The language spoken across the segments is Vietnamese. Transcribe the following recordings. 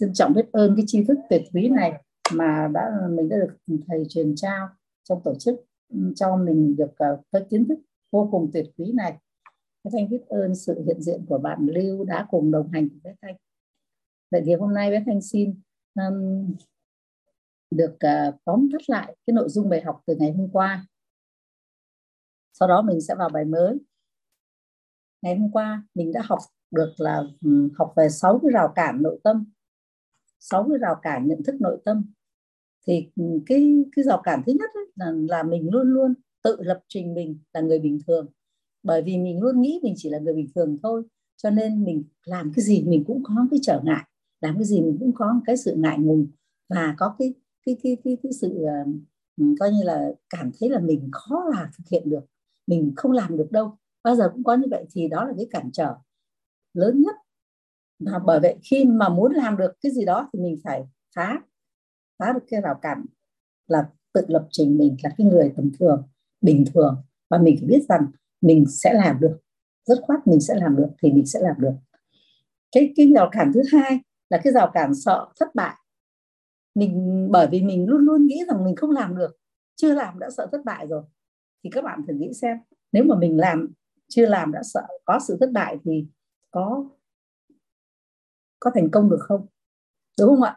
trân trọng biết ơn cái tri thức tuyệt quý này mà đã mình đã được thầy truyền trao trong tổ chức cho mình được ờ, uh, cái kiến thức vô cùng tuyệt quý này. Bé thanh biết ơn sự hiện diện của bạn lưu đã cùng đồng hành với bé thanh. Vậy thì hôm nay bé thanh xin um, được uh, tóm tắt lại cái nội dung bài học từ ngày hôm qua. Sau đó mình sẽ vào bài mới. Ngày hôm qua mình đã học được là học về sáu cái rào cản nội tâm sáu cái rào cản nhận thức nội tâm. Thì ừ, cái cái rào cản thứ nhất ấy, là là mình luôn luôn tự lập trình mình là người bình thường. Bởi vì mình luôn nghĩ mình chỉ là người bình thường thôi cho nên mình làm cái gì mình cũng có cái trở ngại làm cái gì mình cũng có cái sự ngại ngùng và có cái cái cái cái, cái sự uh, coi như là cảm thấy là mình khó là thực hiện được mình không làm được đâu. Bao giờ cũng có như vậy thì đó là cái cản trở lớn nhất và bởi vậy khi mà muốn làm được cái gì đó thì mình phải phá phá được cái rào cản là tự lập trình mình là cái người tầm thường, bình thường. Và mình phải biết rằng mình sẽ làm được rất khoát mình sẽ làm được thì mình sẽ làm được. Cái cái rào cản thứ hai là cái rào cản sợ thất bại. Mình, bởi vì mình luôn luôn nghĩ rằng mình không làm được, chưa làm đã sợ thất bại rồi. Thì các bạn thử nghĩ xem, nếu mà mình làm, chưa làm đã sợ, có sự thất bại thì có có thành công được không? Đúng không ạ?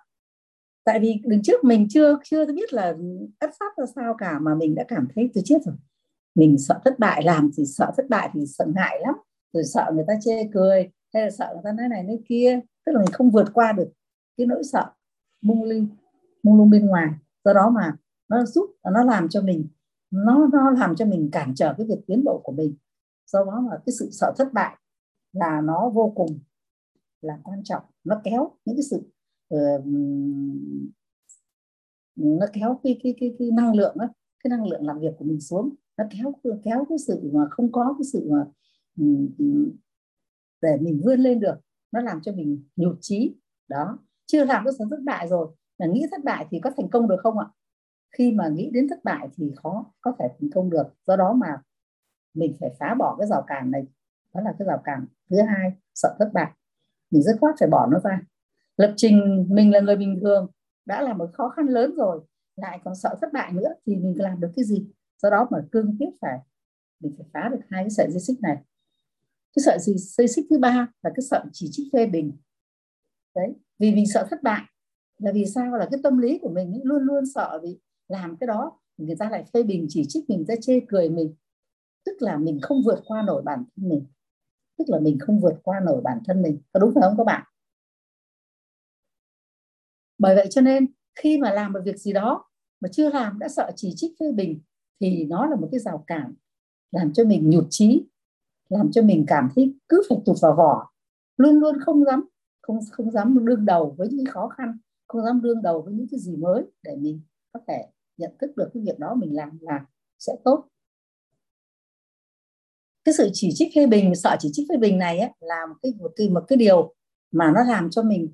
Tại vì đứng trước mình chưa chưa biết là ất sát ra sao cả mà mình đã cảm thấy tôi chết rồi. Mình sợ thất bại, làm thì sợ thất bại thì sợ ngại lắm. Rồi sợ người ta chê cười, hay là sợ người ta nói này nói kia. Tức là mình không vượt qua được cái nỗi sợ mung lung mung lung bên ngoài. Do đó mà nó giúp, nó làm cho mình, nó nó làm cho mình cản trở cái việc tiến bộ của mình. Do đó mà cái sự sợ thất bại là nó vô cùng là quan trọng. Nó kéo những cái sự uh, nó kéo cái cái cái, cái năng lượng đó, cái năng lượng làm việc của mình xuống. Nó kéo kéo cái sự mà không có cái sự mà để mình vươn lên được nó làm cho mình nhụt chí. Đó. Chưa làm cái sự thất bại rồi là nghĩ thất bại thì có thành công được không ạ? Khi mà nghĩ đến thất bại thì khó có thể thành công được. Do đó mà mình phải phá bỏ cái rào cản này. Đó là cái rào cản thứ hai sợ thất bại mình rất khoát phải bỏ nó ra. Lập trình mình là người bình thường, đã là một khó khăn lớn rồi, lại còn sợ thất bại nữa thì mình làm được cái gì? Do đó mà cương quyết phải, mình phải phá được hai cái sợi dây xích này. Cái sợi gì, dây xích thứ ba là cái sợi chỉ trích phê bình. Đấy, vì mình sợ thất bại, là vì sao? Là cái tâm lý của mình luôn luôn sợ vì làm cái đó, người ta lại phê bình, chỉ trích mình, người ta chê cười mình. Tức là mình không vượt qua nổi bản thân mình tức là mình không vượt qua nổi bản thân mình. Có đúng phải không các bạn? Bởi vậy cho nên, khi mà làm một việc gì đó mà chưa làm, đã sợ chỉ trích phê bình, thì nó là một cái rào cản làm cho mình nhụt chí, làm cho mình cảm thấy cứ phải tụt vào vỏ. Luôn luôn không dám, không không dám đương đầu với những khó khăn, không dám đương đầu với những cái gì mới để mình có thể nhận thức được cái việc đó mình làm là sẽ tốt cái sự chỉ trích phê bình sợ chỉ trích phê bình này ấy, là một cái một cái một cái điều mà nó làm cho mình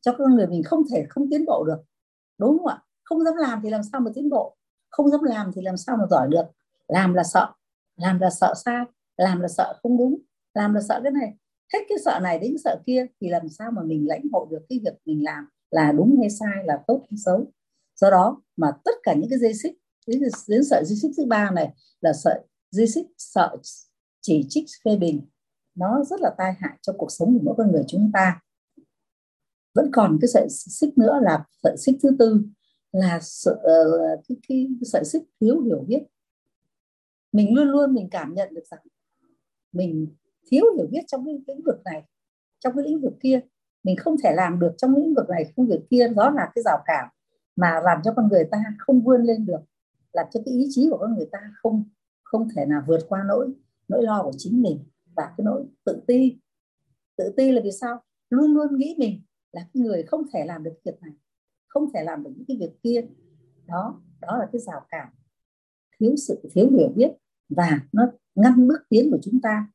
cho con người mình không thể không tiến bộ được. Đúng không ạ? Không dám làm thì làm sao mà tiến bộ? Không dám làm thì làm sao mà giỏi được? Làm là sợ làm là sợ sai làm là sợ không đúng làm là sợ cái này. Hết cái sợ này đến sợ kia thì làm sao mà mình lãnh hội được cái việc mình làm là đúng hay sai là tốt hay xấu. Do đó mà tất cả những cái dây xích đến, đến sợi dây xích thứ ba này là sợi dây xích sợ chỉ trích phê bình. Nó rất là tai hại cho cuộc sống của mỗi con người chúng ta. Vẫn còn cái sợi xích nữa là sợi xích thứ tư là sợi, cái, ờ, cái, cái sợi xích thiếu hiểu biết. Mình luôn luôn mình cảm nhận được rằng mình thiếu hiểu biết trong cái lĩnh vực này trong cái lĩnh vực kia. Mình không thể làm được trong lĩnh vực này không việc kia. Đó là cái rào cản mà làm cho con người ta không vươn lên được làm cho cái ý chí của con người ta không không thể nào vượt qua nỗi nỗi lo của chính mình và cái nỗi tự ti. Tự ti là vì sao? Luôn luôn nghĩ mình là cái người không thể làm được việc này, không thể làm được những cái việc kia. Đó đó là cái rào cản thiếu sự, thiếu hiểu biết và nó ngăn bước tiến của chúng ta.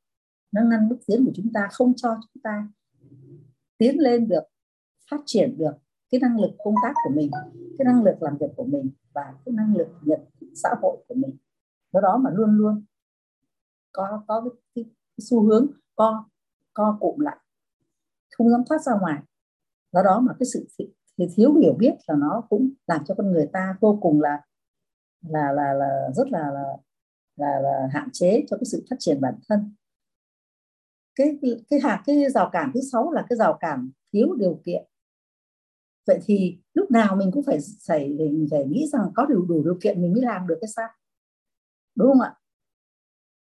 Nó ngăn bước tiến của chúng ta, không cho chúng ta tiến lên được, phát triển được cái năng lực công tác của mình, cái năng lực làm việc của mình và cái năng lực nhận xã hội của mình. Do đó mà luôn luôn có có cái, cái, cái xu hướng co co cụm lại không dám thoát ra ngoài. Do đó mà cái sự thì thiếu hiểu biết là nó cũng làm cho con người ta vô cùng là là là là rất là là, là, là hạn chế cho cái sự phát triển bản thân. Cái cái hạt cái rào cản thứ sáu là cái rào cản thiếu điều kiện. Vậy thì lúc nào mình cũng phải phải phải nghĩ rằng có đủ đủ điều kiện mình mới làm được cái sao? Đúng không ạ?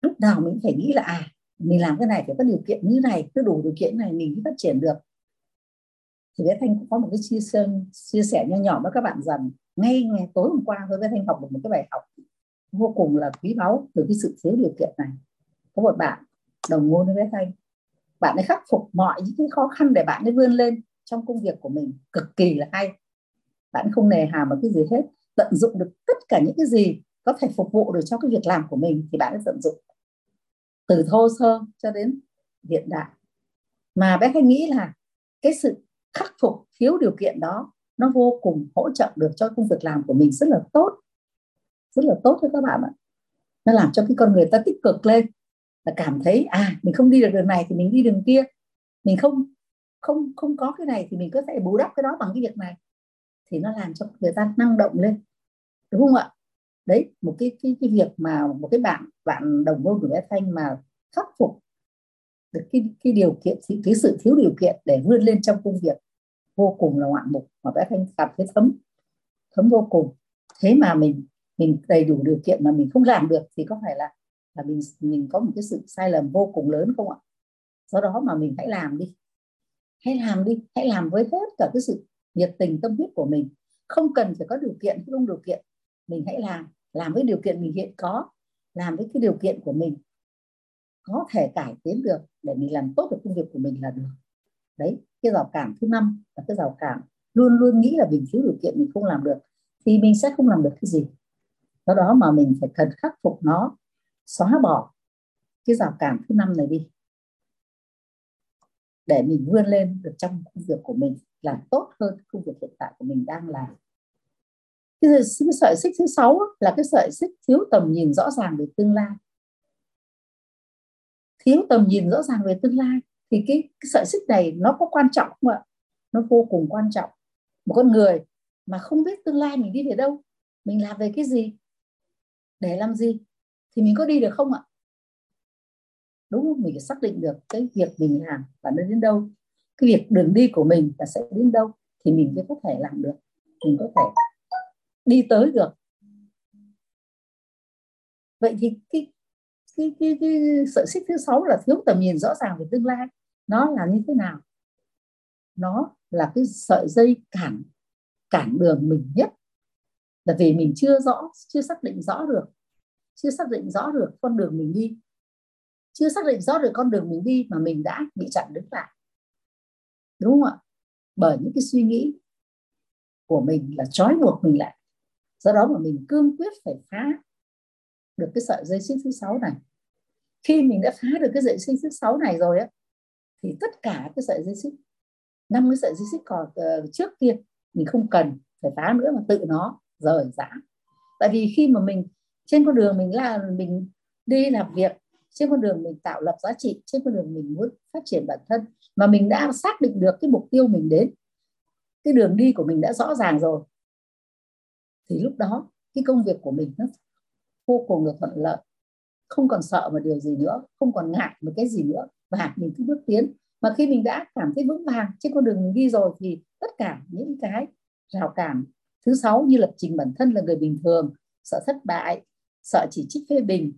Lúc nào mình phải nghĩ là à mình làm cái này phải có điều kiện như này, cứ đủ điều kiện này mình mới phát triển được. Thì bé thanh cũng có một cái chia sẻ chia sẻ nho nhỏ với các bạn rằng, ngay ngày tối hôm qua tôi bé thanh học được một cái bài học vô cùng là quý báu từ cái sự thiếu điều kiện này. Có một bạn đồng ngôn với bé thanh, bạn ấy khắc phục mọi những cái khó khăn để bạn ấy vươn lên trong công việc của mình, cực kỳ là hay. Bạn không nề hà một cái gì hết, tận dụng được tất cả những cái gì có thể phục vụ được cho cái việc làm của mình thì bạn ấy tận dụng từ thô sơ cho đến hiện đại. Mà bé hay nghĩ là cái sự khắc phục thiếu điều kiện đó, nó vô cùng hỗ trợ được cho công việc làm của mình rất là tốt, rất là tốt cho các bạn ạ. Nó làm cho cái con người ta tích cực lên là cảm thấy à mình không đi được đường này thì mình đi đường kia. Mình không không không có cái này thì mình có thể bù đắp cái đó bằng cái việc này. Thì nó làm cho người ta năng động lên. Đúng không ạ? Đấy, một cái cái cái việc mà một cái bạn bạn đồng môn của bé thanh mà khắc phục được cái cái điều kiện, cái sự thiếu điều kiện để vươn lên trong công việc vô cùng là ngoạn mục mà bé thanh cảm thấy thấm thấm vô cùng. Thế mà mình mình đầy đủ điều kiện mà mình không làm được thì có phải là là mình mình có một cái sự sai lầm vô cùng lớn không ạ? Do đó mà mình hãy làm đi. Hãy làm đi, hãy làm với hết cả cái sự nhiệt tình tâm huyết của mình. Không cần phải có điều kiện không điều kiện mình hãy làm làm với điều kiện mình hiện có, làm với cái điều kiện của mình có thể cải tiến được để mình làm tốt được công việc của mình là được. Đấy, cái rào cản thứ năm là cái rào cản luôn luôn nghĩ là mình thiếu điều kiện mình không làm được thì mình sẽ không làm được cái gì. Do đó mà mình phải cần khắc phục nó, xóa bỏ cái rào cản thứ năm này đi để mình vươn lên được trong công việc của mình, làm tốt hơn công việc hiện tại của mình đang làm cái, cái sợi xích thứ sáu là cái sợi xích thiếu tầm nhìn rõ ràng về tương lai. Thiếu tầm nhìn rõ ràng về tương lai thì cái, cái sợi xích này nó có quan trọng không ạ? Nó vô cùng quan trọng. Một con người mà không biết tương lai mình đi về đâu mình làm về cái gì để làm gì thì mình có đi được không ạ? Đúng không? Mình phải xác định được cái việc mình làm là nó đến đâu. Cái việc đường đi của mình là sẽ đến đâu thì mình mới có thể làm được. Mình có thể đi tới được. Vậy thì cái cái cái, cái sợi xích thứ sáu là thiếu tầm nhìn rõ ràng về tương lai. Nó là như thế nào? Nó là cái sợi dây cản cản đường mình nhất. Là vì mình chưa rõ chưa xác định rõ được chưa xác định rõ được con đường mình đi. Chưa xác định rõ được con đường mình đi mà mình đã bị chặn đứng lại. Đúng không ạ? Bởi những cái suy nghĩ của mình là trói buộc mình lại do đó mà mình cương quyết phải phá được cái sợi dây xích thứ sáu này. Khi mình đã phá được cái sợi dây xích thứ sáu này rồi á thì tất cả cái sợi dây xích năm cái sợi dây xích còn uh, trước kia mình không cần phải phá nữa mà tự nó rời rã. Tại vì khi mà mình trên con đường mình là mình đi làm việc trên con đường mình tạo lập giá trị trên con đường mình muốn phát triển bản thân mà mình đã xác định được cái mục tiêu mình đến cái đường đi của mình đã rõ ràng rồi thì lúc đó cái công việc của mình nó vô cùng được thuận lợi. Không còn sợ một điều gì nữa, không còn ngại một cái gì nữa. Và mình cứ bước tiến. Mà khi mình đã cảm thấy vững vàng trên con đường mình đi rồi thì tất cả những cái rào cản thứ sáu như lập trình bản thân là người bình thường, sợ thất bại, sợ chỉ trích phê bình,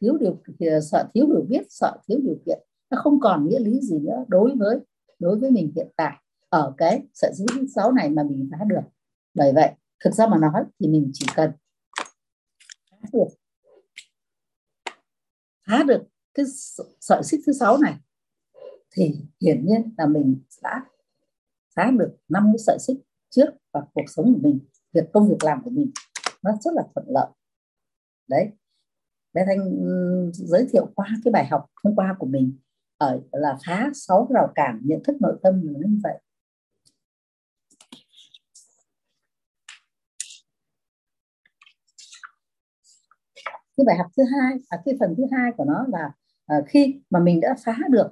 thiếu điều, sợ thiếu hiểu biết, sợ thiếu điều kiện, nó không còn nghĩa lý gì nữa đối với đối với mình hiện tại ở cái sợi thứ sáu này mà mình phá được. Bởi vậy thực ra mà nói thì mình chỉ cần phá được. Phá được cái sợi xích thứ sáu này thì hiển nhiên là mình đã phá được năm cái sợi xích trước và cuộc sống của mình, việc công việc làm của mình nó rất là thuận lợi. Đấy. Bé thanh giới thiệu qua cái bài học hôm qua của mình, ở là phá sáu rào cản nhận thức nội tâm là như vậy. Cái bài học thứ hai và cái phần thứ hai của nó là uh, khi mà mình đã phá được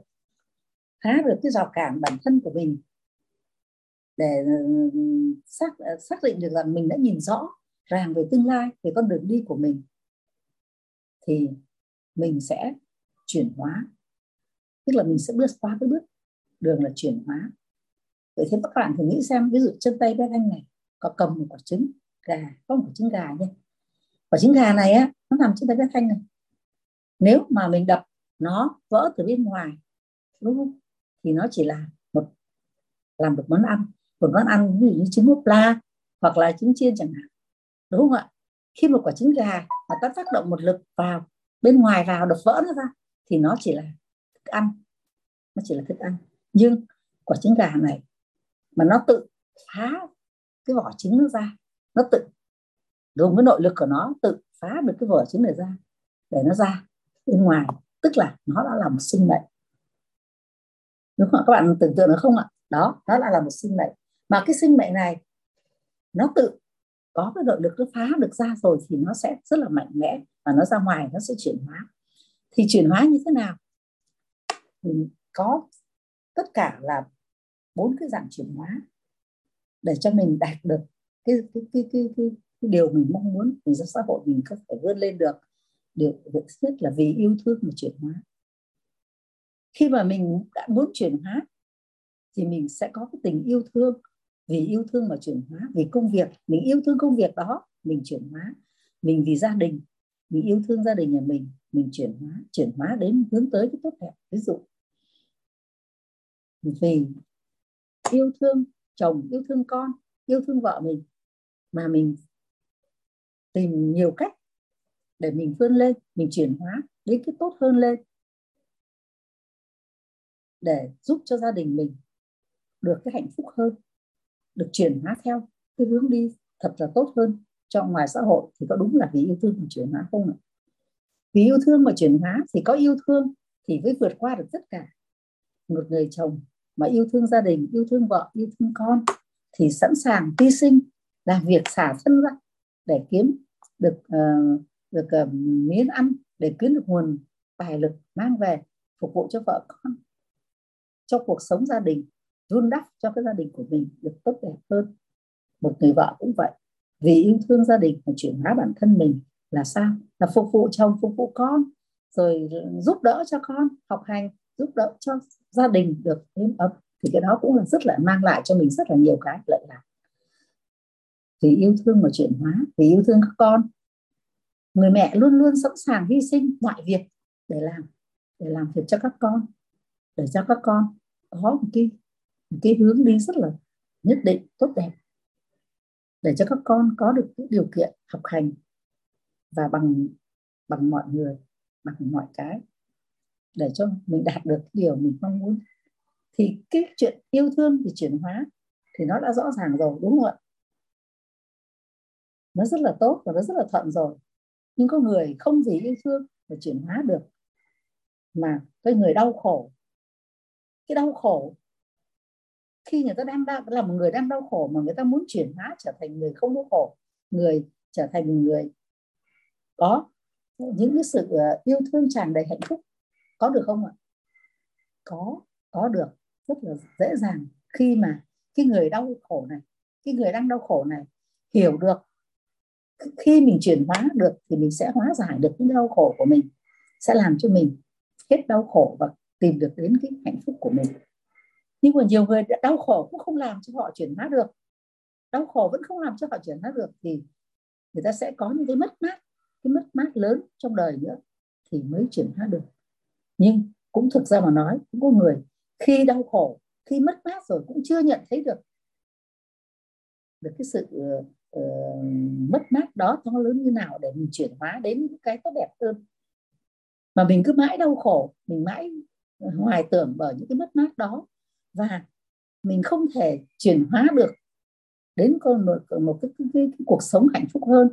phá được cái rào cản bản thân của mình để ừ, xác à, xác định được là mình đã nhìn rõ ràng về tương lai về con đường đi của mình thì mình sẽ chuyển hóa. Tức là mình sẽ bước qua cái bước đường là chuyển hóa. Vậy thì các bạn thử nghĩ xem ví dụ chân tay bé thanh này có cầm một quả trứng gà có một quả trứng gà nhé quả trứng gà này á nó nằm trên cái thanh này. Nếu mà mình đập nó vỡ từ bên ngoài, đúng không? Thì nó chỉ là một, làm được món ăn. Một món ăn ví dụ như trứng mốc la, hoặc là trứng chiên chẳng hạn. Đúng không ạ? Khi một quả trứng gà mà ta tác động một lực vào, bên ngoài vào đập vỡ nó ra, thì nó chỉ là thức ăn. Nó chỉ là thức ăn. Nhưng quả trứng gà này mà nó tự phá cái vỏ trứng nó ra, nó tự dùng cái nội lực của nó tự phá được cái vỏ trứng này ra để nó ra bên ngoài. Tức là nó đã là một sinh mệnh. Đúng không các bạn tưởng tượng được không ạ? Đó nó đã là một sinh mệnh. Mà cái sinh mệnh này nó tự có cái động lực nó phá được ra rồi thì nó sẽ rất là mạnh mẽ và nó ra ngoài nó sẽ chuyển hóa. Thì chuyển hóa như thế nào? Thì có tất cả là bốn cái dạng chuyển hóa để cho mình đạt được cái cái cái, cái, cái điều mình mong muốn thì xã hội mình có thể vươn lên được, điều việc nhất là vì yêu thương mà chuyển hóa. Khi mà mình đã muốn chuyển hóa, thì mình sẽ có cái tình yêu thương. Vì yêu thương mà chuyển hóa, vì công việc, mình yêu thương công việc đó, mình chuyển hóa. Mình vì gia đình, mình yêu thương gia đình nhà mình mình chuyển hóa chuyển hóa đến hướng tới cái tốt đẹp. Ví dụ, vì yêu thương chồng, yêu thương con, yêu thương vợ mình, mà mình tìm nhiều cách để mình vươn lên, mình chuyển hóa đến cái tốt hơn lên. Để giúp cho gia đình mình được cái hạnh phúc hơn, được chuyển hóa theo cái hướng đi thật là tốt hơn. Cho ngoài xã hội thì có đúng là vì yêu thương mà chuyển hóa không ạ? Vì yêu thương mà chuyển hóa thì có yêu thương thì mới vượt qua được tất cả. Một người chồng mà yêu thương gia đình, yêu thương vợ, yêu thương con thì sẵn sàng hy sinh, làm việc xả thân ra để kiếm được uh, được uh, miếng ăn để kiếm được nguồn tài lực mang về phục vụ cho vợ con cho cuộc sống gia đình vun đắp cho cái gia đình của mình được tốt đẹp hơn. Một người vợ cũng vậy vì yêu thương gia đình và chuyển hóa bản thân mình là sao? Là phục vụ chồng phục vụ con rồi giúp đỡ cho con học hành giúp đỡ cho gia đình được êm ấm. Thì cái đó cũng là rất là mang lại cho mình rất là nhiều cái lợi lạc vì yêu thương mà chuyển hóa vì yêu thương các con. Người mẹ luôn luôn sẵn sàng hy sinh mọi việc để làm để làm việc cho các con, để cho các con có một cái một cái hướng đi rất là nhất định, tốt đẹp, để cho các con có được những điều kiện học hành và bằng bằng mọi người, bằng mọi cái, để cho mình đạt được điều mình mong muốn. Thì cái chuyện yêu thương thì chuyển hóa thì nó đã rõ ràng rồi, đúng không ạ? Nó rất là tốt và nó rất là thuận rồi. Nhưng có người không vì yêu thương mà chuyển hóa được. Mà cái người đau khổ cái đau khổ khi người ta đang đau, là một người đang đau khổ mà người ta muốn chuyển hóa trở thành người không đau khổ người trở thành người có những cái sự ờ, yêu thương tràn đầy hạnh phúc có được không ạ? Có có được. Rất là dễ dàng. Khi mà cái người đau khổ này cái người đang đau khổ này hiểu được khi mình chuyển hóa được thì mình sẽ hóa giải được những đau khổ của mình, sẽ làm cho mình hết đau khổ và tìm được đến cái hạnh phúc của mình. Nhưng mà nhiều người đau khổ cũng không làm cho họ chuyển hóa được. Đau khổ vẫn không làm cho họ chuyển hóa được thì người ta sẽ có những cái mất mát, cái mất mát lớn trong đời nữa thì mới chuyển hóa được. Nhưng cũng thực ra mà nói, cũng có người khi đau khổ, khi mất mát rồi cũng chưa nhận thấy được được cái sự ờ, uh, mất mát đó to lớn như nào để mình chuyển hóa đến những cái tốt đẹp hơn. Mà mình cứ mãi đau khổ mình mãi hoài tưởng bởi những cái mất mát đó. Và mình không thể chuyển hóa được đến con một, một cái, cái, cái, cái cuộc sống hạnh phúc hơn.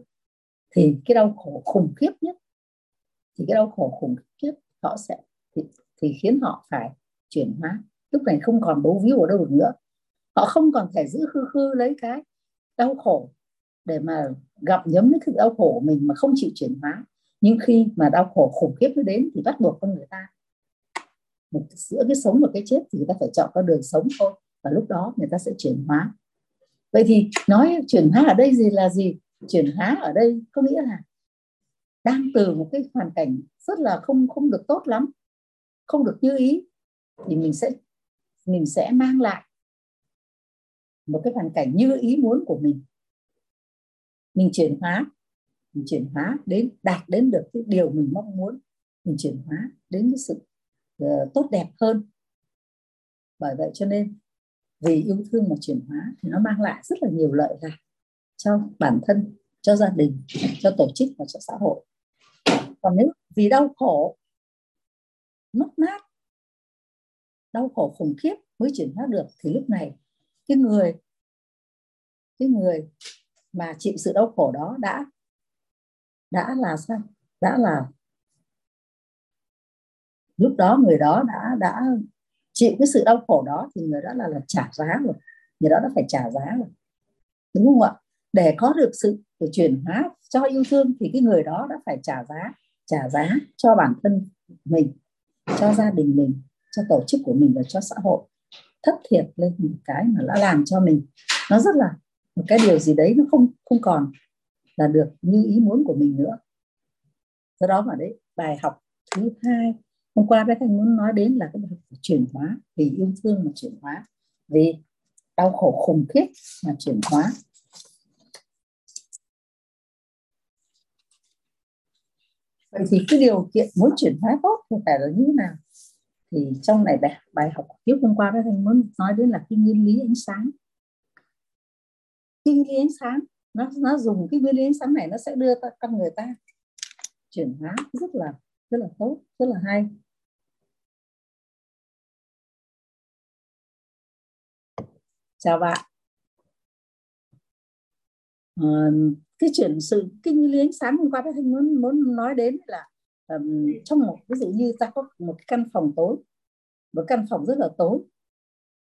Thì cái đau khổ khủng khiếp nhất thì cái đau khổ khủng khiếp họ sẽ thì, thì khiến họ phải chuyển hóa. Lúc này không còn bấu víu ở đâu được nữa. Họ không còn thể giữ khư khư lấy cái đau khổ để mà gặp nhấm cái sự đau khổ của mình mà không chịu chuyển hóa. Nhưng khi mà đau khổ khủng khiếp nó đến thì bắt buộc con người ta, một giữa cái sống và cái chết thì người ta phải chọn con đường sống thôi, và lúc đó người ta sẽ chuyển hóa. Vậy thì nói chuyển hóa ở đây gì là gì? Chuyển hóa ở đây có nghĩa là đang từ một cái hoàn cảnh rất là không không được tốt lắm, không được như ý, thì mình sẽ mình sẽ mang lại một cái hoàn cảnh như ý muốn của mình mình chuyển hóa. Mình chuyển hóa đến đạt đến được cái điều mình mong muốn. Mình chuyển hóa đến cái sự uh, tốt đẹp hơn. Bởi vậy cho nên vì yêu thương mà chuyển hóa thì nó mang lại rất là nhiều lợi lạc cho bản thân cho gia đình cho tổ chức và cho xã hội. Còn nếu vì đau khổ mất mát đau khổ khủng khiếp mới chuyển hóa được thì lúc này cái người cái người mà chịu sự đau khổ đó đã đã là sao? Đã là lúc đó người đó đã đã chịu cái sự đau khổ đó thì người đó là là trả giá rồi. Người đó đã phải trả giá rồi. Đúng không ạ? Để có được sự chuyển hóa cho yêu thương thì cái người đó đã phải trả giá trả giá cho bản thân mình, cho gia đình mình, cho tổ chức của mình và cho xã hội. Thất thiệt lên một cái mà đã làm cho mình. Nó rất là một cái điều gì đấy nó không không còn là được như ý muốn của mình nữa. Do đó mà đấy bài học thứ hai hôm qua bé thanh muốn nói đến là cái bài học chuyển hóa vì yêu thương mà chuyển hóa vì đau khổ khủng khiếp mà chuyển hóa. Vậy thì cái điều kiện muốn chuyển hóa tốt thì phải là như thế nào? Thì trong này bài, bài học tiếp hôm qua bé thanh muốn nói đến là cái nguyên lý ánh sáng tinh lý ánh sáng nó nó dùng cái nguyên lý ánh sáng này nó sẽ đưa ta, con người ta chuyển hóa rất là rất là tốt rất là hay. Chào bạn. À, cái chuyển sự kinh lý ánh sáng hôm qua đó anh muốn muốn nói đến là um, trong một ví dụ như ta có một cái căn phòng tối một căn phòng rất là tối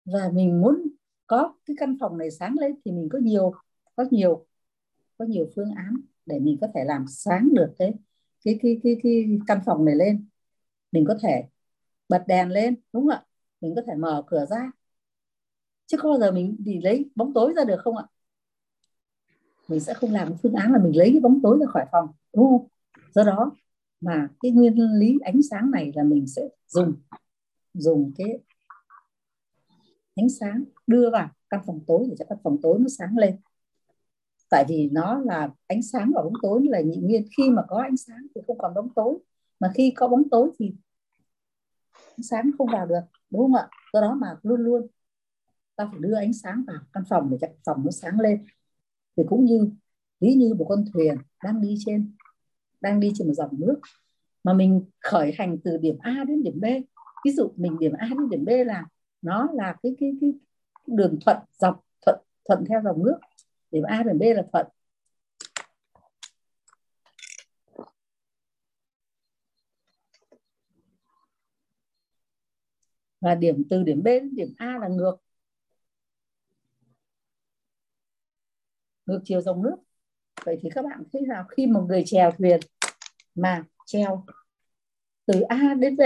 và mình muốn có cái căn phòng này sáng lên thì mình có nhiều có nhiều có nhiều phương án để mình có thể làm sáng được cái cái cái cái, cái căn phòng này lên. Mình có thể bật đèn lên đúng không ạ? Mình có thể mở cửa ra. Chứ không bao giờ mình đi lấy bóng tối ra được không ạ? Mình sẽ không làm phương án là mình lấy cái bóng tối ra khỏi phòng đúng không? Do đó mà cái nguyên lý ánh sáng này là mình sẽ dùng dùng cái ánh sáng, đưa vào căn phòng tối để cho căn phòng tối nó sáng lên. Tại vì nó là ánh sáng và bóng tối là nhị nguyên khi mà có ánh sáng thì không còn bóng tối. Mà khi có bóng tối thì ánh sáng không vào được, đúng không ạ? Do đó mà luôn luôn ta phải đưa ánh sáng vào căn phòng để cho phòng nó sáng lên. Thì cũng như, ví như một con thuyền đang đi trên, đang đi trên một dòng nước, mà mình khởi hành từ điểm A đến điểm B. Ví dụ mình điểm A đến điểm B là nó là cái cái cái đường thuận, dọc thuận thuận theo dòng nước. Điểm A điểm B là thuận. Và điểm, từ điểm B đến điểm A là ngược. Ngược chiều dòng nước. Vậy thì các bạn thấy là khi một người chèo thuyền mà treo từ A đến B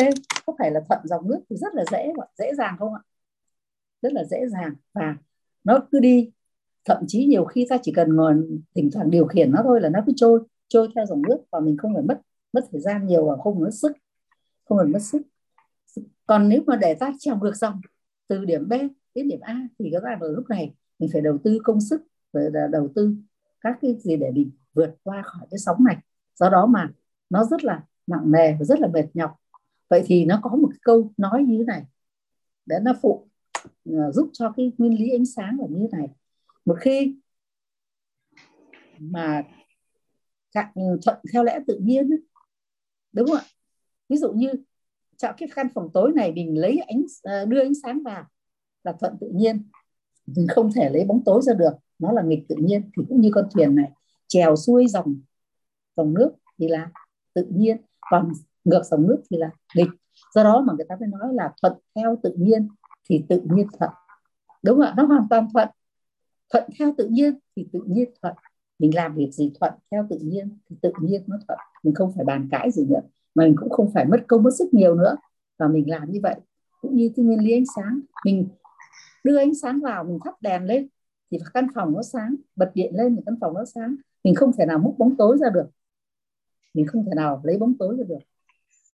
có phải là thuận dòng nước thì rất là dễ dễ dàng không ạ? Rất là dễ dàng và nó cứ đi. Thậm chí nhiều khi ta chỉ cần ngồi thỉnh thoảng điều khiển nó thôi là nó cứ trôi trôi theo dòng nước và mình không phải mất mất thời gian nhiều và không mất sức, không phải mất sức. Còn nếu mà để ta trèo ngược dòng từ điểm B đến điểm A thì các bạn ở lúc này mình phải đầu tư công sức phải đầu tư các cái gì để mình vượt qua khỏi cái sóng này. Do đó mà nó rất là nặng nề và rất là mệt nhọc. Vậy thì nó có một cái câu nói như thế này, để nó phụ à, giúp cho cái nguyên lý ánh sáng là như thế này. Một khi mà ừ, thuận theo lẽ tự nhiên đúng không ạ? Ví dụ như chọn cái căn phòng tối này mình lấy ánh à, đưa ánh sáng vào là thuận tự nhiên, mình không thể lấy bóng tối ra được, nó là nghịch tự nhiên. Thì cũng như con thuyền này, trèo xuôi dòng dòng nước thì là tự nhiên còn ngược dòng nước thì là nghịch do đó mà người ta mới nói là thuận theo tự nhiên thì tự nhiên thuận. Đúng không ạ? Nó hoàn toàn thuận. Thuận theo tự nhiên thì tự nhiên thuận. Mình làm việc gì thuận theo tự nhiên thì tự nhiên nó thuận. Mình không phải bàn cãi gì nữa. Mà mình cũng không phải mất công, mất sức nhiều nữa. Và mình làm như vậy. Cũng như cái nguyên lý ánh sáng. Mình đưa ánh sáng vào, mình thắp đèn lên. Thì căn phòng nó sáng, bật điện lên thì căn phòng nó sáng. Mình không thể nào múc bóng tối ra được mình không thể nào lấy bóng tối ra được.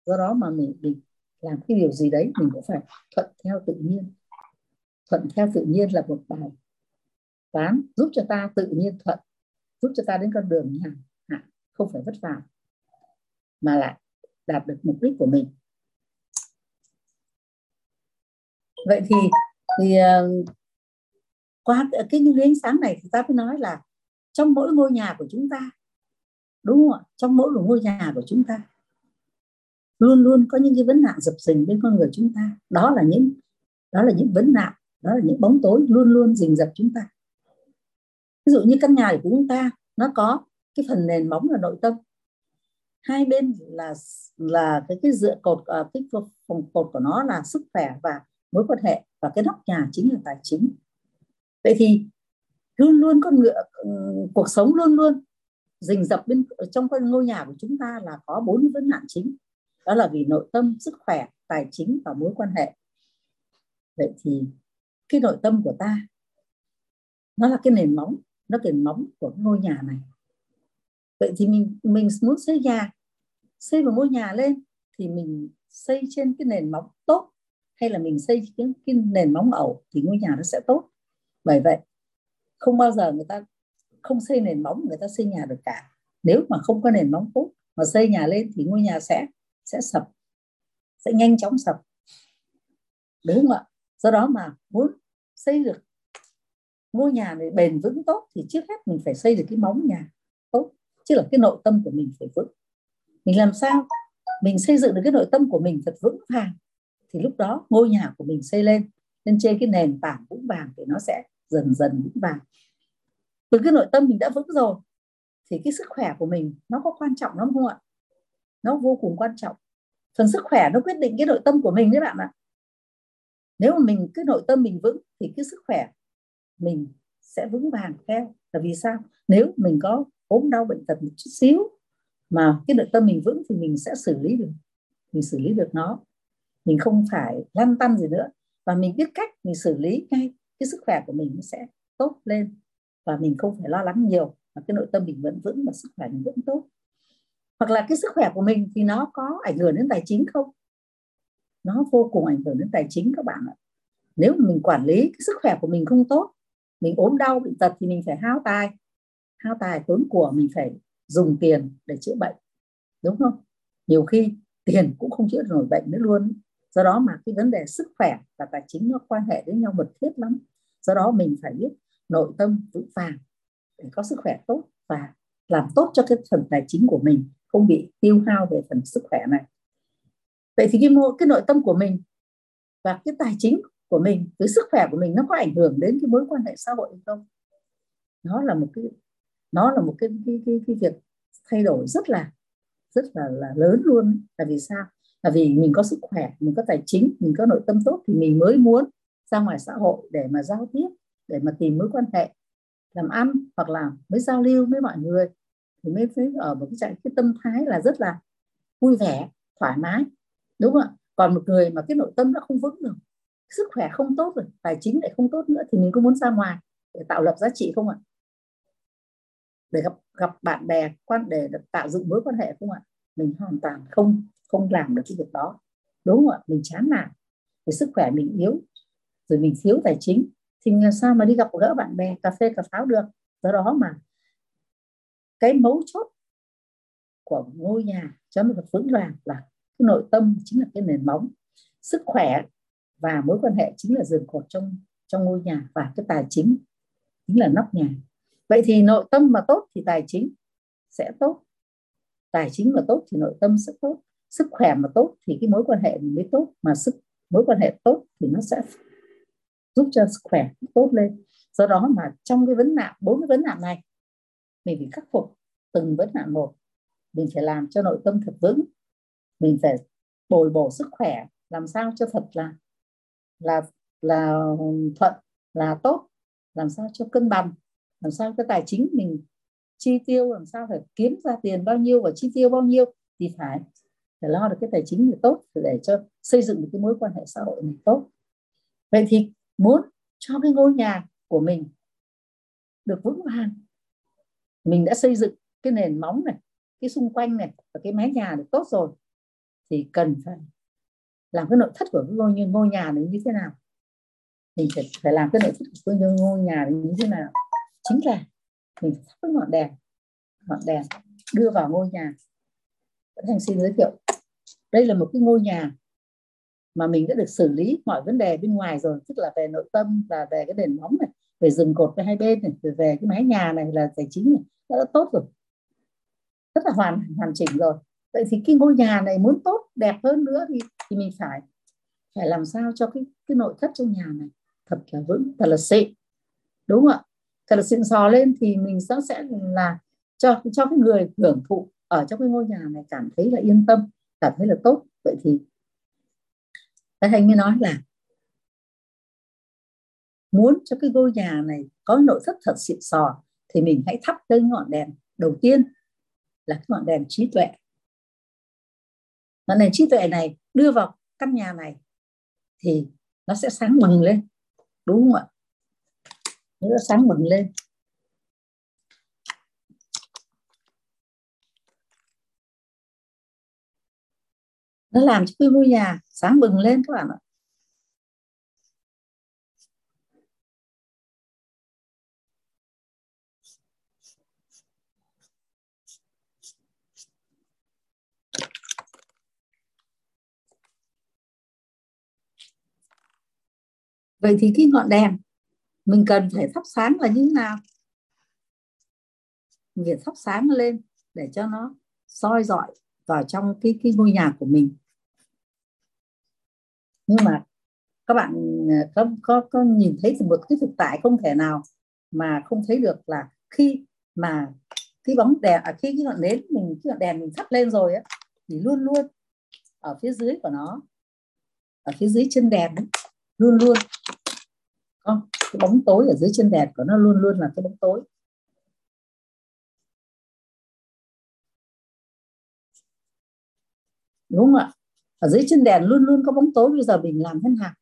Do đó mà mình, mình làm cái điều gì đấy mình cũng phải thuận theo tự nhiên. Thuận theo tự nhiên là một bài toán giúp cho ta tự nhiên thuận giúp cho ta đến con đường nhàn hạ không phải vất vả mà lại đạt được mục đích của mình. Vậy thì thì uh, qua cái những ánh sáng này thì ta mới nói là trong mỗi ngôi nhà của chúng ta đúng không ạ? Trong mỗi một ngôi nhà của chúng ta, luôn luôn có những cái vấn nạn dập dình bên con người chúng ta. Đó là những, đó là những vấn nạn, đó là những bóng tối luôn luôn rình rập chúng ta. Ví dụ như căn nhà của chúng ta, nó có cái phần nền móng là nội tâm. Hai bên là là cái cái dựa cột à, cái phòng cột của nó là sức khỏe và mối quan hệ và cái nóc nhà chính là tài chính. Vậy thì luôn luôn con ngựa ừ, cuộc sống luôn luôn rình rập bên trong con ngôi nhà của chúng ta là có bốn vấn nạn chính. Đó là vì nội tâm sức khỏe tài chính và mối quan hệ. Vậy thì cái nội tâm của ta nó là cái nền móng nó cái nền móng của ngôi nhà này. Vậy thì mình mình muốn xây nhà xây một ngôi nhà lên thì mình xây trên cái nền móng tốt hay là mình xây cái, cái nền móng ẩu thì ngôi nhà nó sẽ tốt. Bởi vậy không bao giờ người ta không xây nền móng, người ta xây nhà được cả. Nếu mà không có nền móng tốt mà xây nhà lên thì ngôi nhà sẽ sẽ sập, sẽ nhanh chóng sập. Đúng không ạ? Do đó mà muốn xây được ngôi nhà này bền vững tốt thì trước hết mình phải xây được cái móng nhà tốt, chứ là cái nội tâm của mình phải vững. Mình làm sao mình xây dựng được cái nội tâm của mình thật vững vàng, thì lúc đó ngôi nhà của mình xây lên lên trên cái nền tảng vững vàng thì nó sẽ dần dần vững vàng từ cái nội tâm mình đã vững rồi, thì cái sức khỏe của mình nó có quan trọng lắm không ạ? Nó vô cùng quan trọng. Phần sức khỏe nó quyết định cái nội tâm của mình đấy bạn ạ. Nếu mà mình, cái nội tâm mình vững thì cái sức khỏe mình sẽ vững vàng theo. Là vì sao? Nếu mình có ốm đau bệnh tật một chút xíu mà cái nội tâm mình vững thì mình sẽ xử lý được. Mình xử lý được nó. Mình không phải lăn tăn gì nữa. Và mình biết cách mình xử lý ngay, cái sức khỏe của mình nó sẽ tốt lên và mình không phải lo lắng nhiều, mà cái nội tâm mình vẫn vững và sức khỏe mình vẫn tốt. Hoặc là cái sức khỏe của mình thì nó có ảnh hưởng đến tài chính không? Nó vô cùng ảnh hưởng đến tài chính các bạn ạ. Nếu mà mình quản lý cái sức khỏe của mình không tốt, mình ốm đau, bệnh tật thì mình phải hao tài. Hao tài tốn của mình phải dùng tiền để chữa bệnh, đúng không? Nhiều khi tiền cũng không chữa nổi bệnh nữa luôn. Do đó mà cái vấn đề sức khỏe và tài chính nó quan hệ với nhau mật thiết lắm. Do đó mình phải biết nội tâm vững vàng để có sức khỏe tốt và làm tốt cho cái phần tài chính của mình không bị tiêu hao về phần sức khỏe này. Vậy thì cái cái nội tâm của mình và cái tài chính của mình với sức khỏe của mình nó có ảnh hưởng đến cái mối quan hệ xã hội hay không? Nó là một cái nó là một cái cái cái, cái việc thay đổi rất là rất là là lớn luôn. Là vì sao? Là vì mình có sức khỏe mình có tài chính mình có nội tâm tốt thì mình mới muốn ra ngoài xã hội để mà giao tiếp để mà tìm mối quan hệ, làm ăn hoặc là mới giao lưu với mọi người thì mới thấy ở một cái trạng, cái tâm thái là rất là vui vẻ, thoải mái, đúng không ạ? Còn một người mà cái nội tâm nó không vững được, sức khỏe không tốt rồi tài chính lại không tốt nữa thì mình có muốn ra ngoài để tạo lập giá trị không ạ? Để gặp gặp bạn bè, quan, để tạo dựng mối quan hệ không ạ? Mình hoàn toàn không không làm được cái việc đó, đúng không ạ? Mình chán nản vì sức khỏe mình yếu, rồi mình thiếu tài chính thì làm sao mà đi gặp gỡ bạn bè, cà phê, cà pháo được? Do đó mà cái mấu chốt của ngôi nhà cho một cái vững vàng là cái nội tâm chính là cái nền móng, sức khỏe và mối quan hệ chính là giường cột trong trong ngôi nhà và cái tài chính chính là nóc nhà. Vậy thì nội tâm mà tốt thì tài chính sẽ tốt, tài chính mà tốt thì nội tâm sẽ tốt, sức khỏe mà tốt thì cái mối quan hệ mới tốt, mà sức, mối quan hệ tốt thì nó sẽ giúp cho sức khỏe tốt lên. Do đó mà trong cái vấn nạn, bốn cái vấn nạn này, mình phải khắc phục từng vấn nạn một. Mình phải làm cho nội tâm thật vững. Mình phải bồi bổ sức khỏe, làm sao cho thật là là là thuận, là tốt, làm sao cho cân bằng, làm sao cái tài chính mình chi tiêu, làm sao phải kiếm ra tiền bao nhiêu và chi tiêu bao nhiêu thì phải phải lo được cái tài chính thì tốt để cho xây dựng được cái mối quan hệ xã hội này tốt. Vậy thì muốn cho cái ngôi nhà của mình được vững vàng. Mình đã xây dựng cái nền móng này cái xung quanh này và cái mái nhà được tốt rồi thì cần phải làm cái nội thất của cái ngôi như ngôi nhà này như thế nào? Mình phải, phải làm cái nội thất của cái ngôi nhà này như thế nào? Chính là mình thắp cái ngọn đèn ngọn đèn đưa vào ngôi nhà. Thành xin giới thiệu đây là một cái ngôi nhà mà mình đã được xử lý mọi vấn đề bên ngoài rồi tức là về nội tâm và về cái nền móng này về rừng cột với hai bên này về, về cái mái nhà này là tài chính này đã, đã tốt rồi. Rất là hoàn hoàn chỉnh rồi. Vậy thì cái ngôi nhà này muốn tốt đẹp hơn nữa thì thì mình phải phải làm sao cho cái cái nội thất trong nhà này thật là vững thật là xịn. Đúng không ạ? Thật là xịn sò lên thì mình sẽ sẽ là cho cho cái người hưởng thụ ở trong cái ngôi nhà này cảm thấy là yên tâm cảm thấy là tốt. Vậy thì thầy Thanh mới nói là muốn cho cái ngôi nhà này có nội thất thật xịn sò thì mình hãy thắp cái ngọn đèn. Đầu tiên là cái ngọn đèn trí tuệ. Ngọn đèn trí tuệ này đưa vào căn nhà này thì nó sẽ sáng bừng lên. Đúng không ạ? Nó sáng bừng lên. Nó làm cho cái ngôi nhà sáng bừng lên các bạn ạ. Vậy thì cái ngọn đèn, mình cần phải thắp sáng là như thế nào? Mình phải thắp sáng lên để cho nó soi dọi vào trong cái cái ngôi nhà của mình nhưng mà các bạn à, có có có nhìn thấy một cái thực tại không thể nào mà không thấy được là khi mà cái bóng đèn à, khi cái ngọn nến mình cái ngọn đèn mình thắp lên rồi á thì luôn luôn ở phía dưới của nó ở phía dưới chân đèn ấy, luôn luôn không cái bóng tối ở dưới chân đèn của nó luôn luôn là cái bóng tối. Đúng không ạ? Ở dưới chân đèn luôn luôn có bóng tối, bây giờ mình làm thế nào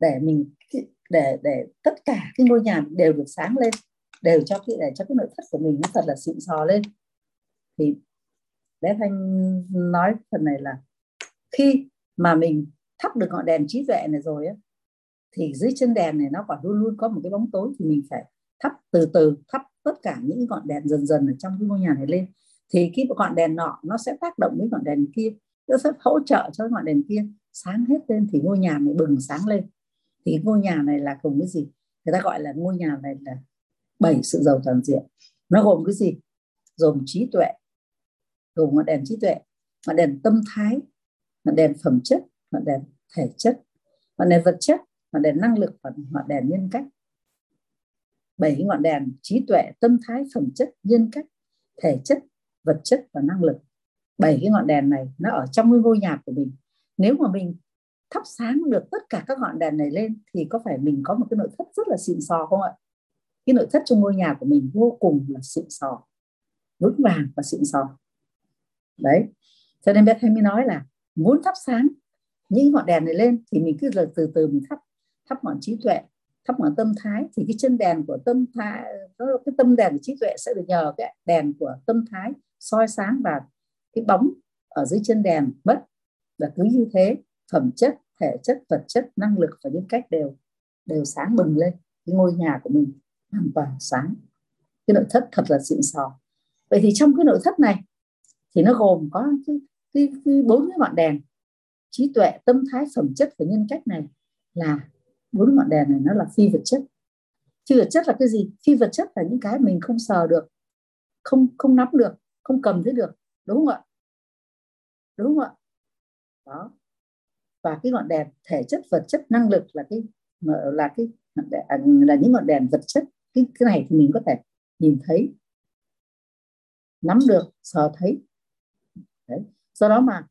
để mình, để để tất cả cái ngôi nhà đều được sáng lên, đều cho cái, để cho cái nội thất của mình nó thật là xịn sò lên. Thì bé thanh nói phần này là khi mà mình thắp được ngọn đèn trí tuệ này rồi á, thì dưới chân đèn này nó còn luôn luôn có một cái bóng tối, thì mình phải thắp từ từ, thắp tất cả những ngọn đèn dần dần ở trong cái ngôi nhà này lên. Thì cái ngọn đèn nọ nó sẽ tác động với ngọn đèn kia. Đức sẽ hỗ trợ cho ngọn đèn kia. Sáng hết lên thì ngôi nhà này bừng sáng lên. Thì ngôi nhà này là cùng cái gì? Người ta gọi là ngôi nhà này là bảy sự giàu toàn diện. Nó gồm cái gì? Gồm trí tuệ, gồm ngọn đèn trí tuệ, ngọn đèn tâm thái, ngọn đèn phẩm chất, ngọn đèn thể chất, ngọn đèn vật chất, ngọn đèn năng lực và ngọn đèn nhân cách. Bảy ngọn đèn trí tuệ, tâm thái, phẩm chất, nhân cách, thể chất, vật chất và năng lực bảy cái ngọn đèn này nó ở trong cái ngôi nhà của mình. Nếu mà mình thắp sáng được tất cả các ngọn đèn này lên thì có phải mình có một cái nội thất rất là xịn sò không ạ? Cái nội thất trong ngôi nhà của mình vô cùng là xịn sò, vững vàng và xịn sò. Đấy. Cho nên bé thanh mới nói là muốn thắp sáng những ngọn đèn này lên thì mình cứ từ từ mình thắp thắp ngọn trí tuệ, thắp ngọn tâm thái thì cái chân đèn của tâm thái cái tâm đèn của trí tuệ sẽ được nhờ cái đèn của tâm thái soi sáng và cái bóng ở dưới chân đèn mất và cứ như thế phẩm chất thể chất vật chất năng lực và nhân cách đều đều sáng bừng lên. Cái ngôi nhà của mình hoàn toàn sáng. Cái nội thất thật là xịn sò. Vậy thì trong cái nội thất này thì nó gồm có cái, cái, cái bốn cái ngọn đèn. Trí tuệ tâm thái phẩm chất và nhân cách này là bốn ngọn đèn này nó là phi vật chất. Phi vật chất là cái gì? Phi vật chất là những cái mình không sờ được không không nắm được không cầm thấy được đúng không ạ? Đúng không ạ? Đó. Và cái ngọn đèn thể chất vật chất năng lực là cái là cái à, là những ngọn đèn vật chất. Cái cái này thì mình có thể nhìn thấy nắm được sờ thấy. Đấy. do đó mà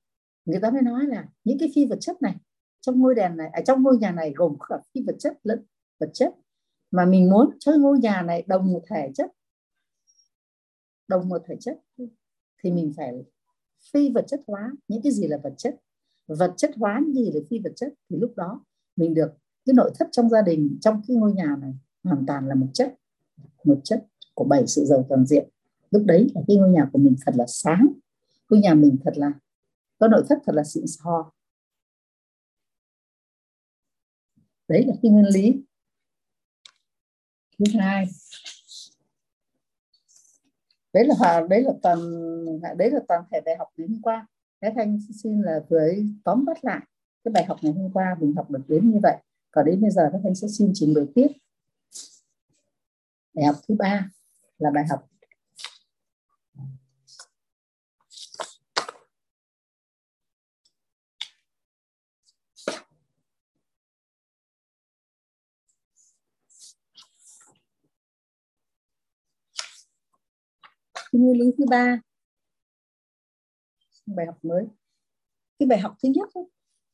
người ta mới nói là những cái phi vật chất này trong ngôi đèn này ở à, trong ngôi nhà này gồm cả phi vật chất lẫn vật chất. Mà mình muốn cho ngôi nhà này đồng một thể chất. Đồng một thể chất thì mình phải phi vật chất hóa những cái gì là vật chất. Vật chất hóa những gì là phi vật chất. Thì lúc đó mình được cái nội thất trong gia đình, trong cái ngôi nhà này hoàn toàn là một chất một chất của bảy sự giàu toàn diện. Lúc đấy là cái ngôi nhà của mình thật là sáng. Ngôi nhà mình thật là, có nội thất thật là xịn sò. Đấy là cái nguyên lý. Thứ hai đấy là đấy là toàn, đấy là toàn thể bài học ngày hôm qua. Cái thanh xin là với tóm bắt lại cái bài học ngày hôm qua, mình học được đến như vậy. Còn đến bây giờ các thanh sẽ xin trình bày tiếp. Bài học thứ ba là bài học nguyên lý thứ ba. Bài học mới. Cái bài học thứ nhất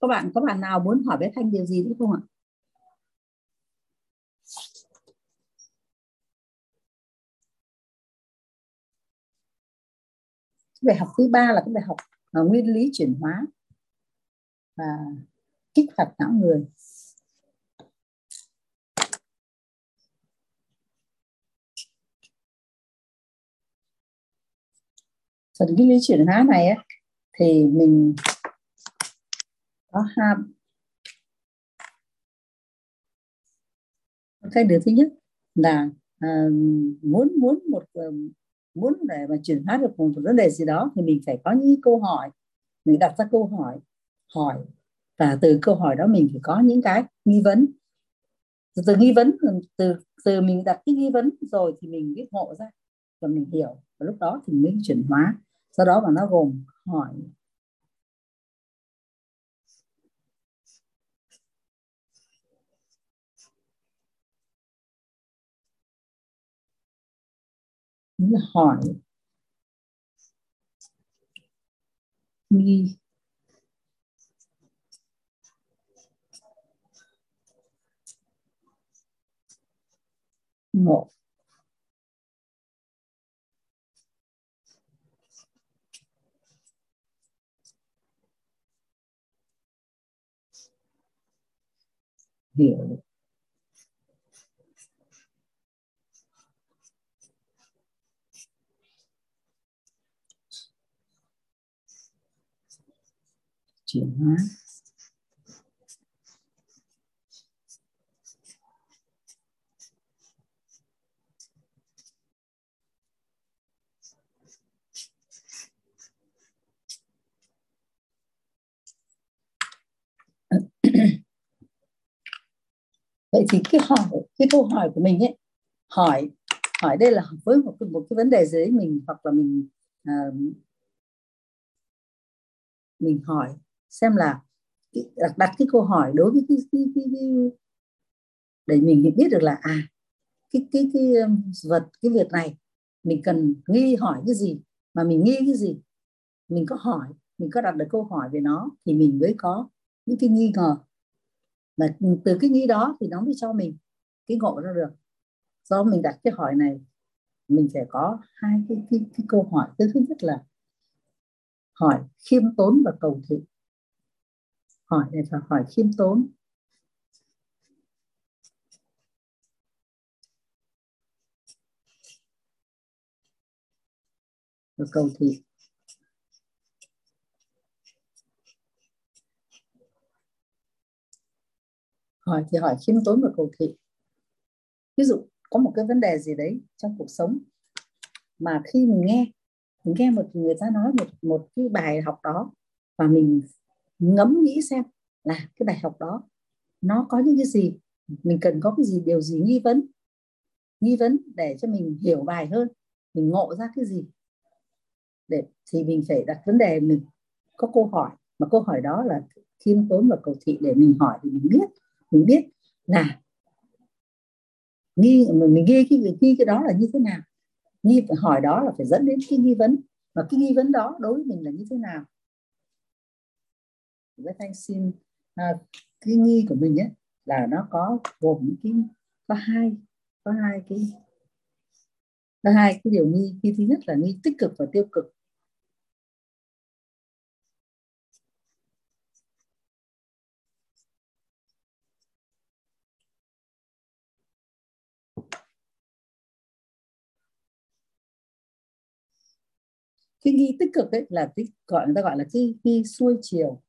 các bạn, có bạn nào muốn hỏi bé thanh điều gì nữa không ạ? Bài học thứ ba là cái bài học à, nguyên lý chuyển hóa và kích hoạt não người. Phần cái lý chuyển hóa này ấy, thì mình có hai cái điều thứ nhất là à, muốn muốn một muốn để mà chuyển hóa được một vấn đề gì đó thì mình phải có những câu hỏi. Mình đặt ra câu hỏi hỏi và từ câu hỏi đó mình phải có những cái nghi vấn. Từ, từ nghi vấn từ từ mình đặt cái nghi vấn rồi thì mình biết ngộ ra và mình hiểu và lúc đó thì mới chuyển hóa. Sau đó mà nó gồm hỏi. Là hỏi. Nghi ngộ hiểu chuyển hóa vậy thì cái hỏi cái câu hỏi của mình ấy hỏi hỏi đây là với một cái, một cái vấn đề gì đấy mình hoặc là mình uh, mình hỏi xem là đặt, đặt cái câu hỏi đối với cái, cái, cái, cái để mình biết được là à cái cái cái um, vật cái việc này mình cần nghi hỏi cái gì mà mình nghi cái gì mình có hỏi mình có đặt được câu hỏi về nó thì mình mới có những cái nghi ngờ mà từ cái nghĩ đó thì nó mới cho mình cái ngộ ra được. Do mình đặt cái hỏi này mình phải có hai cái, cái, cái câu hỏi. Thứ nhất là hỏi khiêm tốn và cầu thị. Hỏi này phải hỏi khiêm tốn. Và cầu thị. Hỏi thì hỏi khiêm tốn và cầu thị. Ví dụ, có một cái vấn đề gì đấy trong cuộc sống mà khi mình nghe mình nghe một người ta nói một một cái bài học đó và mình ngẫm nghĩ xem là cái bài học đó nó có những cái gì, mình cần có cái gì, điều gì nghi vấn nghi vấn để cho mình hiểu bài hơn, mình ngộ ra cái gì. Để, thì mình phải đặt vấn đề, mình có câu hỏi, mà câu hỏi đó là khiêm tốn và cầu thị để mình hỏi thì mình biết mình biết. Là nghi mình nghi cái việc nghi cái đó là như thế nào? Nghi phải hỏi đó là phải dẫn đến cái nghi vấn. Và cái nghi vấn đó đối với mình là như thế nào? Với thanh xin à, cái nghi của mình ấy là nó có gồm những cái có hai có hai cái có hai cái điều nghi. Nghi thứ nhất là nghi tích cực và tiêu cực. Cái nghi tích cực ấy là cái gọi, người ta gọi là cái nghi xuôi chiều.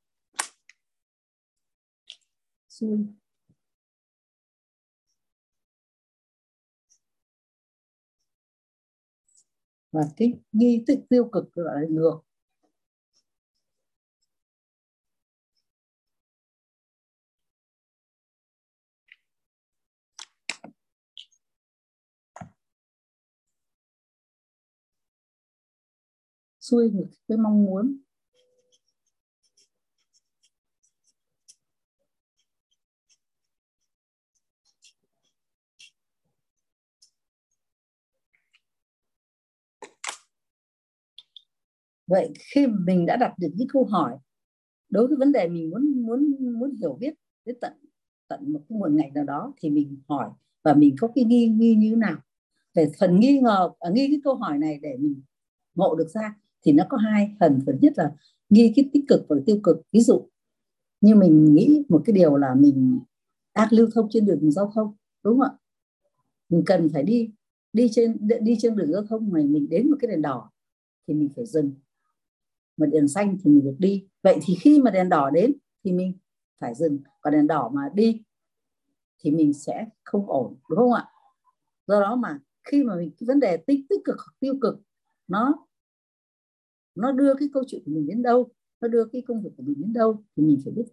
Xuôi. Và cái nghi tích tiêu cực gọi là ngược. Xuôi ngược cái mong muốn. Vậy khi mình đã đặt được những câu hỏi đối với vấn đề mình muốn muốn muốn hiểu biết đến tận tận một cái nguồn ngành nào đó thì mình hỏi và mình có cái nghi nghi như thế nào. Về phần nghi ngờ à, nghi cái câu hỏi này để mình ngộ được ra thì nó có hai phần. Thứ nhất là nghi cái tích cực và tiêu cực. Ví dụ như mình nghĩ một cái điều là mình đang lưu thông trên đường giao thông, đúng không ạ? Mình cần phải đi đi trên đi trên đường giao thông mà mình đến một cái đèn đỏ thì mình phải dừng. Mà đèn xanh thì mình được đi. Vậy thì khi mà đèn đỏ đến thì mình phải dừng. Còn đèn đỏ mà đi thì mình sẽ không ổn, đúng không ạ? Do đó mà khi mà mình, cái vấn đề tích tích cực hoặc tiêu cực nó nó đưa cái câu chuyện của mình đến đâu, nó đưa cái công việc của mình đến đâu thì mình phải biết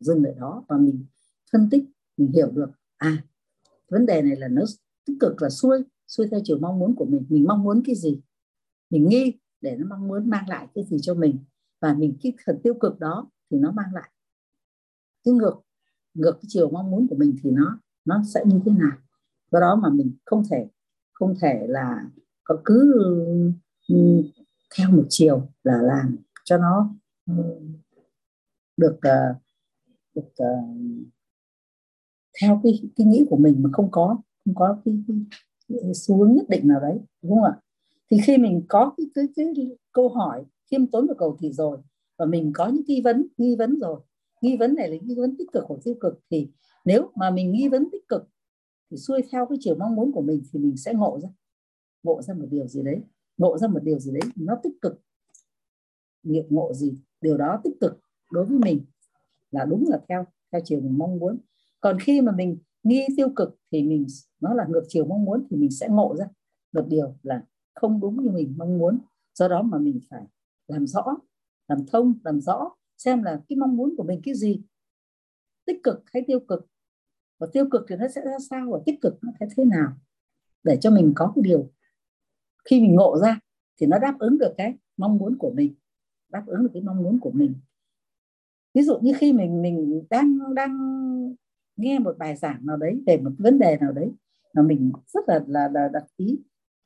dừng ở đó và mình phân tích, mình hiểu được. À vấn đề này là nó tích cực là xuôi xuôi theo chiều mong muốn của mình. Mình mong muốn cái gì? Mình nghi để nó mong muốn mang lại cái gì cho mình. Và mình cái phần tiêu cực đó thì nó mang lại. Cái ngược ngược cái chiều mong muốn của mình thì nó nó sẽ như thế nào? Do đó mà mình không thể không thể là có cứ ừ, theo một chiều là làm cho nó ừ, được ờ, được ờ, theo cái cái nghĩ của mình mà không có không có cái, cái, cái xu hướng nhất định nào đấy đúng không ạ? Thì khi mình có cái, cái, cái câu hỏi khiêm tốn và cầu thị rồi và mình có những nghi vấn nghi vấn rồi nghi vấn này là nghi vấn tích cực hoặc tiêu cực thì nếu mà mình nghi vấn tích cực thì xuôi theo cái chiều mong muốn của mình thì mình sẽ ngộ ra ngộ ra một điều gì đấy ngộ ra một điều gì đấy nó tích cực. Nghiệp ngộ gì, điều đó tích cực đối với mình là đúng là theo theo chiều mình mong muốn. Còn khi mà mình nghi tiêu cực thì mình, nó là ngược chiều mong muốn thì mình sẽ ngộ ra một điều là không đúng như mình mong muốn. Do đó mà mình phải làm rõ, làm thông, làm rõ xem là cái mong muốn của mình cái gì tích cực hay tiêu cực. Và tiêu cực thì nó sẽ ra sao và tích cực nó sẽ thế nào để cho mình có cái điều khi mình ngộ ra thì nó đáp ứng được cái mong muốn của mình đáp ứng được cái mong muốn của mình. Ví dụ như khi mình mình đang đang nghe một bài giảng nào đấy về một vấn đề nào đấy mà mình rất là là, là đặc ý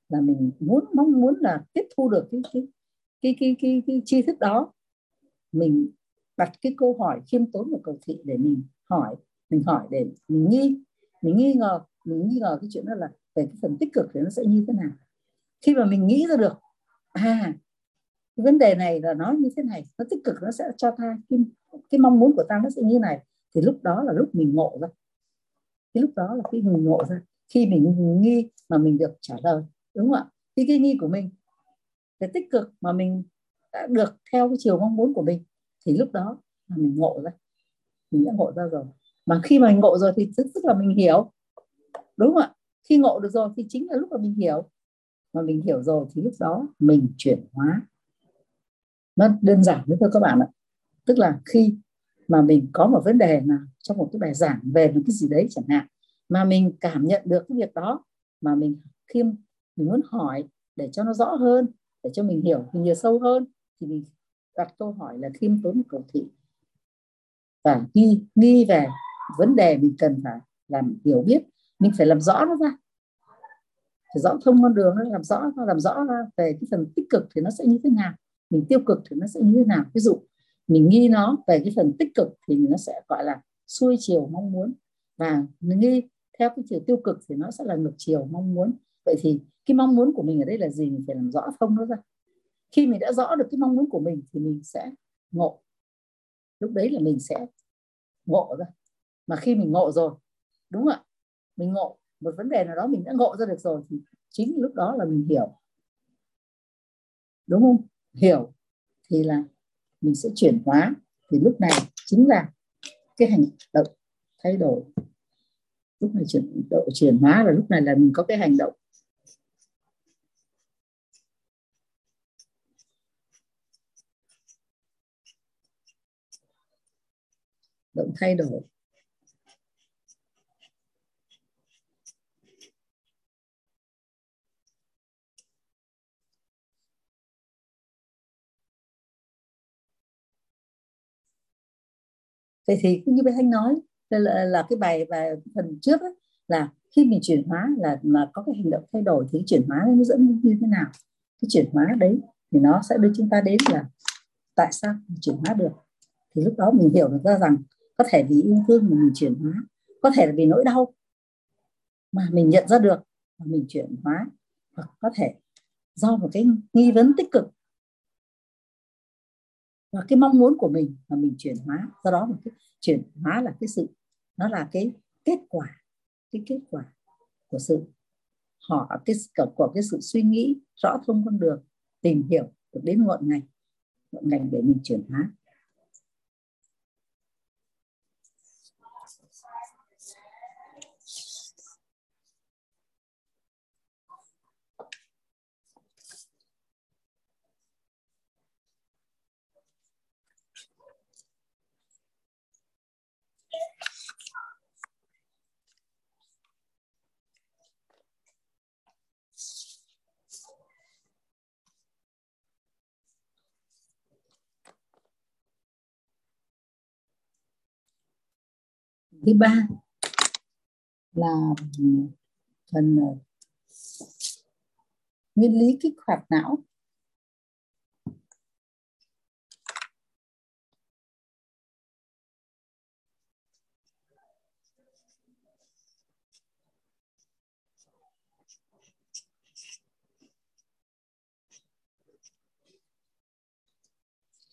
là mình muốn mong muốn là tiếp thu được cái cái cái cái cái, cái tri thức đó mình đặt cái câu hỏi khiêm tốn và cầu thị để mình hỏi mình hỏi để mình nghi mình nghi ngờ mình nghi ngờ cái chuyện đó là về cái phần tích cực thì nó sẽ như thế nào khi mà mình nghĩ ra được à cái vấn đề này là nó như thế này nó tích cực nó sẽ cho ta cái, cái mong muốn của ta nó sẽ như này thì lúc đó là lúc mình ngộ ra. Cái lúc đó là khi mình ngộ ra khi mình nghi mà mình được trả lời đúng không ạ? Thì cái nghi của mình cái tích cực mà mình đã được theo cái chiều mong muốn của mình thì lúc đó là mình ngộ ra. Mình đã ngộ ra rồi. Mà khi mà mình ngộ rồi thì tức, tức là mình hiểu đúng không ạ? Khi ngộ được rồi thì chính là lúc mà mình hiểu mà mình hiểu rồi thì lúc đó mình chuyển hóa. Nó đơn giản với các bạn ạ. Tức là khi mà mình có một vấn đề nào trong một cái bài giảng về một cái gì đấy chẳng hạn, mà mình cảm nhận được cái việc đó, mà mình khiêm, mình muốn hỏi để cho nó rõ hơn, để cho mình hiểu, mình nhiều sâu hơn, thì mình đặt câu hỏi là khiêm tốn cầu thị. Và nghi nghi về vấn đề mình cần phải làm, hiểu biết, mình phải làm rõ nó ra phải rõ thông con đường, nó làm rõ, nó làm rõ ra về cái phần tích cực thì nó sẽ như thế nào, mình tiêu cực thì nó sẽ như thế nào. Ví dụ, mình nghi nó về cái phần tích cực thì nó sẽ, gọi là, xuôi chiều mong muốn, và mình nghi theo cái chiều tiêu cực thì nó sẽ là ngược chiều mong muốn. Vậy thì cái mong muốn của mình ở đây là gì? Mình phải làm rõ thông nó ra. Khi mình đã rõ được cái mong muốn của mình thì mình sẽ ngộ. Lúc đấy là mình sẽ ngộ ra. Mà khi mình ngộ rồi, đúng không ạ? Mình ngộ một vấn đề nào đó mình đã ngộ ra được rồi thì chính lúc đó là mình hiểu. Đúng không? Hiểu thì là mình sẽ chuyển hóa. Thì lúc này chính là cái hành động thay đổi. Lúc này chuyển độ, chuyển hóa là lúc này là mình có cái hành động. Động thay đổi. Vậy thì như bé thanh nói là, là cái bài bài phần trước ấy, là khi mình chuyển hóa là mà có cái hành động thay đổi thì chuyển hóa nó dẫn như thế nào? Cái chuyển hóa đấy thì nó sẽ đưa chúng ta đến là tại sao mình chuyển hóa được? Thì lúc đó mình hiểu được ra rằng có thể vì yêu thương mà mình chuyển hóa có thể là vì nỗi đau mà mình nhận ra được mà mình chuyển hóa hoặc có thể do một cái nghi vấn tích cực và cái mong muốn của mình mà mình chuyển hóa. Do đó mà cái chuyển hóa là cái sự, nó là cái kết quả, cái kết quả của sự họ, cái của cái sự suy nghĩ rõ thông con đường, tìm hiểu được đến ngọn ngành ngọn ngành để mình chuyển hóa. Thứ ba là phần ờ, nguyên lý kích hoạt não.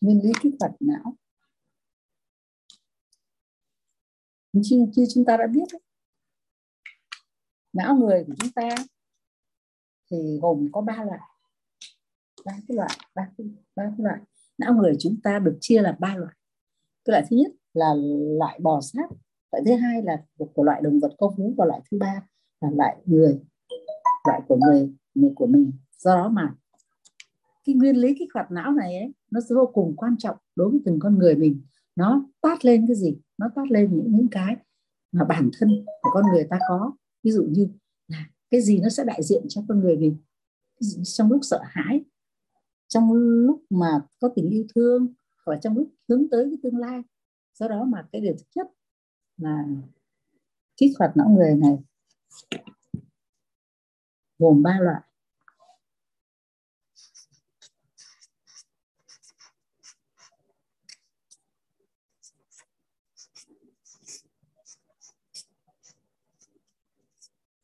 Nguyên lý kích hoạt não. Như, như chúng ta đã biết ấy. não người của chúng ta thì gồm có ba loại ba cái loại ba cái, ba cái loại. Não người chúng ta được chia là ba loại. Cái loại thứ nhất là loại bò sát loại thứ hai là của loại động vật có vú và loại thứ ba là loại người loại của người người của mình. Do đó mà cái nguyên lý kích hoạt não này ấy nó vô cùng quan trọng đối với từng con người mình nó toát lên cái gì? Nó toát lên những những cái mà bản thân của con người ta có. Ví dụ như là cái gì nó sẽ đại diện cho con người mình? Trong lúc sợ hãi, trong lúc mà có tình yêu thương, hoặc là trong lúc hướng tới cái tương lai. Do đó mà cái điều thứ nhất là kích hoạt não người này gồm ba loại.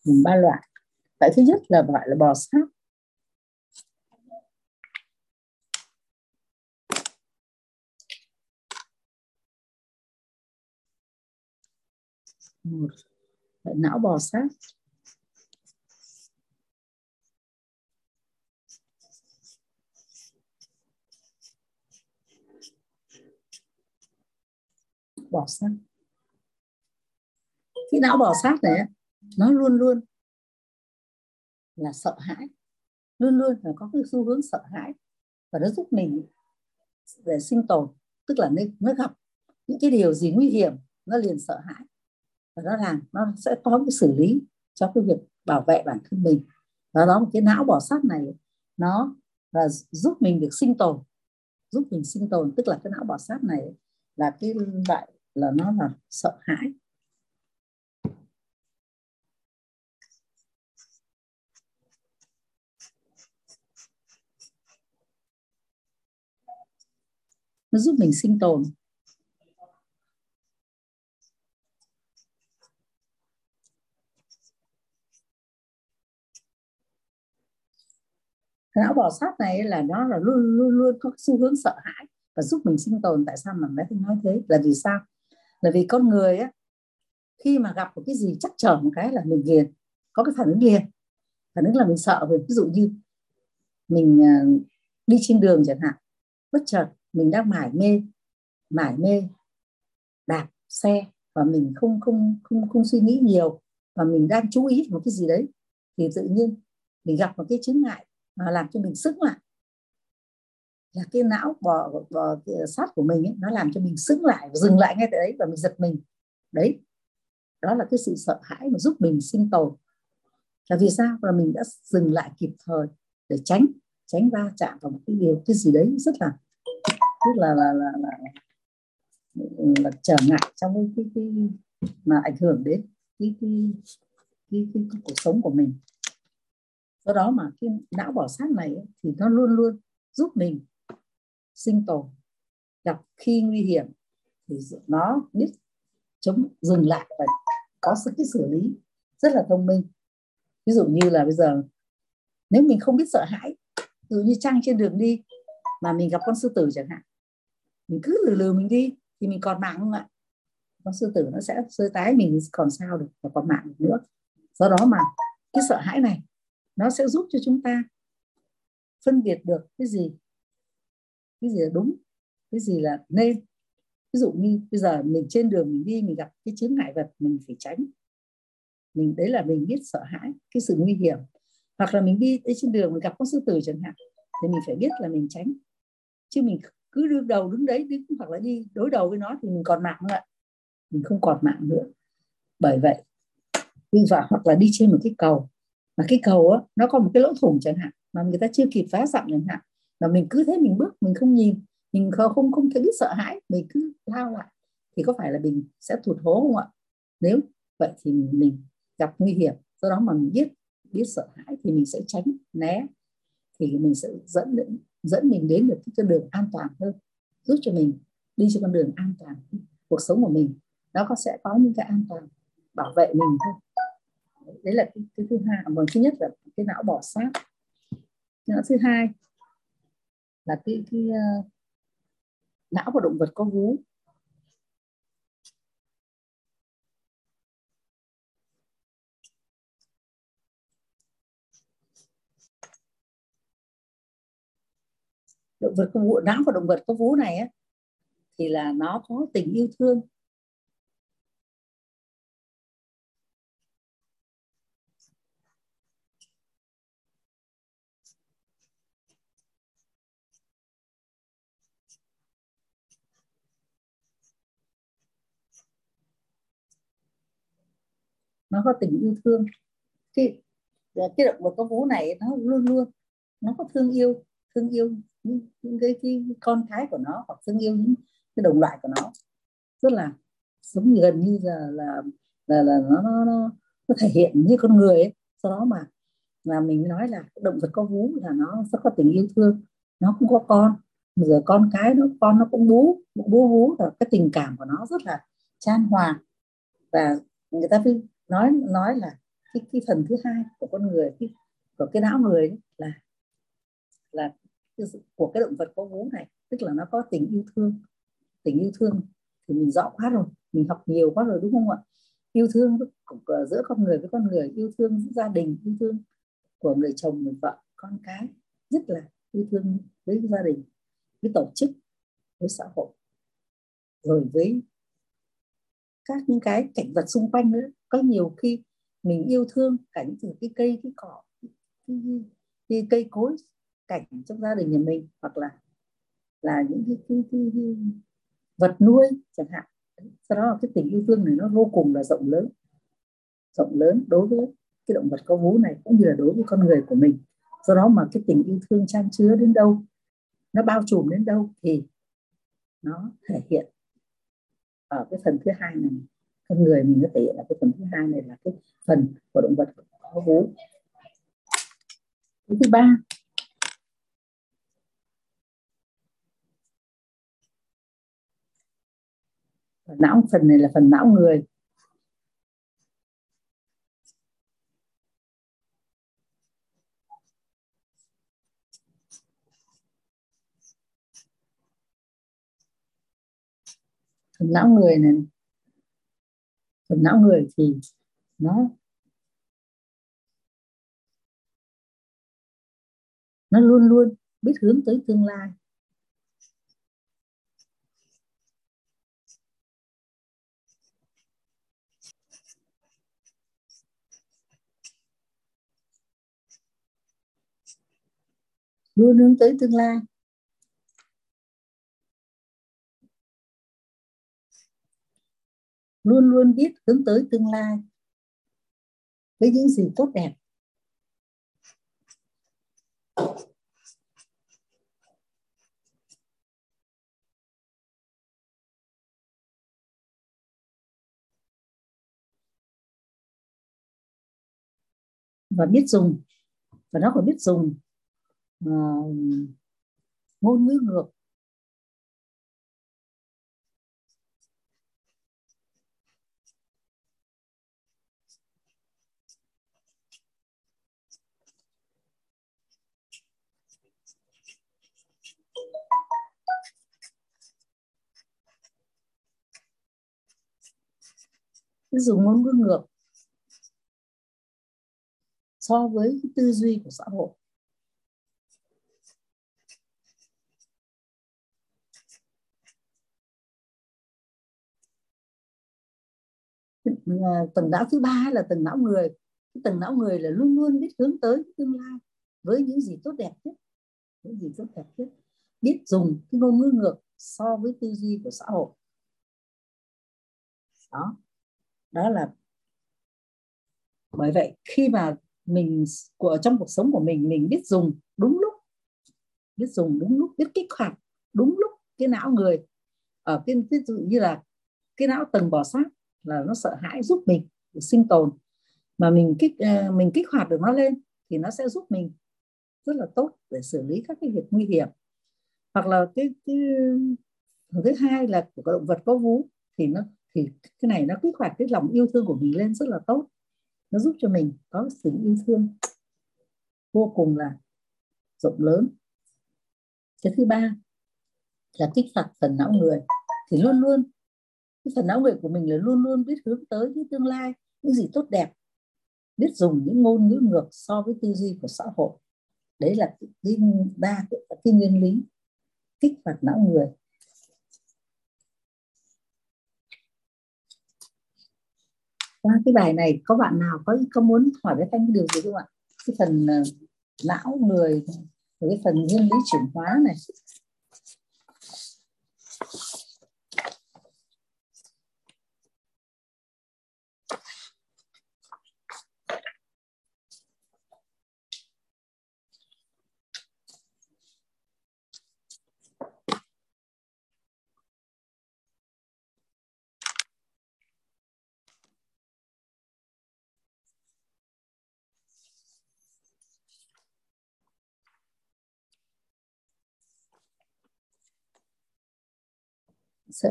Gồm ba loại loại thứ nhất là gọi là bò sát. Một loại não bò sát. Bò sát. Cái não bò sát này nó luôn luôn là sợ hãi. Luôn luôn là có cái xu hướng sợ hãi. Và nó giúp mình để sinh tồn, tức là nó gặp những cái điều gì nguy hiểm, nó liền sợ hãi. Và nó làm nó sẽ có cái xử lý cho cái việc bảo vệ bản thân mình. Và đó một cái não bò sát này, nó là giúp mình được sinh tồn. Giúp mình sinh tồn, tức là cái não bò sát này là cái loại, là nó là sợ hãi. Nó giúp mình sinh tồn. Não bò sát này là nó là luôn luôn luôn có xu hướng sợ hãi và giúp mình sinh tồn. Tại sao mà mẹ không nói thế? Là vì sao? Là vì con người á, khi mà gặp một cái gì chắc trở một cái là mình liền, có cái phản ứng liền. Phản ứng là mình sợ về, ví dụ như mình à, đi trên đường chẳng hạn, bất chợt mình đang mải mê mải mê đạp xe và mình không không không không suy nghĩ nhiều và mình đang chú ý một cái gì đấy thì tự nhiên mình gặp một cái chứng ngại mà làm cho mình sững lại. Là cái não bò, bò sát của mình ấy, nó làm cho mình sững lại và dừng lại ngay tại đấy và mình giật mình. Đấy đó là cái sự sợ hãi mà giúp mình sinh tồn. Là vì sao? Là mình đã dừng lại kịp thời để tránh tránh va chạm vào một cái điều cái gì đấy rất là rất là là là, là, là, trở ngại trong cái, cái, cái mà ảnh hưởng đến cái cái, cái, cái, cái cuộc sống của mình. Do đó mà cái não bỏ sát này thì nó luôn luôn giúp mình sinh tồn gặp khi nguy hiểm thì nó biết chống dừng lại và có sự cái xử lý rất là thông minh. Ví dụ như là bây giờ nếu mình không biết sợ hãi ví dụ như trăng trên đường đi mà mình gặp con sư tử chẳng hạn mình cứ lừ lừ mình đi, thì mình còn mạng không ạ? Con sư tử nó sẽ sơ tái, mình còn sao được, và còn mạng nữa. Do đó mà cái sợ hãi này, nó sẽ giúp cho chúng ta phân biệt được cái gì cái gì là đúng, cái gì là nên. Ví dụ như bây giờ mình trên đường mình đi, mình gặp cái chướng ngại vật, mình phải tránh. Mình, đấy là mình biết sợ hãi, cái sự nguy hiểm. Hoặc là mình đi trên đường, mình gặp con sư tử chẳng hạn, thì mình phải biết là mình tránh. Chứ mình cứ đương đầu đứng đấy đứng hoặc là đi đối đầu với nó thì mình còn mạng nữa, mình không còn mạng nữa. Bởi vậy đi vào hoặc là đi trên một cái cầu. Mà cái cầu á nó có một cái lỗ thủng chẳng hạn mà người ta chưa kịp phá dặm chẳng hạn. Mà mình cứ thế mình bước mình không nhìn mình không không không thể biết sợ hãi mình cứ lao lại. Thì có phải là mình sẽ thụt hố không ạ? Nếu vậy thì mình gặp nguy hiểm do đó mà mình biết biết sợ hãi thì mình sẽ tránh né. Thì mình sẽ dẫn đến, dẫn mình đến được cái con đường an toàn hơn giúp cho mình đi trên con đường an toàn cuộc sống của mình nó có sẽ có những cái an toàn bảo vệ mình thôi. Đấy là cái, cái thứ hai. Một thứ nhất là cái não bỏ sát. Não thứ hai là cái cái uh, não của động vật có vú. Động vật có vú não của động vật có vú này á, thì là nó có tình yêu thương. Nó có tình yêu thương. Cái cái động vật có vú này nó luôn luôn, nó có thương yêu thương yêu những, những cái, cái con cái của nó hoặc thương yêu những cái đồng loại của nó. Rất là giống như gần như là là là, là nó, nó nó nó thể hiện như con người ấy. sau đó mà là mình nói là động vật có vú là nó rất có tình yêu thương. Nó cũng có con. Giờ con cái nó con nó cũng bú bú vú. Là cái tình cảm của nó rất là chan hòa. Và người ta mới nói nói là cái cái phần thứ hai của con người cái của cái não người ấy, là là của cái động vật có vú này tức là nó có tình yêu thương. Tình yêu thương thì mình rõ quá rồi mình học nhiều quá rồi đúng không ạ? Yêu thương giữa con người với con người yêu thương gia đình yêu thương của người chồng người vợ con cái nhất là yêu thương với gia đình với tổ chức với xã hội. Rồi với các những cái cảnh vật xung quanh nữa. Có nhiều khi mình yêu thương cả những từ cái cây cái cỏ cái, cái cây cối cảnh trong gia đình nhà mình hoặc là là những cái, cái, cái, cái vật nuôi chẳng hạn. Sau đó cái tình yêu thương này nó vô cùng là rộng lớn. Rộng lớn đối với cái động vật có vú này cũng như là đối với con người của mình. Do đó mà cái tình yêu thương trang chứa đến đâu nó bao trùm đến đâu thì nó thể hiện ở cái phần thứ hai này. Con người mình nó thể hiện là cái phần thứ hai này là cái phần của động vật có vú. Thứ ba phần não, phần này là phần não người. Phần não người này. Phần não người thì nó nó luôn luôn biết hướng tới tương lai. Luôn hướng tới tương lai. Luôn luôn biết hướng tới tương lai với những gì tốt đẹp. Và biết dùng, và nó còn biết dùng uh, ngôn ngữ ngược. Dùng ngôn ngữ ngược so với tư duy của xã hội. Ờ, tầng não thứ ba là tầng não người. Cái tầng não người là luôn luôn biết hướng tới tương lai với những gì tốt đẹp nhất, những gì tốt đẹp nhất. Biết dùng cái ngôn ngữ ngược so với tư duy của xã hội. Đó. Đó là bởi vậy khi mà mình của, trong cuộc sống của mình mình biết dùng đúng lúc, biết dùng đúng lúc, biết kích hoạt đúng lúc cái não người. Ở cái, ví dụ như là cái não tầng bò sát là nó sợ hãi giúp mình để sinh tồn. Mà mình kích à, mình kích hoạt được nó lên thì nó sẽ giúp mình rất là tốt để xử lý các cái việc nguy hiểm. Hoặc là cái, cái thứ hai là của động vật có vú thì nó thì cái này nó kích hoạt cái lòng yêu thương của mình lên rất là tốt. Nó giúp cho mình có sự yêu thương vô cùng là rộng lớn. Cái thứ ba là kích hoạt phần não người thì luôn luôn cái phần não người của mình là luôn luôn biết hướng tới những tương lai những gì tốt đẹp biết dùng những ngôn ngữ ngược so với tư duy của xã hội. Đấy là cái ba cái, cái nguyên lý kích hoạt não người qua cái bài này có bạn nào có có muốn hỏi với thanh điều gì không ạ? Cái phần ờ, não người cái phần nguyên lý chuyển hóa này.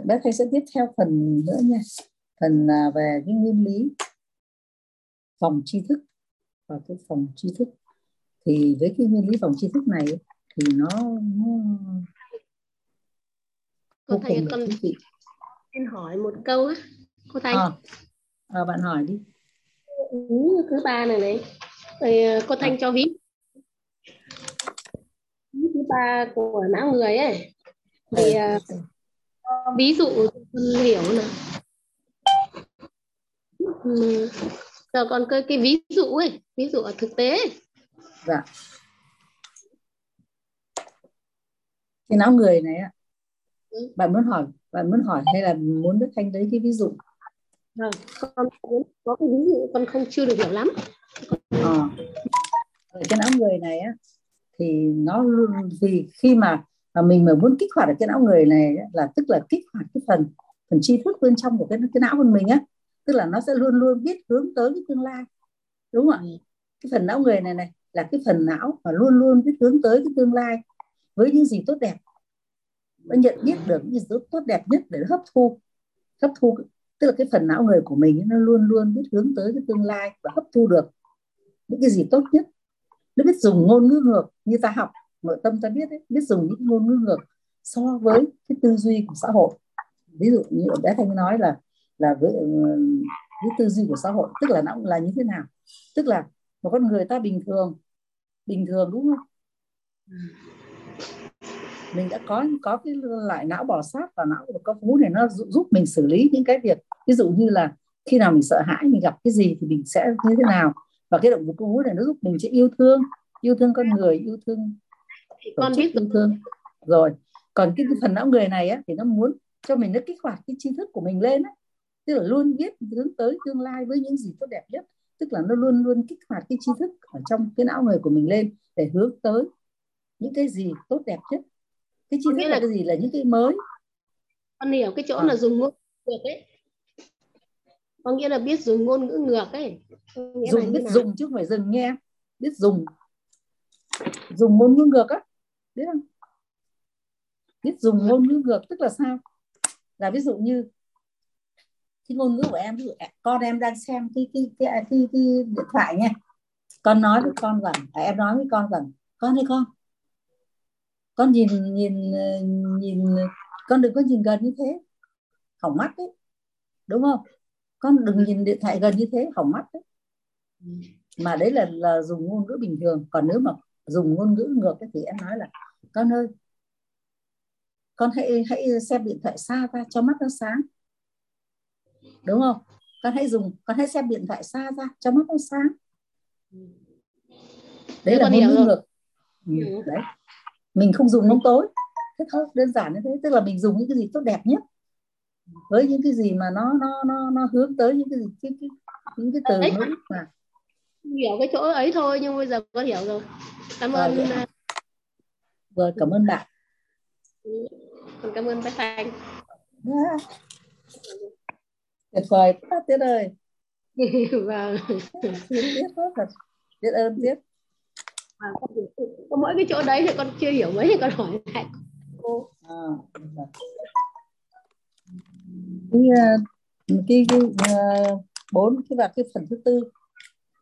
Bé thầy sẽ tiếp theo phần nữa nha. Phần à, về cái nguyên lý phòng tri thức và cái phòng tri thức. Thì với cái nguyên lý phòng tri thức này thì nó, nó cô thầy con xin hỏi một câu á cô thầy à, à, bạn hỏi đi. Ừ, thứ ba này này. Thì à, cô thanh à. cho ví. Thứ ba của não người ấy. Thì à, ví dụ con hiểu nào ừ. giờ còn cái cái ví dụ ấy ví dụ ở thực tế dạ cái não người này ạ ừ. bạn muốn hỏi bạn muốn hỏi hay là muốn đức thanh lấy cái ví dụ vâng con có cái ví dụ con không chưa được hiểu lắm à. cái não người này á thì nó luôn vì khi mà mà mình mà muốn kích hoạt được cái não người này là tức là kích hoạt cái phần phần tri thức bên trong của cái cái não của mình á. Tức là nó sẽ luôn luôn biết hướng tới cái tương lai. Đúng không ạ? Ừ. cái phần não người này này là cái phần não mà luôn luôn biết hướng tới cái tương lai với những gì tốt đẹp. Nó nhận biết được những gì tốt đẹp nhất để hấp thu hấp thu. Tức là cái phần não người của mình nó luôn luôn biết hướng tới cái tương lai và hấp thu được những cái gì tốt nhất. Nó biết dùng ngôn ngữ ngược như ta học nội tâm ta biết ấy, biết dùng những ngôn ngữ ngược so với cái tư duy của xã hội. Ví dụ như bé thanh nói là là với ờ, cái tư duy của xã hội tức là nó là như thế nào? Tức là một con người ta bình thường bình thường đúng không? Mình đã có có cái loại não bò sát và não của có vú này nó giúp mình xử lý những cái việc ví dụ như là khi nào mình sợ hãi mình gặp cái gì thì mình sẽ như thế nào? Và cái động vật có vú này nó giúp mình sẽ yêu thương yêu thương con người yêu thương con biết yêu thương. Rồi còn cái phần não người này á, thì nó muốn cho mình nó kích hoạt cái tri thức của mình lên á. tức là luôn biết hướng tới tương lai với những gì tốt đẹp nhất. Tức là nó luôn luôn kích hoạt cái tri thức ở trong cái não người của mình lên để hướng tới những cái gì tốt đẹp nhất. Cái tri thức là, là cái gì? Là những cái mới. Con hiểu cái chỗ à. là dùng ngôn ngược ấy. Có nghĩa là biết dùng ngôn ngữ ngược ấy. Nghĩa dùng biết dùng chứ không phải dừng nghe. Biết dùng. Dùng ngôn ngữ ngược á biết không? Biết dùng ngôn ngữ ngược tức là sao? Là ví dụ như cái ngôn ngữ của em ví dụ con em đang xem cái cái cái, cái, cái, cái điện thoại nha. Con nói với con rằng à, em nói với con rằng con ơi con con nhìn nhìn nhìn con đừng có nhìn gần như thế. Hỏng mắt đấy đúng không? Con đừng nhìn điện thoại gần như thế hỏng mắt đấy. Mà đấy là là dùng ngôn ngữ bình thường. Còn nếu mà dùng ngôn ngữ ngược thì em nói là con ơi con hãy hãy xem điện thoại xa ra cho mắt nó sáng. Đúng không? Con hãy dùng con hãy xem điện thoại xa ra cho mắt nó sáng. Đấy là ngôn ngữ ngược. Ừ, đấy. Mình không dùng ngôn tối. Thế thôi đơn giản như thế. Tức là mình dùng những cái gì tốt đẹp nhất. Với những cái gì mà nó nó nó nó hướng tới những cái gì cái, cái những cái từ ngữ mà hiểu cái chỗ ấy thôi nhưng bây giờ con hiểu rồi. Cảm ơn rồi, à, rồi cảm ơn bạn. Ừ, cảm ơn bác Thành. Tuyệt vời quá tiết ơi vâng. Biết ơn tiết à, có mỗi cái chỗ đấy thì con chưa hiểu mấy thì con hỏi lại cô. À, cái cái, cái uh, bốn cái và cái phần thứ tư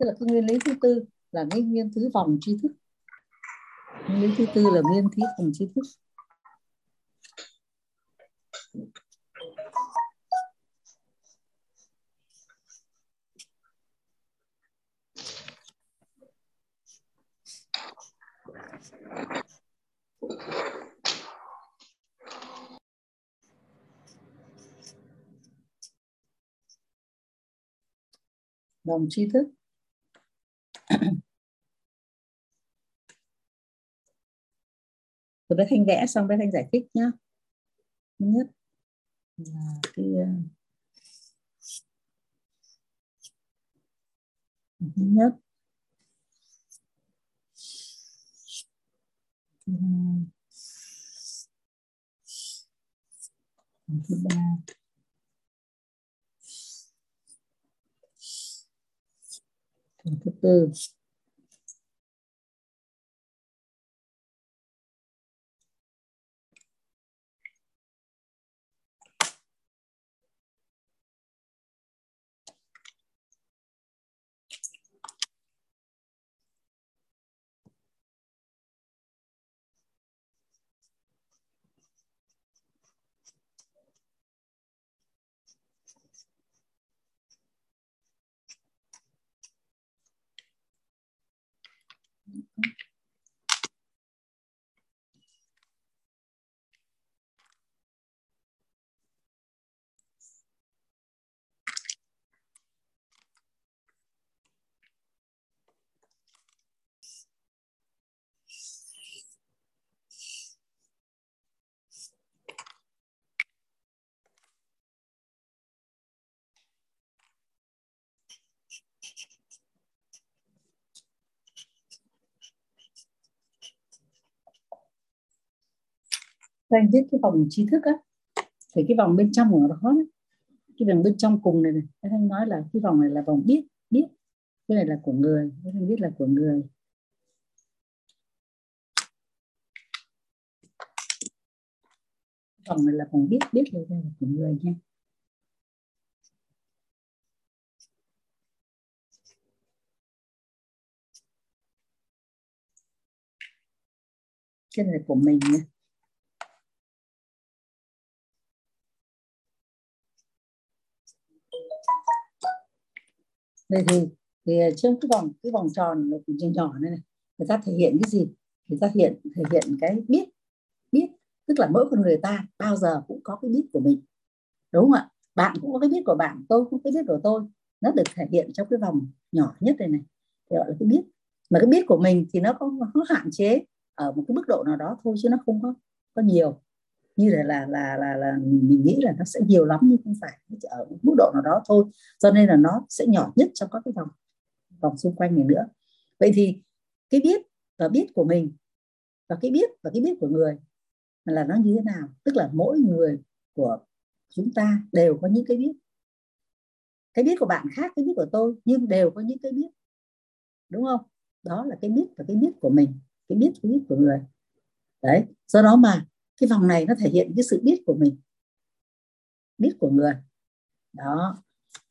tức là cái nguyên lý thứ tư là cái nguyên thứ vòng tri thức. Nguyên lý thứ tư là nguyên thứ vòng tri thức. Vòng tri thức. rồi bé thanh vẽ xong bé thanh giải thích nhá. Thứ nhất là cái ờ, thứ nhất thứ hai thứ ba thứ tư các anh biết cái vòng tri thức á, thì cái vòng bên trong của nó đó cái vòng bên trong cùng này này các anh nói là cái vòng này là vòng biết biết. Cái này là của người các anh biết là của người. Vòng này là vòng biết biết là đây là của người nha. Cái này là của mình nha. Vậy thì thì ờ, trong cái vòng cái vòng tròn nhỏ nhỏ này, này người ta thể hiện cái gì? Thì ta hiện thể hiện cái biết biết tức là mỗi con người ta bao giờ cũng có cái biết của mình đúng không ạ? Bạn cũng có cái biết của bạn tôi cũng có cái biết của tôi. Nó được thể hiện trong cái vòng nhỏ nhất này này thì gọi là cái biết mà cái biết của mình thì nó có nó hạn chế ở một cái mức độ nào đó thôi chứ nó không có có nhiều như là là là là, là mình nghĩ là nó sẽ nhiều lắm nhưng không phải ở mức độ nào đó thôi. Cho nên là nó sẽ nhỏ nhất trong các cái vòng vòng xung quanh này nữa. Vậy thì cái biết và biết của mình và cái biết và cái biết của người là nó như thế nào? Tức là mỗi người của chúng ta đều có những cái biết. Cái biết của bạn khác cái biết của tôi nhưng đều có những cái biết. Đúng không? Đó là cái biết và cái biết của mình cái biết cái biết của người. Đấy do đó mà cái vòng này nó thể hiện cái sự biết của mình, biết của người. Đó.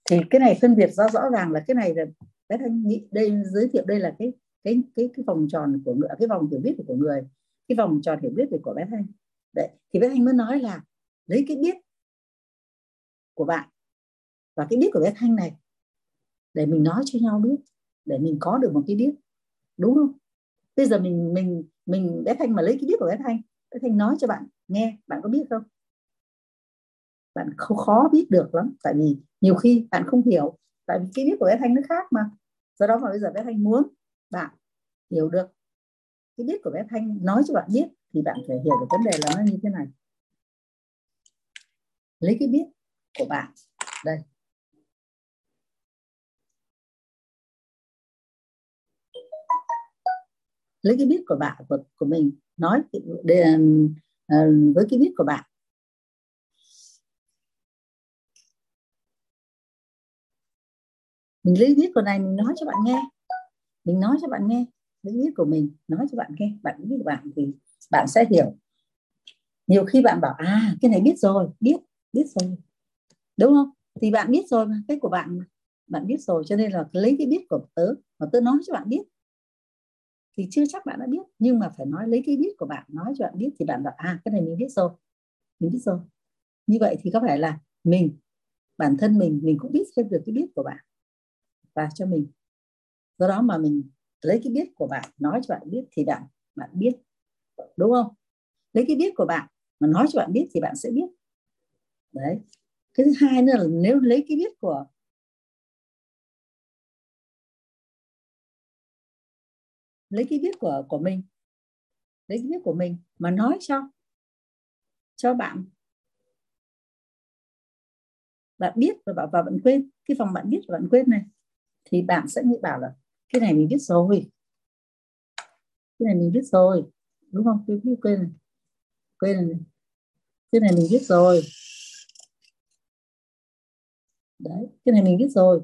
Thì cái này phân biệt rõ rõ ràng là cái này là bé thanh nghĩ đây giới thiệu đây là cái cái cái cái vòng tròn của người, cái vòng hiểu biết của người, cái vòng tròn hiểu biết của bé thanh. Đấy, thì bé thanh mới nói là lấy cái biết của bạn và cái biết của bé thanh này để mình nói cho nhau biết, để mình có được một cái biết, đúng không? Bây giờ mình mình mình, bé thanh mà lấy cái biết của bé thanh bé thanh nói cho bạn, nghe, bạn có biết không? Bạn không khó biết được lắm, tại vì nhiều khi bạn không hiểu, tại vì cái biết của bé thanh nó khác mà. Do đó mà bây giờ bé thanh muốn bạn hiểu được cái biết của bé thanh, nói cho bạn biết thì bạn phải hiểu được vấn đề là nó như thế này. Lấy cái biết của bạn. Đây. Lấy cái biết của bạn của, của mình nói để, uh, với cái biết của bạn. Mình lấy biết của này mình nói cho bạn nghe. Mình nói cho bạn nghe lấy biết của mình nói cho bạn nghe. Bạn biết của bạn thì bạn sẽ hiểu. Nhiều khi bạn bảo à cái này biết rồi biết biết rồi. Đúng không? Thì bạn biết rồi mà cái của bạn bạn biết rồi cho nên là lấy cái biết của tớ mà tớ nói cho bạn biết thì chưa chắc bạn đã biết. Nhưng mà phải nói, lấy cái biết của bạn, nói cho bạn biết thì bạn bảo à cái này mình biết rồi, mình biết rồi. Như vậy thì có phải là mình, bản thân mình mình cũng biết thêm được cái biết của bạn và cho mình. Do đó mà mình lấy cái biết của bạn, nói cho bạn biết thì bạn bạn biết, đúng không? Lấy cái biết của bạn mà nói cho bạn biết thì bạn sẽ biết. Đấy. Cái thứ hai nữa là nếu lấy cái biết của lấy cái viết của của mình. Lấy cái viết của mình mà nói cho cho bạn. Bạn biết và bảo và bạn quên. Cái phòng bạn biết và bạn quên này, thì bạn sẽ nghĩ bảo là, cái này mình biết rồi. Cái này mình biết rồi. Đúng không? Cái quên này. Quên này. Cái này mình biết rồi. Đấy, cái này mình biết rồi.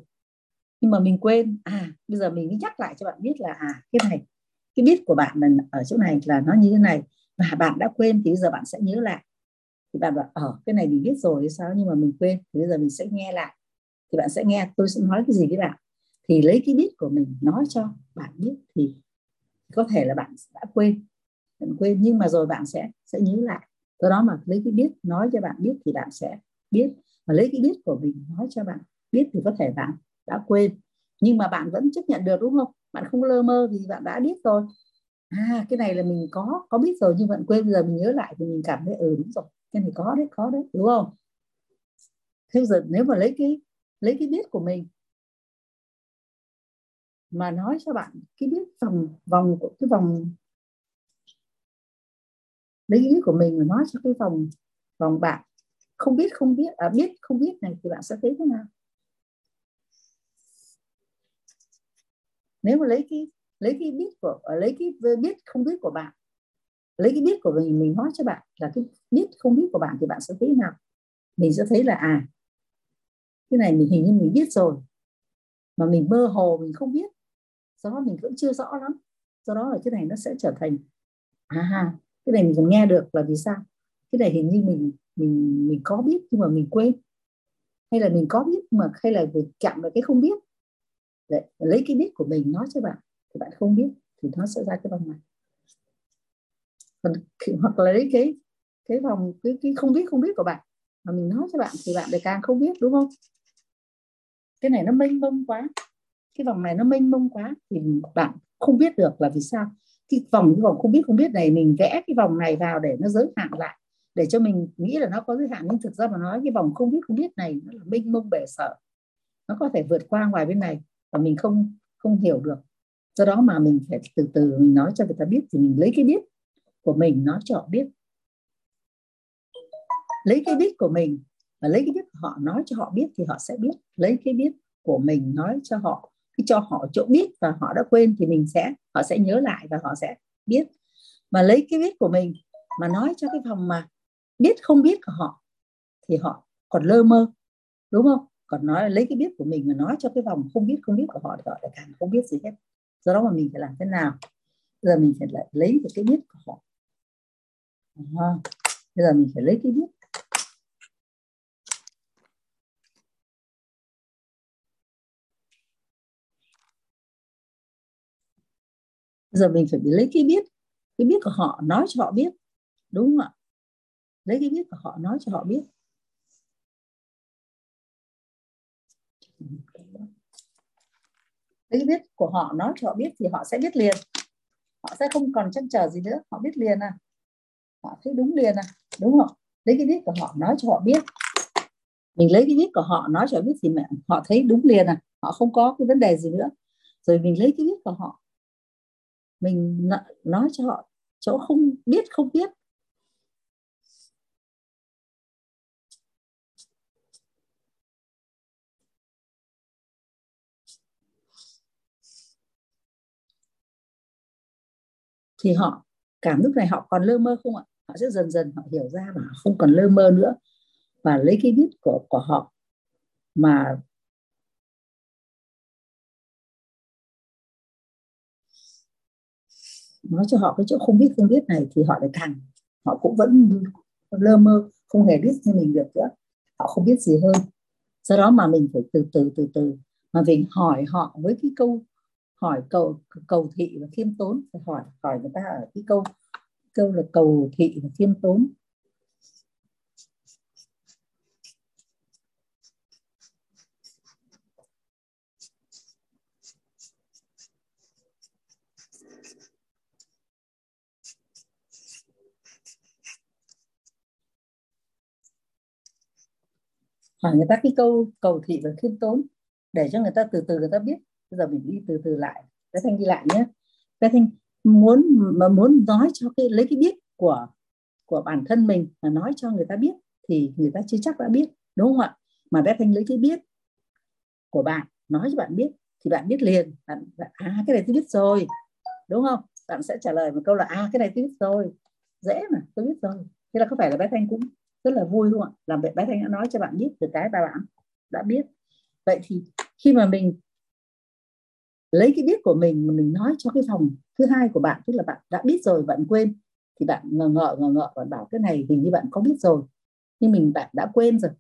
Nhưng mà mình quên. À bây giờ mình mới nhắc lại cho bạn biết là à cái này cái biết của bạn là ở chỗ này là nó như thế này, và bạn đã quên thì bây giờ bạn sẽ nhớ lại. Thì bạn bảo ở cái này mình biết rồi thì sao nhưng mà mình quên, thì bây giờ mình sẽ nghe lại. Thì bạn sẽ nghe, tôi sẽ nói cái gì với bạn? Thì lấy cái biết của mình nói cho bạn biết thì có thể là bạn đã quên, bạn quên, nhưng mà rồi bạn sẽ sẽ nhớ lại. Do đó mà lấy cái biết nói cho bạn biết thì bạn sẽ biết. Mà lấy cái biết của mình nói cho bạn biết thì có thể bạn đã quên, nhưng mà bạn vẫn chấp nhận được, đúng không? Bạn không lơ mơ vì bạn đã biết rồi. À cái này là mình có có biết rồi nhưng bạn quên, bây giờ mình nhớ lại thì mình cảm thấy ừ đúng rồi, cái này có đấy có đấy, đúng không? Thế giờ nếu mà lấy cái lấy cái biết của mình mà nói cho bạn cái biết vòng vòng của, cái vòng lấy cái biết của mình mà nói cho cái vòng vòng bạn không biết không biết à biết, không biết này thì bạn sẽ thấy thế nào? Nếu mà lấy cái lấy cái biết của ờ, lấy cái biết không biết của bạn, lấy cái biết của mình mình nói cho bạn là cái biết không biết của bạn thì bạn sẽ thấy nào? Mình sẽ thấy là à cái này mình hình như mình biết rồi, mà mình mơ hồ mình không biết. Do đó mình cũng chưa rõ lắm. Do đó là cái này nó sẽ trở thành à ha cái này mình còn nghe được là vì sao? Cái này hình như mình mình mình có biết nhưng mà mình quên. Hay là mình có biết mà, hay là việc chạm vào cái không biết? Đấy, lấy cái biết của mình nói cho bạn thì bạn không biết thì nó sẽ ra cái vòng này. Còn hoặc là lấy cái cái vòng cái, cái không biết không biết của bạn mà mình nói cho bạn thì bạn lại càng không biết đúng không? Cái này nó mênh mông quá. Cái vòng này nó mênh mông quá thì bạn không biết được là vì sao. Cái vòng cái vòng không biết không biết này mình vẽ cái vòng này vào để nó giới hạn lại để cho mình nghĩ là nó có giới hạn. Nhưng thực ra mà nói cái vòng không biết không biết này nó là mênh mông bể sợ. Nó có thể vượt qua ngoài bên này và mình không không hiểu được. Do đó mà mình phải từ từ mình nói cho người ta biết, thì mình lấy cái biết của mình nói cho họ biết. Lấy cái biết của mình và lấy cái biết của họ nói cho họ biết thì họ sẽ biết. Lấy cái biết của mình nói cho họ, cái cho họ chỗ biết và họ đã quên thì mình sẽ, họ sẽ nhớ lại và họ sẽ biết. Mà lấy cái biết của mình mà nói cho cái phòng mà biết không biết của họ thì họ còn lơ mơ, đúng không? Còn nói lấy cái biết của mình mà nói cho cái vòng không biết không biết của họ thì họ lại càng không biết gì hết. Do đó mà mình phải làm thế nào? Bây giờ mình phải lại lấy được cái biết của họ. À, bây giờ mình phải lấy cái biết. Bây giờ mình phải lấy cái biết cái biết của họ nói cho họ biết. Đúng không ạ? Lấy cái biết của họ nói cho họ biết. Lấy biết của họ, nói cho họ biết thì họ sẽ biết liền. Họ sẽ không còn chăn chờ gì nữa, họ biết liền à. Họ thấy đúng liền à đúng không? Lấy cái biết của họ, nói cho họ biết. Mình lấy cái biết của họ, nói cho họ biết thì mẹ, họ thấy đúng liền à. Họ không có cái vấn đề gì nữa. Rồi mình lấy cái biết của họ. Mình nói cho họ chỗ không biết không biết. Thì họ cảm lúc này họ còn lơ mơ không ạ? Họ sẽ dần dần họ hiểu ra và không còn lơ mơ nữa. Và lấy cái biết của của họ mà nói cho họ cái chỗ không biết không biết này thì họ lại càng, họ cũng vẫn lơ mơ, không hề biết như mình được nữa. Họ không biết gì hơn. Do đó mà mình phải từ từ từ từ mà mình hỏi họ với cái câu hỏi cầu cầu thị và khiêm tốn. Phải hỏi hỏi người ta ở cái câu câu là cầu thị và khiêm tốn. Hỏi người ta cái câu cầu thị và khiêm tốn để cho người ta từ từ người ta biết bây giờ mình đi từ từ lại. Bé thanh đi lại nhé. Bé thanh muốn mà muốn nói cho cái lấy cái biết của của bản thân mình mà nói cho người ta biết thì người ta chưa chắc đã biết đúng không ạ? Mà bé thanh lấy cái biết của bạn nói cho bạn biết thì bạn biết liền. Bạn, bạn à cái này tôi biết rồi đúng không? Bạn sẽ trả lời một câu là à cái này tôi biết rồi. Dễ mà tôi biết rồi. Thế là có phải là bé thanh cũng rất là vui không ạ? Làm bé thanh đã nói cho bạn biết từ cái bà bạn đã biết. Vậy thì khi mà mình lấy cái biết của mình mà mình nói cho cái phòng thứ hai của bạn, tức là bạn đã biết rồi, bạn quên, thì bạn ngờ ngợ ngờ ngợ bạn bảo cái này hình như bạn có biết rồi. Nhưng mình, bạn đã quên rồi.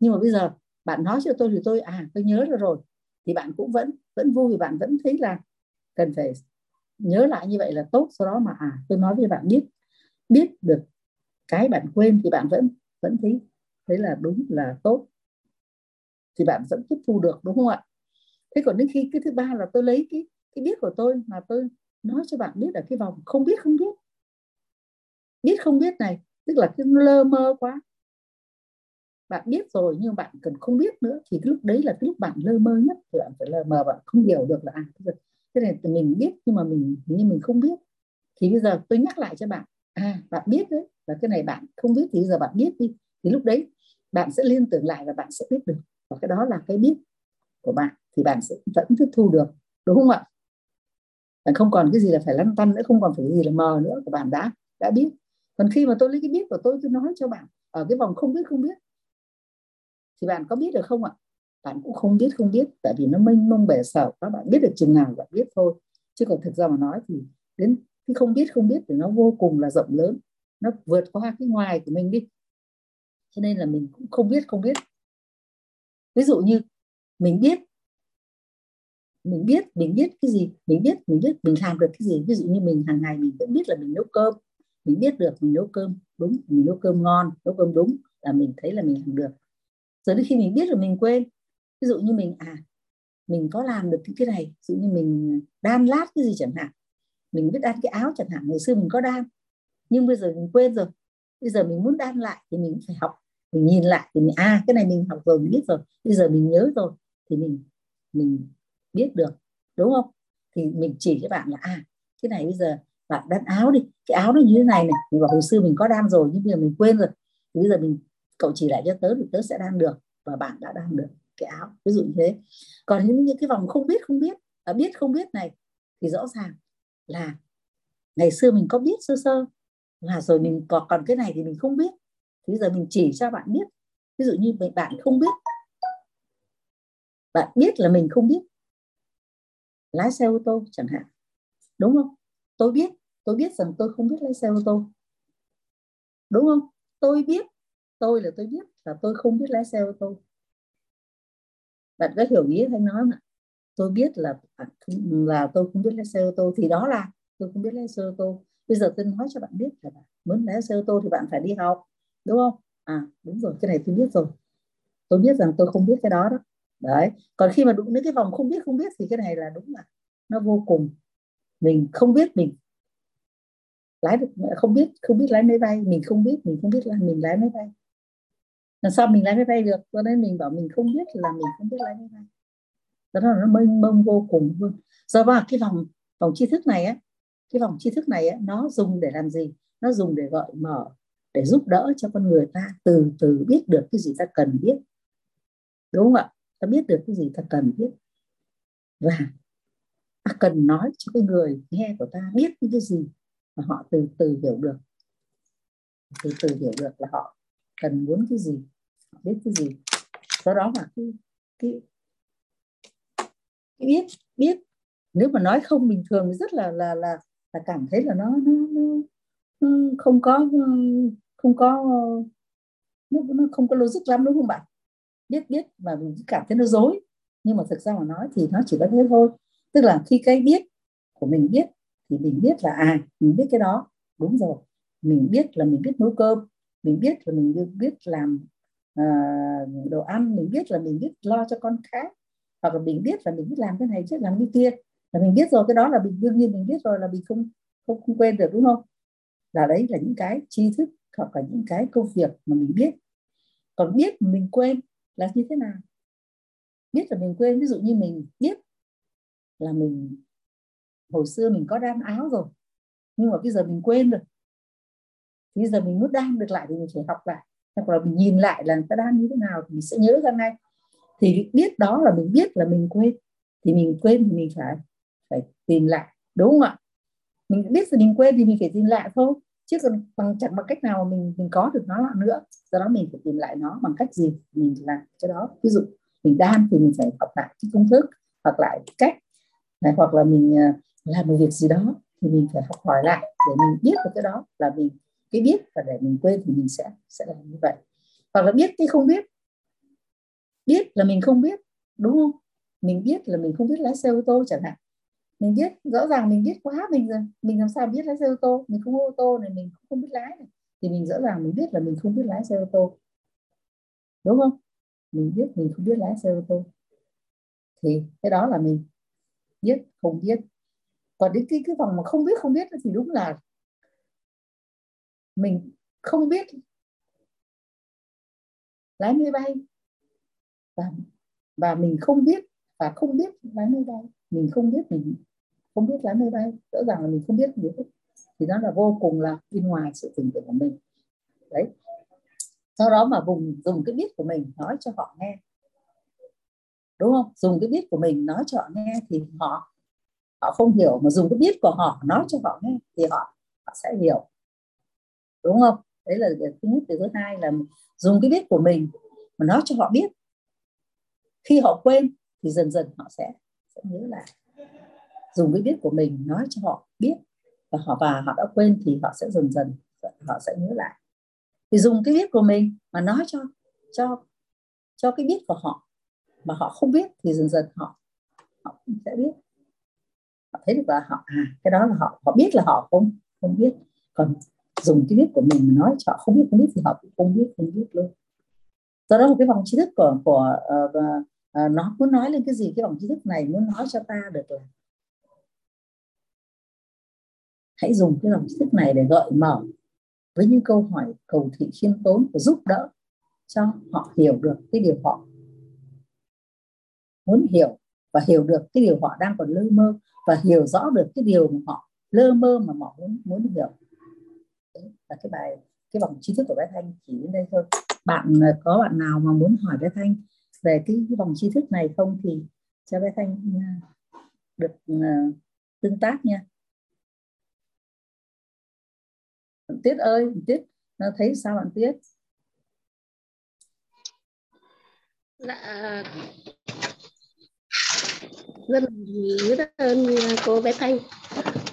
Nhưng mà bây giờ bạn nói cho tôi thì tôi à tôi nhớ ra rồi. Thì bạn cũng vẫn vẫn vui vì bạn vẫn thấy là cần phải nhớ lại như vậy là tốt. Sau đó mà à tôi nói với bạn biết biết được cái bạn quên thì bạn vẫn vẫn thấy thấy là đúng là tốt. Thì bạn vẫn tiếp thu được, đúng không ạ? Thế còn đến khi cái thứ ba là tôi lấy cái cái biết của tôi mà tôi nói cho bạn biết ở cái vòng không biết không biết. Biết, không biết này, tức là cái lơ mơ quá. Bạn biết rồi nhưng bạn cần không biết nữa, thì cái lúc đấy là cái lúc bạn lơ mơ nhất, thì bạn phải lơ mơ bạn không hiểu được là à cái này thì mình biết nhưng mà mình nhưng mình không biết. Thì bây giờ tôi nhắc lại cho bạn à bạn biết đấy là cái này bạn không biết thì bây giờ bạn biết đi. Thì lúc đấy bạn sẽ liên tưởng lại và bạn sẽ biết được. Và cái đó là cái biết của bạn thì bạn sẽ vẫn tiếp thu được, đúng không ạ? Bạn không còn cái gì là phải lăn tăn nữa, không còn phải cái gì là mờ nữa của bạn đã đã biết. Còn khi mà tôi lấy cái biết của tôi tôi nói cho bạn, ở cái vòng không biết không biết, thì bạn có biết được không ạ? Bạn cũng không biết không biết, tại vì nó mênh mông bể sở các bạn biết được chừng nào bạn biết thôi. Chứ còn thực ra mà nói thì đến cái không biết không biết thì nó vô cùng là rộng lớn, nó vượt qua cái ngoài của mình đi. Cho nên là mình cũng không biết không biết. Ví dụ như mình biết mình biết mình biết cái gì, mình biết mình biết mình làm được cái gì. Ví dụ như mình hàng ngày mình vẫn biết là mình nấu cơm. Mình biết được mình nấu cơm đúng, mình nấu cơm ngon, nấu cơm đúng là mình thấy là mình làm được. Rồi đến khi mình biết rồi mình quên. Ví dụ như mình à mình có làm được cái cái này. Ví dụ như mình đan lát cái gì chẳng hạn. Mình biết đan cái áo chẳng hạn. Ngày xưa mình có đan. Nhưng bây giờ mình quên rồi. Bây giờ mình muốn đan lại thì mình phải học. Mình nhìn lại thì mình à cái này mình học rồi, mình biết rồi. Bây giờ mình nhớ rồi thì mình mình biết được đúng không? Thì mình chỉ cho bạn là à cái này bây giờ bạn đan áo đi cái áo nó như thế này này mình bảo hồi xưa mình có đan rồi nhưng bây giờ mình quên rồi. Thì bây giờ mình cậu chỉ lại cho tớ thì tớ sẽ đan được và bạn đã đan được cái áo ví dụ như thế. Còn những những cái vòng không biết không biết à, biết không biết này thì rõ ràng là ngày xưa mình có biết sơ sơ là rồi mình còn còn cái này thì mình không biết. Thì bây giờ mình chỉ cho bạn biết ví dụ như bạn không biết bạn biết là mình không biết lái xe ô tô chẳng hạn. Đúng không? Tôi biết tôi biết rằng tôi không biết lái xe ô tô. Đúng không? Tôi biết, tôi là tôi biết là tôi không biết lái xe ô tô. Bạn có hiểu ý hay nói không ạ? Tôi biết là là tôi không biết lái xe ô tô thì đó là tôi không biết lái xe ô tô. Bây giờ tôi nói cho bạn biết là muốn lái xe ô tô thì bạn phải đi học, đúng không? À đúng rồi, cái này tôi biết rồi. Tôi biết rằng tôi không biết cái đó đó đấy. Còn khi mà đụng đến cái vòng không biết không biết thì cái này là đúng là nó vô cùng. Mình không biết mình lái được không biết không biết lái máy bay. Mình không biết mình không biết là mình lái máy bay. Làm sao mình lái máy bay được? Cho nên mình bảo mình không biết là mình không biết lái máy bay. Đó là nó mênh mông vô cùng luôn. Do ba cái vòng vòng tri thức này á cái vòng tri thức này á, nó dùng để làm gì? Nó dùng để gợi mở để giúp đỡ cho con người ta từ từ biết được cái gì ta cần biết. Đúng không ạ? Ta biết được cái gì ta cần biết. Và ta cần nói cho cái người nghe của ta biết những cái gì mà họ từ từ hiểu được. Từ từ hiểu được là họ cần muốn cái gì họ biết cái gì. Do đó mà cái cái, cái biết biết. Nếu mà nói không bình thường thì rất là là là là cảm thấy là nó nó, nó không có không có nó, nó không có logic lắm đúng không bạn? Biết biết mà mình cảm thấy nó dối. Nhưng mà thực ra mà nói thì nó chỉ có thế thôi. Tức là khi cái biết của mình biết thì mình biết là à mình biết cái đó. Đúng rồi. Mình biết là mình biết nấu cơm. Mình biết là mình biết làm uh, đồ ăn. Mình biết là mình biết lo cho con khác. Hoặc là mình biết là mình biết làm cái này chứ làm cái kia. Là mình biết rồi cái đó là mình đương nhiên mình biết rồi là mình không không, không quên được đúng không? Là đấy là những cái tri thức hoặc là những cái công việc mà mình biết. Còn biết mình quên là như thế nào? Biết là mình quên, ví dụ như mình biết là mình, hồi xưa mình có đan áo rồi, nhưng mà bây giờ mình quên rồi. Bây giờ mình muốn đan được lại thì mình phải học lại. Hoặc là mình nhìn lại là ta đan như thế nào thì mình sẽ nhớ ra ngay. Thì biết đó là mình biết là mình quên. Thì mình quên thì mình phải phải tìm lại. Đúng không ạ? Mình biết là mình quên thì mình phải tìm lại thôi chứ còn bằng chẳng bằng cách nào mà mình mình có được nó lại nữa. Do đó mình phải tìm lại nó bằng cách gì? Mình làm cho đó. Ví dụ mình đan thì mình phải học lại cái công thức hoặc lại cách này, hoặc là mình à, làm một việc gì đó thì mình phải học hỏi lại để mình biết được cái đó là mình cái biết và để mình quên thì mình sẽ sẽ làm như vậy. Hoặc là biết cái không biết. Biết là mình không biết đúng không? Mình biết là mình không biết lái xe ô tô chẳng hạn mình biết, rõ ràng mình biết quá, mình rồi mình làm sao biết lái xe ô tô? Mình không có ô tô này, mình không biết lái này. Thì mình rõ ràng mình biết là mình không biết lái xe ô tô. Đúng không? Mình biết mình không biết lái xe ô tô. Thì cái đó là mình biết, không biết. Còn đến cái cái vòng mà không biết không biết thì đúng là mình không biết lái máy bay. Và và mình không biết, và không biết lái máy bay. Mình không biết mình không biết lái máy bay rõ ràng là mình không biết gì hết thì nó là vô cùng là bên ngoài sự tưởng tượng của mình. Đấy. Sau đó mà vùng, dùng cái biết của mình nói cho họ nghe. Đúng không? Dùng cái biết của mình nói cho họ nghe thì họ họ không hiểu, mà dùng cái biết của họ nói cho họ nghe thì họ họ sẽ hiểu. Đúng không? Đấy là thứ nhất. Thứ hai là dùng cái biết của mình mà nói cho họ biết. Khi họ quên thì dần dần họ sẽ sẽ nhớ lại dùng cái biết của mình nói cho họ biết và họ và họ đã quên thì họ sẽ dần dần họ sẽ nhớ lại. Thì dùng cái biết của mình mà nói cho cho cho cái biết của họ mà họ không biết thì dần dần họ họ cũng sẽ biết. Họ thấy được là họ à cái đó là họ họ biết là họ không không biết. Còn dùng cái biết của mình mà nói cho họ không biết không biết thì họ cũng không biết không biết luôn. Do đó một cái vòng tri thức của của uh, uh, nó muốn nói lên cái gì cái vòng tri thức này muốn nói cho ta được là hãy dùng cái dòng thức này để gợi mở với những câu hỏi cầu thị khiêm tốn và giúp đỡ cho họ hiểu được cái điều họ muốn hiểu và hiểu được cái điều họ đang còn lơ mơ và hiểu rõ được cái điều mà họ lơ mơ mà họ muốn muốn hiểu. Đấy là cái bài cái vòng tri thức của bé Thanh chỉ đến đây thôi. Bạn à, có bạn nào mà muốn hỏi bé Thanh về cái, cái vòng tri thức này không thì cho bé Thanh à, được uh, tương tác nha. Bạn Tuyết ơi bạn Tuyết nó thấy sao bạn Tuyết? Dạ rất rất ơn cô bé Thanh.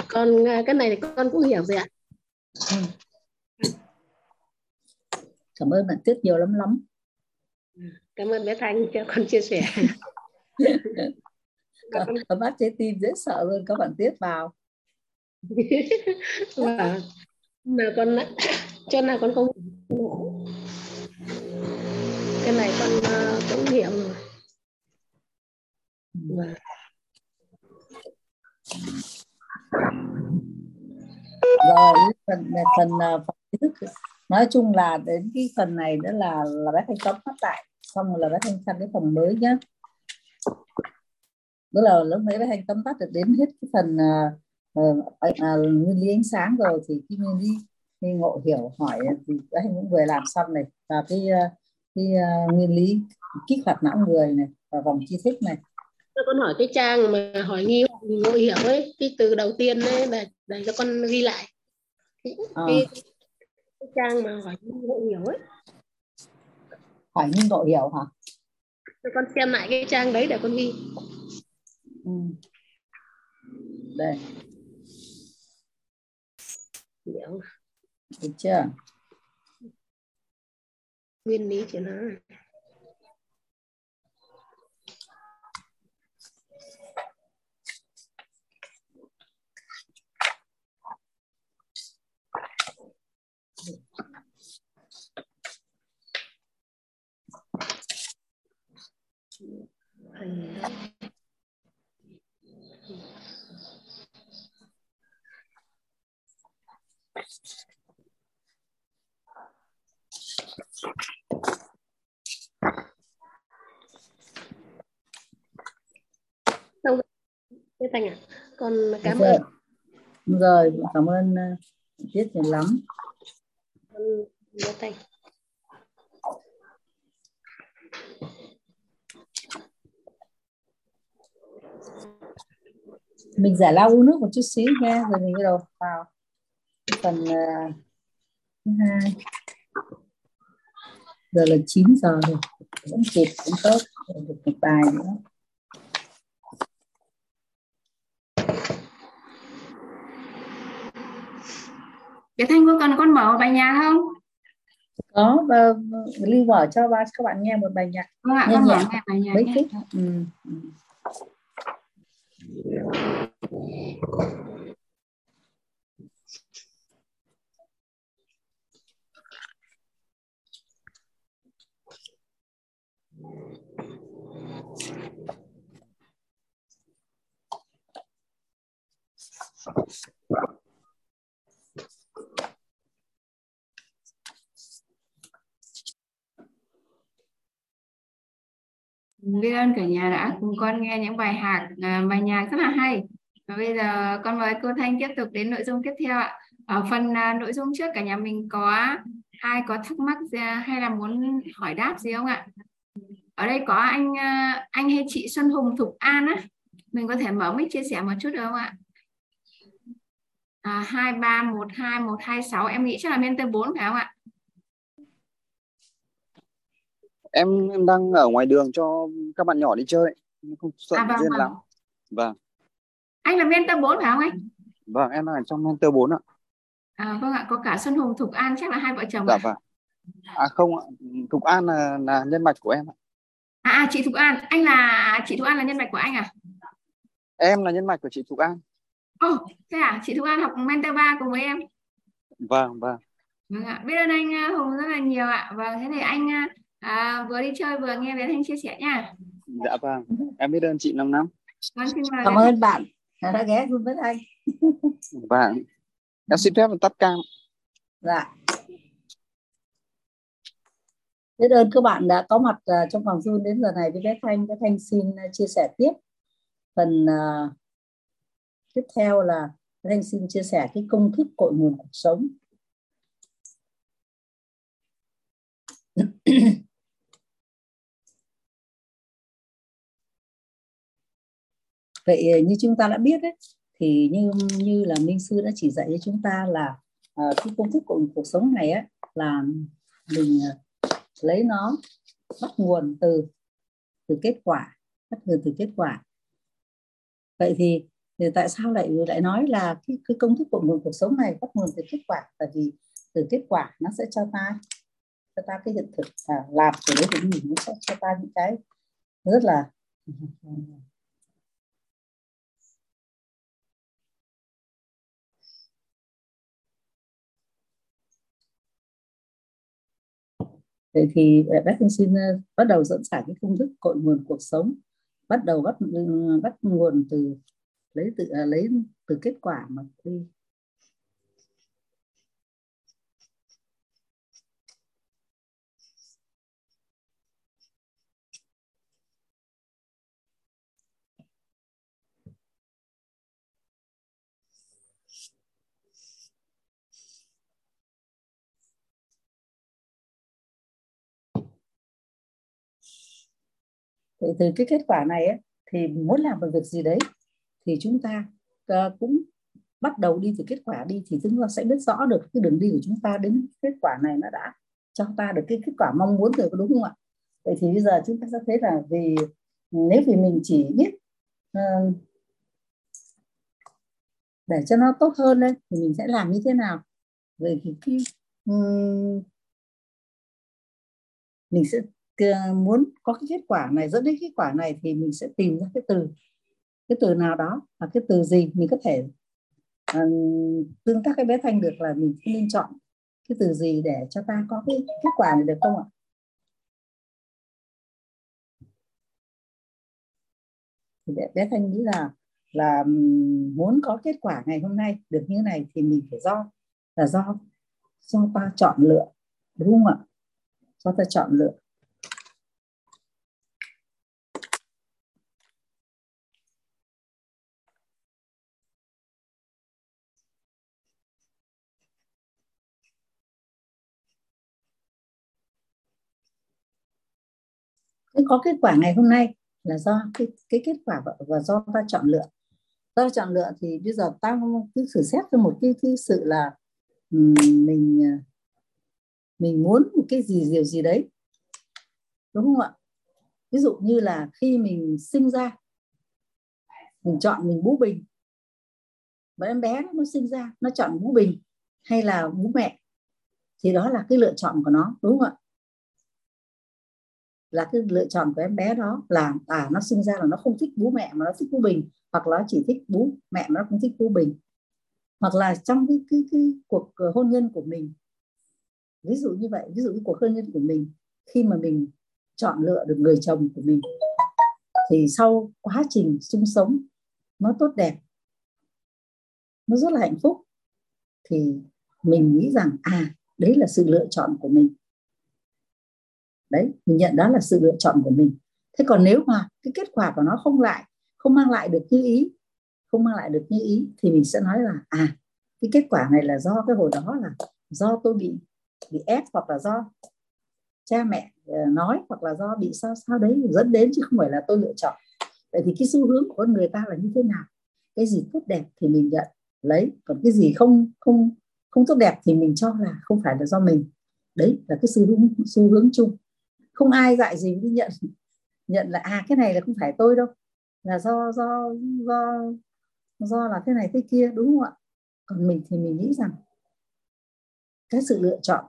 Còn cái này thì con cũng hiểu rồi ạ. Ừ. cảm ơn bạn Tuyết nhiều lắm lắm. Cảm ơn bé Thanh cho con chia sẻ. Con bác trái tim dễ sợ luôn có bạn Tuyết vào. Và mà con cho nào con không cái này con uh, cũng hiểu rồi. Và rồi phần phần ờ, phần thức. Nói chung là đến cái phần này đó là là bé thanh tóm tắt lại. Xong rồi là bé thanh sang cái phần mới nhé đó là lúc nãy bé thanh tóm tắt được đến hết cái phần uh, uh, nguyên lý ánh sáng rồi thì cái nguyên lý khi ngộ hiểu hỏi thì thanh cũng vừa làm xong này và cái uh, cái uh, nguyên lý kích hoạt não người này và vòng tri thức này. Con hỏi cái trang mà hỏi nghi ngộ hiểu ấy cái từ đầu tiên đấy để để cho con ghi lại. Cái, à. cái, cái trang mà hỏi ngộ hiểu ấy. Hỏi nghi ngộ hiểu hả? Cho con xem lại cái trang đấy để con ghi. Ừ. đây được chưa? Nguyên lý chuyển hóa Đâu Thế Thành à, con cảm rồi. ơn. Rồi, cảm ơn uh, Tiết nhiều lắm. Con Thành. mình giải lao uống nước một chút xíu nha rồi mình bắt đầu vào phần uh, thứ hai giờ là 9 giờ rồi vẫn kịp cũng tốt được một bài nữa Cái Thanh có cần con mở bài nhạc không? Có, và Lưu mở cho ba các bạn nghe một bài nhạc. Vâng ạ, con mở nghe bài nhạc mấy phút. Ừ. biết ơn cả nhà đã cùng con nghe những bài hát à, bài nhạc rất là hay. Và bây giờ con mời cô Thanh tiếp tục đến nội dung tiếp theo ạ. Ở phần à, nội dung trước cả nhà mình có ai có thắc mắc à, hay là muốn hỏi đáp gì không ạ? Ở đây có anh anh hay chị Xuân Hùng Thục An á. Mình có thể mở mic chia sẻ một chút được không ạ? Hai ba một hai một hai sáu. Em nghĩ chắc là mentor bốn phải không ạ? Em em đang ở ngoài đường cho các bạn nhỏ đi chơi. Không sợ à, vâng, vâng. lắm. Vâng. Anh là mentor 4 phải không anh? Vâng em ở trong mentor 4 ạ. À, vâng ạ có cả Xuân Hùng Thục An chắc là hai vợ chồng dạ à? vâng. À không ạ Thục An là là nhân mạch của em ạ. À, à chị Thục An. Anh là chị Thục An là nhân mạch của anh à? Em là nhân mạch của chị Thục An Ồ, oh, thế à, chị Thục An học mentor 3 cùng với em. Vâng, vâng. Vâng ạ, biết ơn anh à, Hùng rất là nhiều ạ. Vâng, thế thì anh à, à, vừa đi chơi vừa nghe bé Thanh chia sẻ nha. Dạ vâng, em biết ơn chị năm năm. Vâng, xin mời Cảm ơn bạn đã ghé cùng với anh. Vâng. em xin phép tắt cam dạ biết ơn các bạn đã có mặt uh, trong phòng Zoom đến giờ này với bé Thanh bé Thanh xin chia sẻ tiếp phần uh, tiếp theo là Thanh xin chia sẻ cái công thức cội nguồn cuộc sống. Vậy ờ, như chúng ta đã biết đấy thì như như là minh sư đã chỉ dạy cho chúng ta là uh, cái công thức của cuộc sống này á là mình uh, lấy nó bắt nguồn từ từ kết quả bắt nguồn từ kết quả. Vậy thì, thì tại sao lại lại nói là cái, cái công thức của nguồn cuộc sống này bắt nguồn từ kết quả? Tại vì từ kết quả nó sẽ cho ta cho ta cái hiện thực à, làm từ đấy thì mình nó sẽ cho ta những cái rất là Vậy thì bác xin à, bắt đầu dẫn giải cái công thức cội nguồn cuộc sống bắt đầu bắt ừ, bắt nguồn từ lấy từ à, lấy từ kết quả mà quy Vậy từ cái kết quả này ấy, thì muốn làm một việc gì đấy? Thì chúng ta ờ, cũng bắt đầu đi từ kết quả đi thì chúng ta sẽ biết rõ được cái đường đi của chúng ta đến kết quả này nó đã cho ta được cái kết quả mong muốn rồi đúng không ạ? Vậy thì bây giờ chúng ta sẽ thấy là vì nếu vì mình chỉ biết uh, để cho nó tốt hơn đấy thì mình sẽ làm như thế nào? về thì khi um, mình sẽ ờ, muốn có cái kết quả này dẫn đến kết quả này thì mình sẽ tìm ra cái từ cái từ nào đó và cái từ gì mình có thể um, tương tác cái bé thanh được là mình nên chọn cái từ gì để cho ta có cái kết quả này được không ạ? Thì bé, bé thanh nghĩ là là muốn có kết quả ngày hôm nay được như này thì mình phải do là do do ta chọn lựa đúng không ạ? Do ta chọn lựa. Cái có kết quả ngày hôm nay là do cái cái kết quả và, và do ta chọn lựa do chọn lựa thì bây giờ ta cứ thử xét cho một cái, cái sự là mình à, mình muốn một cái gì điều gì đấy. Đúng không ạ? Ví dụ như là khi mình sinh ra mình chọn mình bú bình. Và em bé nó sinh ra nó chọn bú bình hay là bú mẹ thì đó là cái lựa chọn của nó đúng không ạ? Là cái lựa chọn của em bé đó là à nó sinh ra là nó không thích bố mẹ mà nó thích bố bình hoặc là nó chỉ thích bố mẹ mà nó không thích bố bình. Hoặc là trong cái cái, cái cuộc ờ, hôn nhân của mình ví dụ như vậy ví dụ cái cuộc hôn nhân của mình khi mà mình chọn lựa được người chồng của mình thì sau quá trình chung sống nó tốt đẹp nó rất là hạnh phúc thì mình nghĩ rằng à đấy là sự lựa chọn của mình đấy, mình nhận đó là sự lựa chọn của mình. Thế còn nếu mà cái kết quả của nó không lại, không mang lại được như ý, không mang lại được như ý, thì mình sẽ nói là à cái kết quả này là do cái hồi đó là do tôi bị bị ép hoặc là do cha mẹ ờ, nói hoặc là do bị sao sao đấy dẫn đến chứ không phải là tôi lựa chọn. Vậy thì cái xu hướng của con người ta là như thế nào? Cái gì tốt đẹp thì mình nhận. Lấy còn cái gì không không không tốt đẹp thì mình cho là không phải là do mình. Đấy là cái xu hướng xu hướng chung không ai dạy gì đi nhận nhận là à cái này là không phải tôi đâu là do do do do là thế này thế kia đúng không ạ? Còn mình thì mình nghĩ rằng cái sự lựa chọn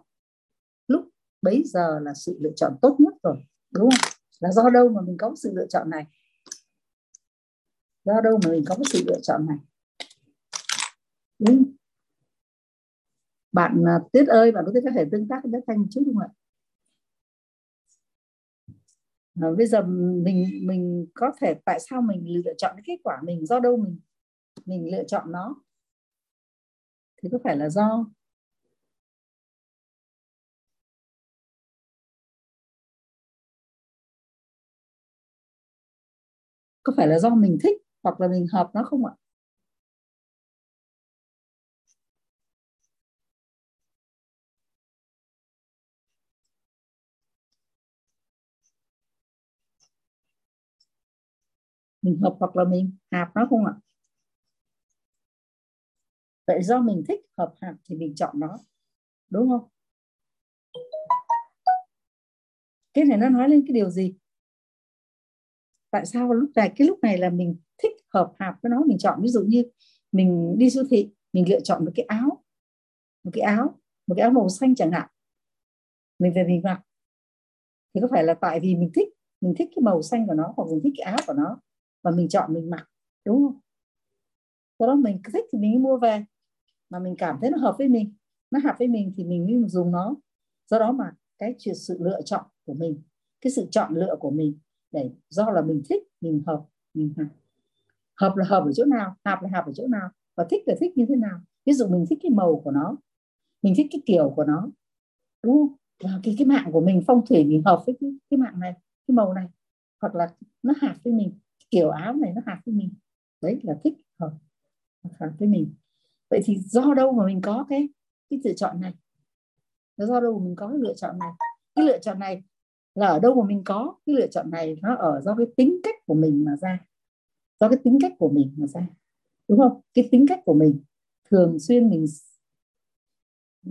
lúc bấy giờ là sự lựa chọn tốt nhất rồi đúng không? Là do đâu mà mình có sự lựa chọn này? Do đâu mà mình có sự lựa chọn này? Đúng. Bạn à, Tuyết ơi bạn có thể tương tác với Thanh một chút không ạ? À, bây giờ mình mình có thể tại sao mình lựa chọn cái kết quả mình do đâu mình mình lựa chọn nó? Thì có phải là do có phải là do mình thích hoặc là mình hợp nó không ạ? Mình hợp hoặc là mình hợp nó không ạ? Vậy do mình thích hợp hợp thì mình chọn nó, đúng không? Cái này nó nói lên cái điều gì? Tại sao lúc này, cái lúc này là mình thích hợp hợp với nó? Mình chọn ví dụ như mình đi siêu thị, mình lựa chọn một cái áo, một cái áo, một cái áo màu xanh chẳng hạn. Mình về mình mặc. Thì có phải là tại vì mình thích mình thích cái màu xanh của nó hoặc mình thích cái áo của nó? Và mình chọn mình mặc đúng không? Sau đó mình thích thì mình mua về mà mình cảm thấy nó hợp với mình nó hợp với mình thì mình mới dùng nó. Do đó mà cái chuyện sự lựa chọn của mình cái sự chọn lựa của mình để do là mình thích mình hợp mình hợp hợp là hợp ở chỗ nào hợp là hợp ở chỗ nào và thích là thích như thế nào. Ví dụ mình thích cái màu của nó mình thích cái kiểu của nó đúng không? Và cái cái mạng của mình phong thủy mình hợp với cái, cái mạng này cái màu này hoặc là nó hợp với mình kiểu áo này nó hợp với mình. Đấy là thích ờ, hợp hợp với mình. Vậy thì do đâu mà mình có cái cái lựa chọn này? Do đâu mà mình có cái lựa chọn này? Cái lựa chọn này là ở đâu mà mình có? Cái lựa chọn này nó ở do cái tính cách của mình mà ra. Do cái tính cách của mình mà ra. Đúng không? Cái tính cách của mình thường xuyên mình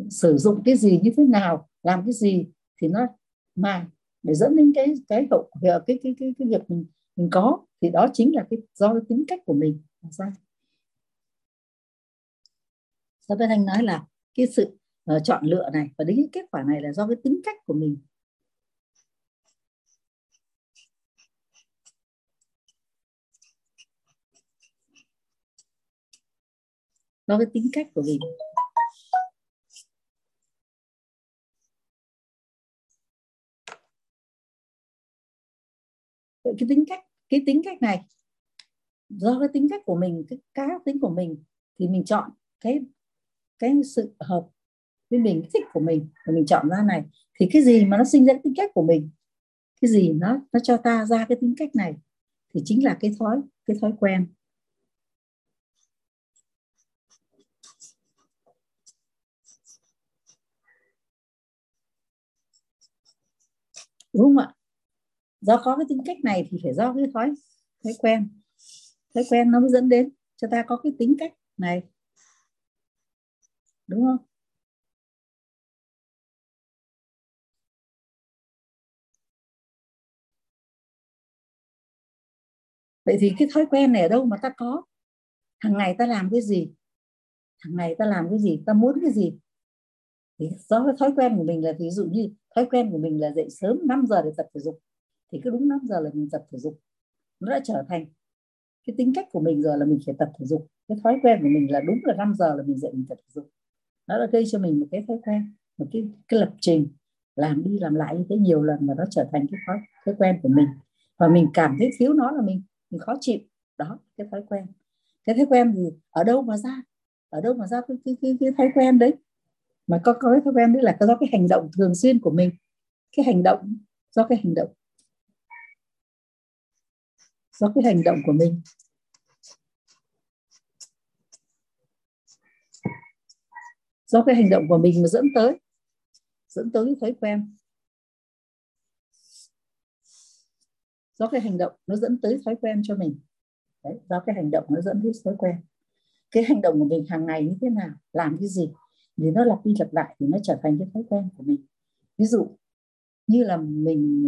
sử dụng cái gì như thế nào làm cái gì thì nó mà để dẫn đến cái cái hậu cái cái cái cái, cái việc mình mình có thì đó chính là cái do cái tính cách của mình. Ra Giáo bên Thanh nói là cái sự uh, chọn lựa này và đến cái kết quả này là do cái tính cách của mình. Do cái tính cách của mình. Vậy cái tính cách, cái tính cách này, do cái tính cách của mình, cái cá tính của mình thì mình chọn cái cái sự hợp với mình, cái thích của mình và mình chọn ra này. Thì cái gì mà nó sinh ra tính cách của mình, cái gì nó nó cho ta ra cái tính cách này thì chính là cái thói cái thói quen. Đúng không ạ? Do có cái tính cách này thì phải do cái thói thói quen. Thói quen nó mới dẫn đến cho ta có cái tính cách này. Đúng không? Vậy thì cái thói quen này ở đâu mà ta có? Hàng ngày ta làm cái gì? Hàng ngày ta làm cái gì? Ta muốn cái gì? Thì do cái thói quen của mình là, ví dụ như thói quen của mình là dậy sớm 5 giờ để tập thể dục thì cứ đúng 5 giờ là mình tập thể dục nó đã trở thành cái tính cách của mình rồi là mình phải tập thể dục. Cái thói quen của mình là đúng là 5 giờ là mình dậy mình tập thể dục. Nó đã gây cho mình một cái thói quen một cái cái lập trình làm đi làm lại như thế nhiều lần mà nó trở thành cái thói thói quen của mình. Và mình cảm thấy thiếu nó là mình mình khó chịu. Đó cái thói quen. Cái thói quen thì ở đâu mà ra? Ở đâu mà ra cái cái cái, cái thói quen đấy? Mà có có cái thói quen đấy là do cái hành động thường xuyên của mình. Cái hành động do cái hành động do cái hành động của mình. Do cái hành động của mình mà dẫn tới dẫn tới cái thói quen. Do cái hành động nó dẫn tới thói quen cho mình. Đấy, do cái hành động nó dẫn tới thói quen. Cái hành động của mình hàng ngày như thế nào làm cái gì thì nó lặp đi lặp lại thì nó trở thành cái thói quen của mình. Ví dụ như là mình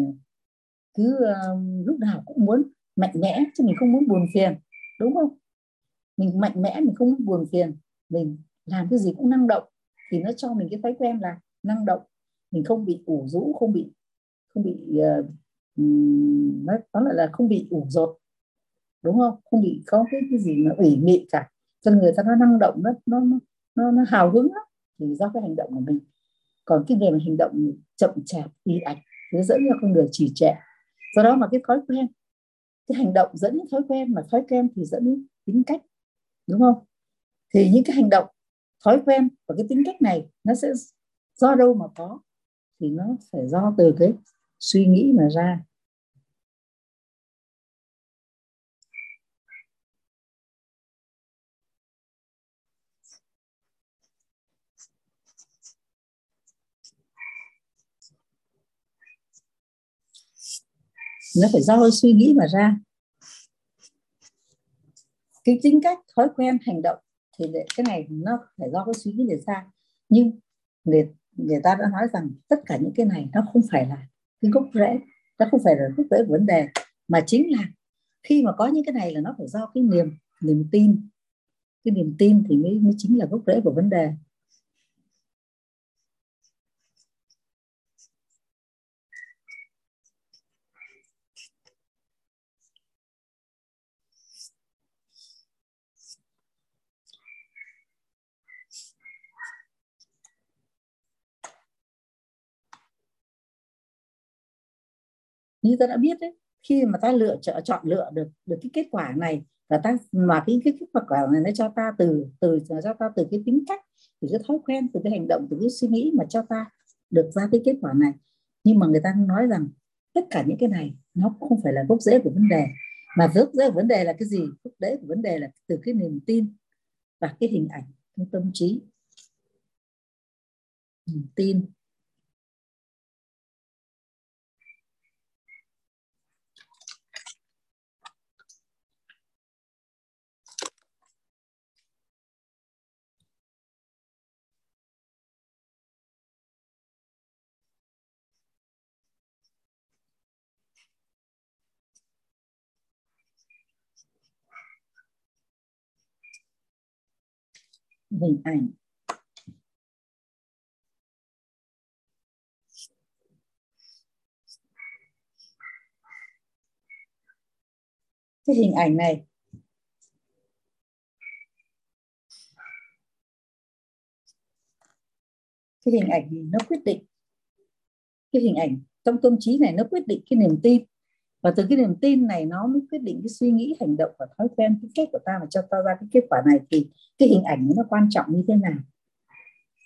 cứ uh, lúc nào cũng muốn mạnh mẽ chứ mình không muốn buồn phiền đúng không? Mình mạnh mẽ mình không muốn buồn phiền. Mình làm cái gì cũng năng động thì nó cho mình cái thói quen là năng động. Mình không bị ủ rũ không bị không bị uh, nó đó lại là không bị ủ rột đúng không? Không bị có cái, cái gì nó ủy mị cả. Cho người ta nó năng động nó nó nó, nó hào hứng lắm thì do cái hành động của mình. Còn cái người mà hành động chậm chạp y ạch nó dẫn ra con người trì trệ. Do đó mà cái thói quen cái hành động dẫn đến thói quen mà thói quen thì dẫn đến tính cách, đúng không? Thì những cái hành động, thói quen và cái tính cách này nó sẽ do đâu mà có? Thì nó phải do từ cái suy nghĩ mà ra. Nó phải do suy nghĩ mà ra. Cái tính cách, thói quen, hành động thì cái này nó phải do cái suy nghĩ để ra. Nhưng người người ta đã nói rằng tất cả những cái này nó không phải là cái gốc rễ, nó không phải là gốc rễ của vấn đề, mà chính là khi mà có những cái này là nó phải do cái niềm niềm tin. Cái niềm tin thì mới mới chính là gốc rễ của vấn đề. Như ta đã biết đấy, khi mà ta lựa chọn chọn lựa được được cái kết quả này và ta, mà cái cái kết quả này nó cho ta từ từ cho ta từ cái tính cách, từ cái thói quen, từ cái hành động, từ cái suy nghĩ mà cho ta được ra cái kết quả này. Nhưng mà người ta nói rằng tất cả những cái này nó không phải là gốc rễ của vấn đề. Mà gốc rễ của vấn đề là cái gì? Gốc rễ của vấn đề là từ cái niềm tin và cái hình ảnh trong tâm trí. Niềm tin hình ảnh. Cái hình ảnh này. Cái hình ảnh nó quyết định. Cái hình ảnh trong tâm trí này nó quyết định cái niềm tin và từ cái niềm tin này nó mới quyết định cái suy nghĩ hành động và thói quen cái cách của ta mà cho ta ra cái kết quả này thì cái hình ảnh nó quan trọng như thế nào?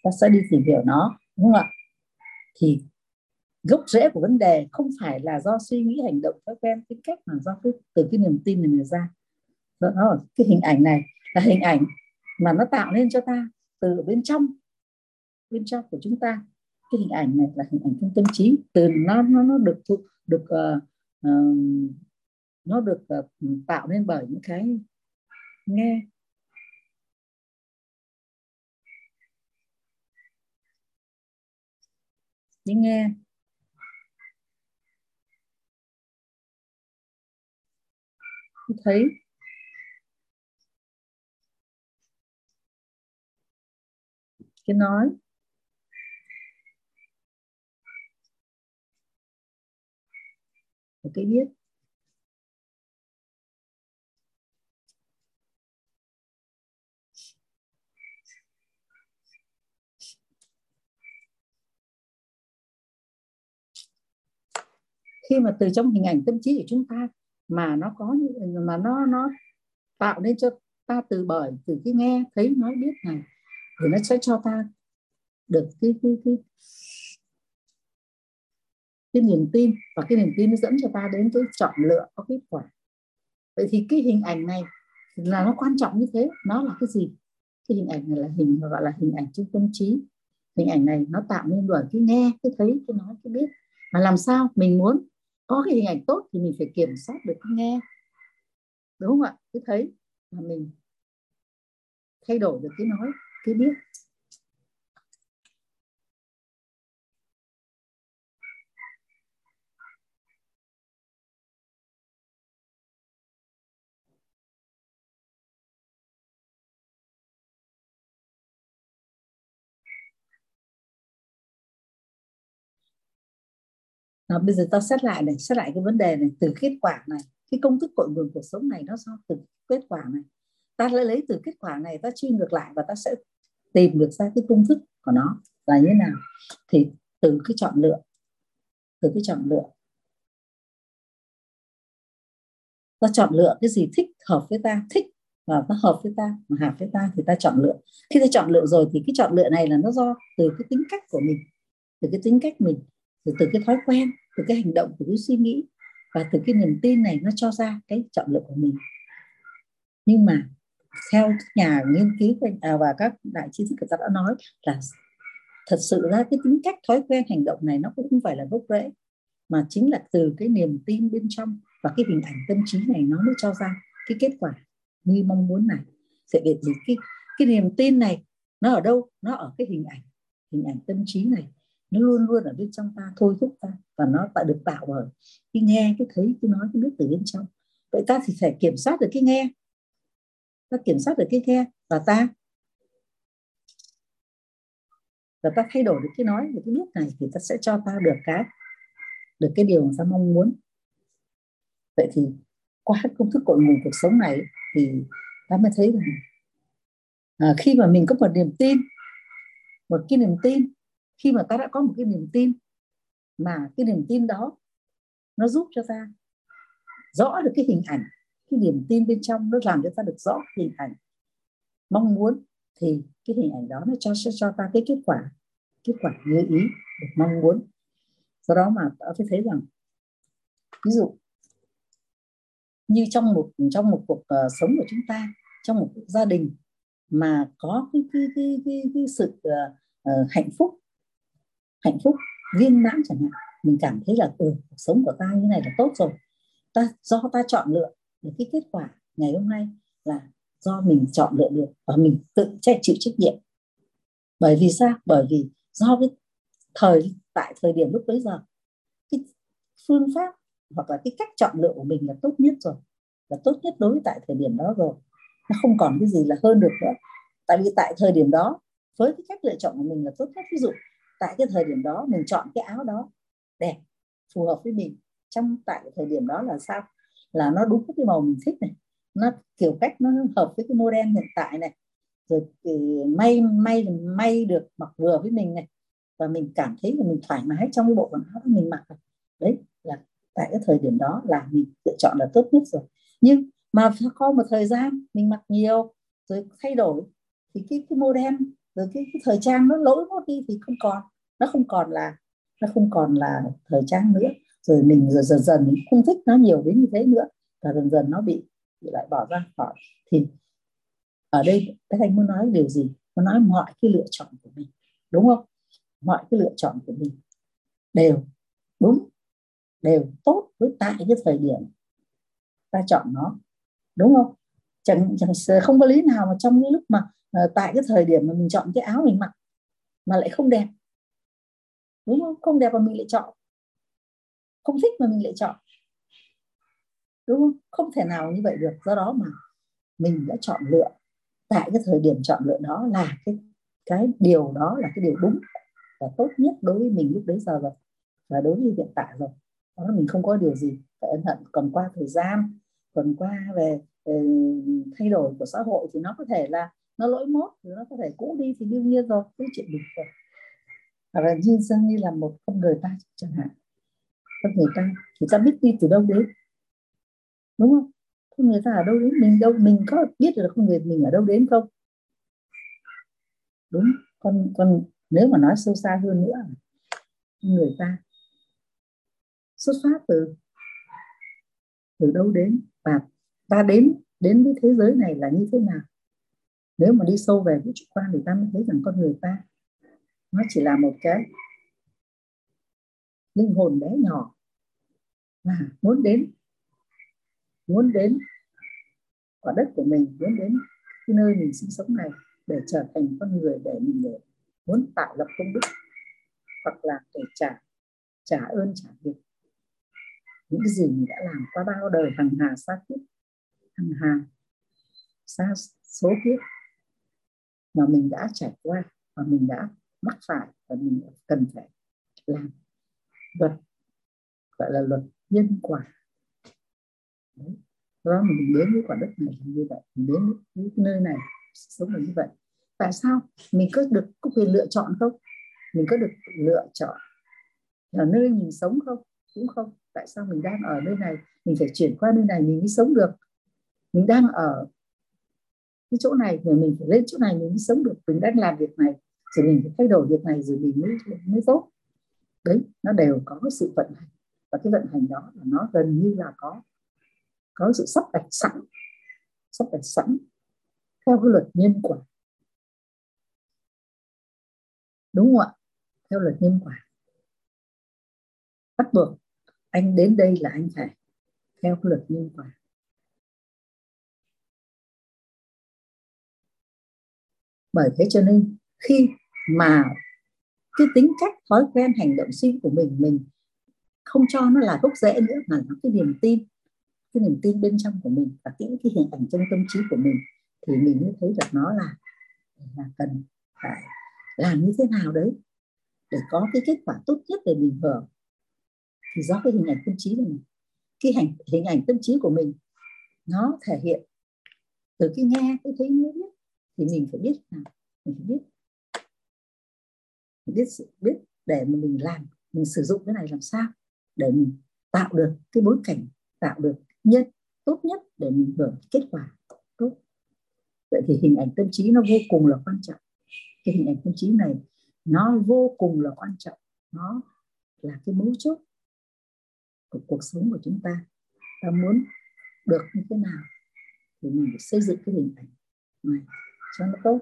Ta sẽ đi tìm hiểu nó đúng không ạ? Thì gốc rễ của vấn đề không phải là do suy nghĩ hành động thói quen cái cách mà do cái từ cái niềm tin này mà ra. Đó là cái hình ảnh này là hình ảnh mà nó tạo nên cho ta từ bên trong bên trong của chúng ta. Cái hình ảnh này là hình ảnh trong tâm trí từ nó nó nó được được uh, uh, nó được uh, tạo nên bởi những cái nghe. Những nghe. Thấy. Cái nói. Và cái biết. Khi mà từ trong hình ảnh tâm trí của chúng ta mà nó có mà nó nó tạo nên cho ta từ bởi, từ cái nghe, thấy, nói, biết này, thì nó sẽ cho ta được cái cái cái cái niềm tin và cái niềm tin nó dẫn cho ta đến cái chọn lựa có kết quả. Vậy thì cái hình ảnh này là nó quan trọng như thế, nó là cái gì? Cái hình ảnh này là hình, gọi là hình ảnh trong tâm trí. Hình ảnh này nó tạo nên bởi cái nghe, cái thấy, cái nói, cái biết. Mà làm sao? Mình muốn có cái hình ảnh tốt thì mình phải kiểm soát được cái nghe. Đúng không ạ? Cái thấy mà mình thay đổi được cái nói, cái biết. À, bây giờ tao xét lại này xét lại cái vấn đề này từ kết quả này cái công thức cội nguồn cuộc sống này nó do từ kết quả này. Ta lấy lấy từ kết quả này ta truy ngược lại và ta sẽ tìm được ra cái công thức của nó là như thế nào. Thì từ cái chọn lựa từ cái chọn lựa. Ta chọn lựa cái gì thích hợp với ta thích và nó hợp với ta mà hợp với ta thì ta chọn lựa. Khi ta chọn lựa rồi thì cái chọn lựa này là nó do từ cái tính cách của mình từ cái tính cách mình từ, từ cái thói quen từ cái hành động từ cái suy nghĩ và từ cái niềm tin này nó cho ra cái chọn lựa của mình. Nhưng mà theo nhà nghiên cứu và à, các đại trí thức người ta đã nói là thật sự ra cái tính cách thói quen hành động này nó cũng không phải là gốc rễ mà chính là từ cái niềm tin bên trong và cái hình ảnh tâm trí này nó mới cho ra cái kết quả như mong muốn này. Sẽ để gì cái cái niềm tin này nó ở đâu? Nó ở cái hình ảnh hình ảnh tâm trí này nó luôn luôn ở bên trong ta thôi thúc ta và nó phải được tạo bởi cái nghe cái thấy cái nói cái biết từ bên trong. Vậy ta thì phải kiểm soát được cái nghe. Ta kiểm soát được cái nghe và ta và ta thay đổi được cái nói và cái biết này thì ta sẽ cho ta được cái được cái điều mà ta mong muốn. Vậy thì qua công thức cội nguồn cuộc sống này thì ta mới thấy rằng à, khi mà mình có một niềm tin một cái niềm tin khi mà ta đã có một cái niềm tin mà cái niềm tin đó nó giúp cho ta rõ được cái hình ảnh cái niềm tin bên trong nó làm cho ta được rõ hình ảnh. Mong muốn thì cái hình ảnh đó nó cho sẽ cho ta cái kết quả kết quả như ý được mong muốn. Do đó mà ta phải thấy rằng ví dụ như trong một trong một cuộc uh, sống của chúng ta trong một gia đình mà có cái cái cái cái, cái sự uh, hạnh phúc hạnh phúc viên mãn chẳng hạn. Mình cảm thấy là ừ cuộc sống của ta như này là tốt rồi. Ta, do ta chọn lựa được cái kết quả ngày hôm nay là do mình chọn lựa được và mình tự trách chịu trách nhiệm. Bởi vì sao? Bởi vì do cái thời, tại thời điểm lúc bấy giờ, cái phương pháp hoặc là cái cách chọn lựa của mình là tốt nhất rồi, là tốt nhất đối với tại thời điểm đó rồi. Nó không còn cái gì là hơn được nữa. Tại vì tại thời điểm đó, với cái cách lựa chọn của mình là tốt nhất. Ví dụ tại cái thời điểm đó, mình chọn cái áo đó đẹp, phù hợp với mình. Trong tại thời điểm đó là sao? Là nó đúng cái màu mình thích này, nó kiểu cách nó hợp với cái model hiện tại này. Rồi ừ, may may may được mặc vừa với mình này. Và mình cảm thấy là mình thoải mái trong cái bộ quần áo mình mặc đấy, là tại cái thời điểm đó là mình lựa chọn là tốt nhất rồi. Nhưng mà có một thời gian mình mặc nhiều, rồi thay đổi, thì cái cái model rồi cái, cái thời trang nó lỗi mất đi thì không còn. Nó không còn là nó không còn là thời trang nữa. Rồi mình rồi dần dần mình không thích nó nhiều đến như thế nữa. Và dần dần nó bị bị lại bỏ ra khỏi. Thì ở đây cái anh muốn nói điều gì? Muốn nói mọi cái lựa chọn của mình đúng không? Mọi cái lựa chọn của mình đều đúng đều tốt với tại cái thời điểm ta chọn nó đúng không? Chẳng, chẳng không có lý nào mà trong cái lúc mà ờ, tại cái thời điểm mà mình chọn cái áo mình mặc mà lại không đẹp. Đúng không? Không đẹp mà mình lại chọn. Không thích mà mình lại chọn. Đúng không? Không thể nào như vậy được. Do đó mà mình đã chọn lựa. Tại cái thời điểm chọn lựa đó là cái cái điều đó là cái điều đúng và tốt nhất đối với mình lúc đấy giờ rồi và đối với hiện tại rồi. Đó là mình không có điều gì phải ân hận. Còn qua thời gian còn qua về Ừ, thay đổi của xã hội thì nó có thể là nó lỗi mốt thì nó có thể cũ đi thì đương nhiên rồi, cái chuyện bình thường. Hoặc là như như là một con người ta chẳng hạn, con người ta thì ta biết đi từ đâu đến, đúng không? Con người ta ở đâu đến, mình đâu, mình có biết được con người mình ở đâu đến không? Đúng, con con, nếu mà nói sâu xa hơn nữa người ta xuất phát từ từ đâu đến, và ta đến đến với thế giới này là như thế nào? Nếu mà đi sâu về vũ trụ quan thì ta mới thấy rằng con người ta, nó chỉ là một cái linh hồn bé nhỏ. Mà muốn đến muốn đến quả đất của mình, muốn đến cái nơi mình sinh sống này để trở thành con người để mình để muốn tạo lập công đức, hoặc là để trả trả ơn, trả việc. Những cái gì mình đã làm qua bao đời, hằng hà xa kiếp thăng hà xa số kiếp mà mình đã trải qua và mình đã mắc phải và mình cần phải làm. Luật, gọi là luật nhân quả. Đấy. đó mình đến với quả đất này là như vậy, mình đến với nơi này sống là như vậy. Tại sao? Mình có được, có quyền lựa chọn không? Mình có được lựa chọn ở nơi mình sống không? Cũng không? Tại sao mình đang ở nơi này? Mình phải chuyển qua nơi này mình mới sống được mình đang ở cái chỗ này thì mình phải lên chỗ này mình mới sống được. Mình đang làm việc này thì mình phải thay đổi việc này rồi mình mới mới tốt. Đấy, nó đều có sự vận hành. Và cái vận hành đó là nó gần như là có có sự sắp đặt sẵn, sắp đặt sẵn theo cái luật nhân quả. Đúng không ạ? Theo luật nhân quả. Bắt buộc anh đến đây là anh phải theo cái luật nhân quả. Bởi thế cho nên, khi mà cái tính cách, thói quen, hành động suy của mình mình không cho nó là gốc rễ nữa, mà nó cái niềm tin, cái niềm tin bên trong của mình và những cái hình ảnh trong tâm trí của mình, thì mình mới thấy được nó là là cần phải làm như thế nào đấy để có cái kết quả tốt nhất để mình hưởng. Thì do cái hình ảnh tâm trí này cái hình hình ảnh tâm trí của mình nó thể hiện từ cái nghe, cái thấy mới biết thì mình phải biết là mình phải biết biết biết để mà mình làm, mình sử dụng cái này làm sao để mình tạo được cái bối cảnh, tạo được nhân, tốt nhất để mình hưởng kết quả tốt. Vậy thì hình ảnh tâm trí nó vô cùng là quan trọng. Cái hình ảnh tâm trí này nó vô cùng là quan trọng. Nó là cái mấu chốt của cuộc sống của chúng ta. Ta muốn được như thế nào thì mình phải xây dựng cái hình ảnh này cho nó tốt.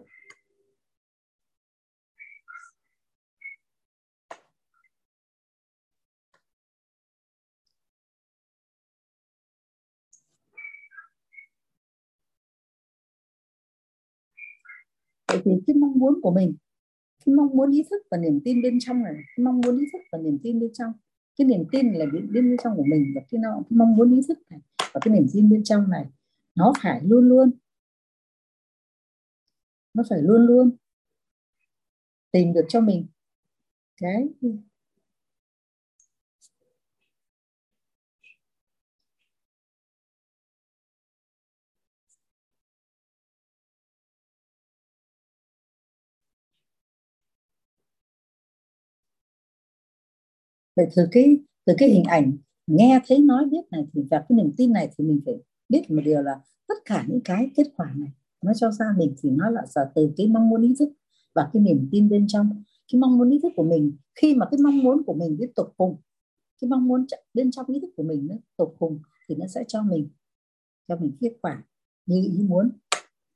Vậy thì cái mong muốn của mình cái mong muốn ý thức và niềm tin bên trong này cái mong muốn ý thức và niềm tin bên trong. Cái niềm tin là bên, bên trong của mình và cái, nó, cái mong muốn ý thức này và cái niềm tin bên trong này nó phải luôn luôn nó phải luôn luôn tìm được cho mình. Cái vậy từ cái từ cái hình ảnh nghe thấy nói biết này thì và cái niềm tin này thì mình phải biết một điều là tất cả những cái kết quả này nó cho ra mình thì nó là giờ từ cái mong muốn ý thức và cái niềm tin bên trong. Cái mong muốn ý thức của mình, khi mà cái mong muốn của mình tiếp tục cùng cái mong muốn bên trong ý thức của mình nó tục cùng thì nó sẽ cho mình cho mình kết quả như ý muốn.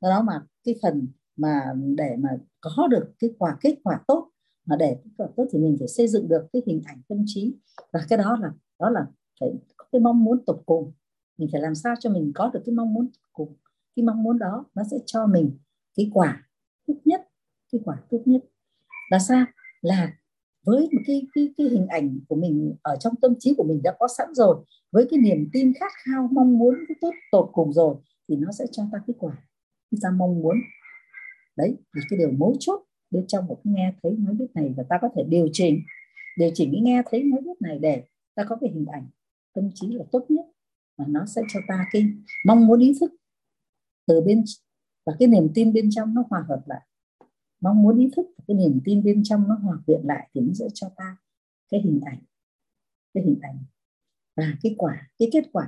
Do đó mà cái phần mà để mà có được cái quả kết quả tốt, mà để kết quả tốt thì mình phải xây dựng được cái hình ảnh tâm trí. Và cái đó là đó là phải có cái mong muốn tục cùng. Mình phải làm sao cho mình có được cái mong muốn tục cùng cái mong muốn đó, nó sẽ cho mình cái quả tốt nhất, cái quả tốt nhất. Là sao? Là với một cái cái cái hình ảnh của mình ở trong tâm trí của mình đã có sẵn rồi, với cái niềm tin khát khao, mong muốn, cái tốt tột cùng rồi, thì nó sẽ cho ta cái ta mong muốn. Đấy thì cái điều mấu chốt bên trong một cái nghe thấy nói biết này và ta có thể điều chỉnh điều chỉnh cái nghe thấy nói biết này để ta có cái hình ảnh tâm trí là tốt nhất và nó sẽ cho ta cái mong muốn ý thức từ bên và cái niềm tin bên trong nó hòa hợp lại. Mong muốn ý thức và cái niềm tin bên trong nó hòa quyện lại thì nó sẽ cho ta cái hình ảnh cái hình ảnh và cái quả cái kết quả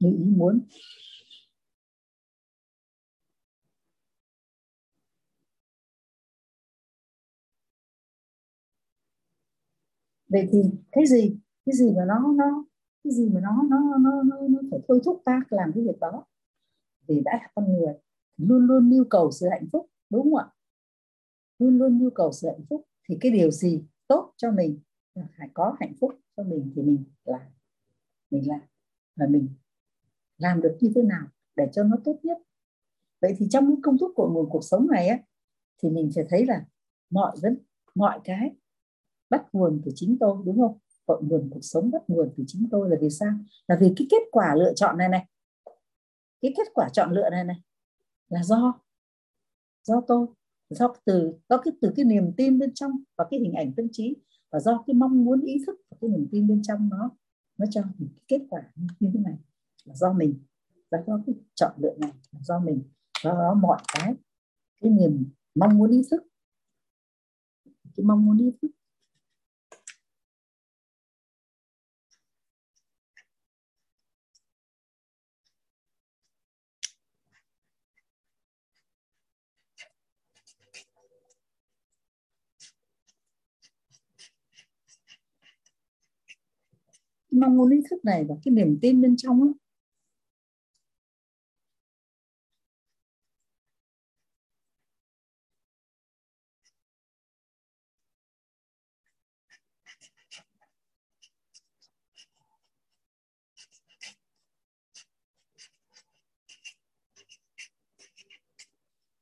như ý muốn. Vậy thì cái gì cái gì mà nó nó cái gì mà nó nó nó nó, nó phải thôi thúc ta làm cái việc đó? Vì đã là con người, luôn luôn nhu cầu sự hạnh phúc, đúng không ạ? Luôn luôn nhu cầu sự hạnh phúc thì cái điều gì tốt cho mình phải có hạnh phúc cho mình thì mình làm mình làm và mình làm được như thế nào để cho nó tốt nhất. Vậy thì trong cái công thức của nguồn cuộc sống này á, thì mình sẽ thấy là mọi vấn, mọi cái bắt nguồn từ chính tôi, đúng không? Cội nguồn cuộc sống bắt nguồn từ chính tôi là vì sao? Là vì cái kết quả lựa chọn này này cái kết quả chọn lựa này này, là do do tôi, do từ, do cái, từ cái niềm tin bên trong và cái hình ảnh tâm trí và do cái mong muốn, ý thức và cái niềm tin bên trong nó nó cho mình cái kết quả như thế này. Là do mình và do cái chọn lựa này, là do mình, do đó mọi cái cái niềm mong muốn, ý thức. Cái mong muốn, ý thức. Mong muốn ý thức này và cái niềm tin bên trong ấy,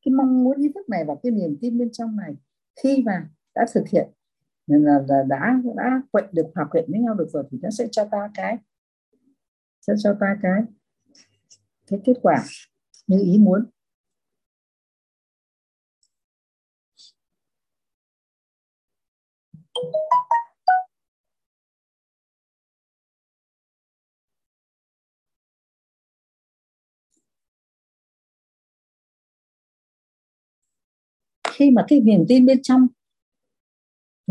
cái mong muốn ý thức này và cái niềm tin bên trong này khi mà đã thực hiện nên là, là đã đã quậy được hòa quyện với nhau được rồi thì nó sẽ cho ta cái sẽ cho ta cái cái kết quả như ý muốn. Khi mà cái niềm tin bên trong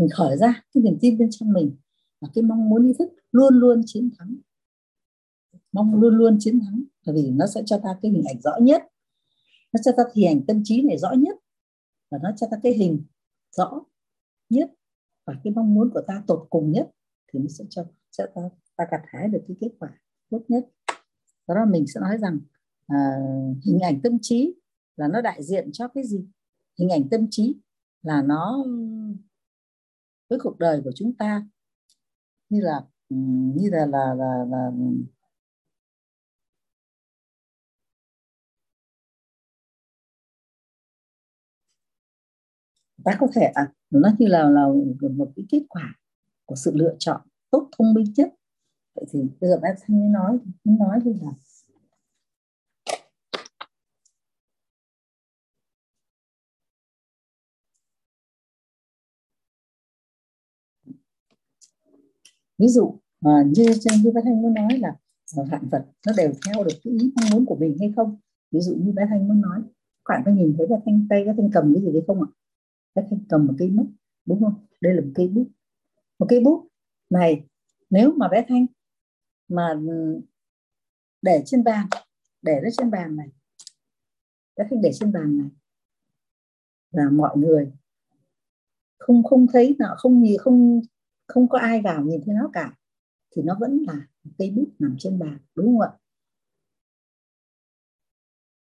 mình khởi ra cái niềm tin bên trong mình và cái mong muốn ý thức luôn luôn chiến thắng. Mong luôn luôn chiến thắng bởi vì nó sẽ cho ta cái hình ảnh rõ nhất. Nó cho ta hình ảnh tâm trí này rõ nhất và nó cho ta cái hình rõ nhất và cái mong muốn của ta tột cùng nhất thì nó sẽ cho sẽ ta ta gặt hái được cái kết quả tốt nhất. Đó là mình sẽ nói rằng à, hình ảnh tâm trí là nó đại diện cho cái gì? Hình ảnh tâm trí là nó với cuộc đời của chúng ta. Như là như là là là, là ta có thể à nó như là là một cái kết quả của sự lựa chọn tốt thông minh nhất. Vậy thì bây giờ bác thanh mới nói mới nói thì là ví dụ à, như như bác thanh muốn nói là à, vạn vật nó đều theo được cái ý mong muốn của mình hay không? Ví dụ như bác thanh muốn nói các bạn có nhìn thấy bác thanh tay bác thanh cầm cái gì đấy không ạ? Bác thanh cầm một cây bút đúng không? Đây là một cây bút. Một cây bút này nếu mà bé thanh mà ừ, để trên bàn để nó trên bàn này bé thanh để trên bàn này là mọi người không không thấy nào không gì không không có ai vào nhìn thấy nó cả. Thì nó vẫn là cây bút nằm trên bàn, đúng không ạ?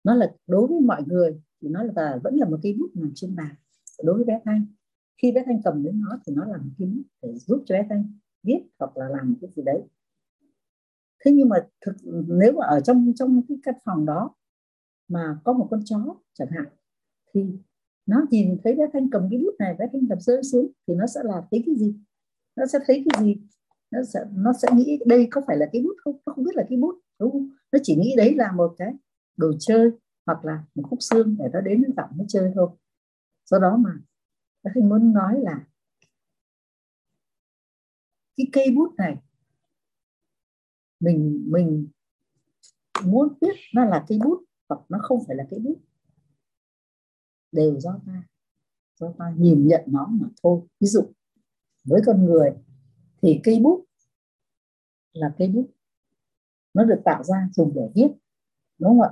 Nó là, đối với mọi người thì nó là, vẫn là một cây bút nằm trên bàn. Đối với bé thanh, khi bé thanh cầm đến nó thì nó là một cây bút để giúp cho bé thanh viết hoặc là làm cái gì đấy. Thế nhưng mà thực, nếu mà ở trong trong cái căn phòng đó mà có một con chó chẳng hạn, thì nó nhìn thấy bé thanh cầm cái bút này, bé thanh cầm rơi xuống thì nó sẽ là thấy cái gì? Nó sẽ thấy cái gì? Nó sẽ nó sẽ nghĩ đây có phải là cái bút không? Nó không biết là cái bút, đúng không? Nó chỉ nghĩ đấy là một cái đồ chơi hoặc là một khúc xương để nó đến nó giọng nó chơi thôi. Do đó mà tôi muốn nói là cái cây bút này, mình mình muốn biết nó là cây bút hoặc nó không phải là cây bút, đều do ta. Do ta nhìn nhận nó mà thôi. Ví dụ với con người, thì cây bút là cây bút. Nó được tạo ra dùng để viết, đúng không ạ?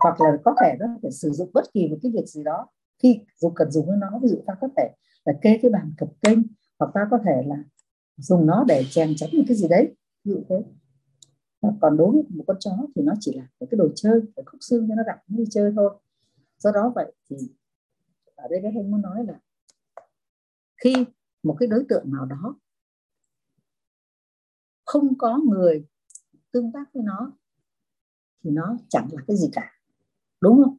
Hoặc là có thể nó phải sử dụng bất kỳ một cái việc gì đó khi dùng cần dùng với nó. Ví dụ ta có thể là kê cái bàn cập kênh, hoặc ta có thể là dùng nó để chèn chắn một cái gì đấy. Ví dụ thế. Còn đối với một con chó thì nó chỉ là một cái đồ chơi để khúc xương cho nó đặt đi chơi thôi. Do đó vậy thì ở đây cái anh muốn nói là khi một cái đối tượng nào đó. Không có người tương tác với nó thì nó chẳng là cái gì cả. Đúng không?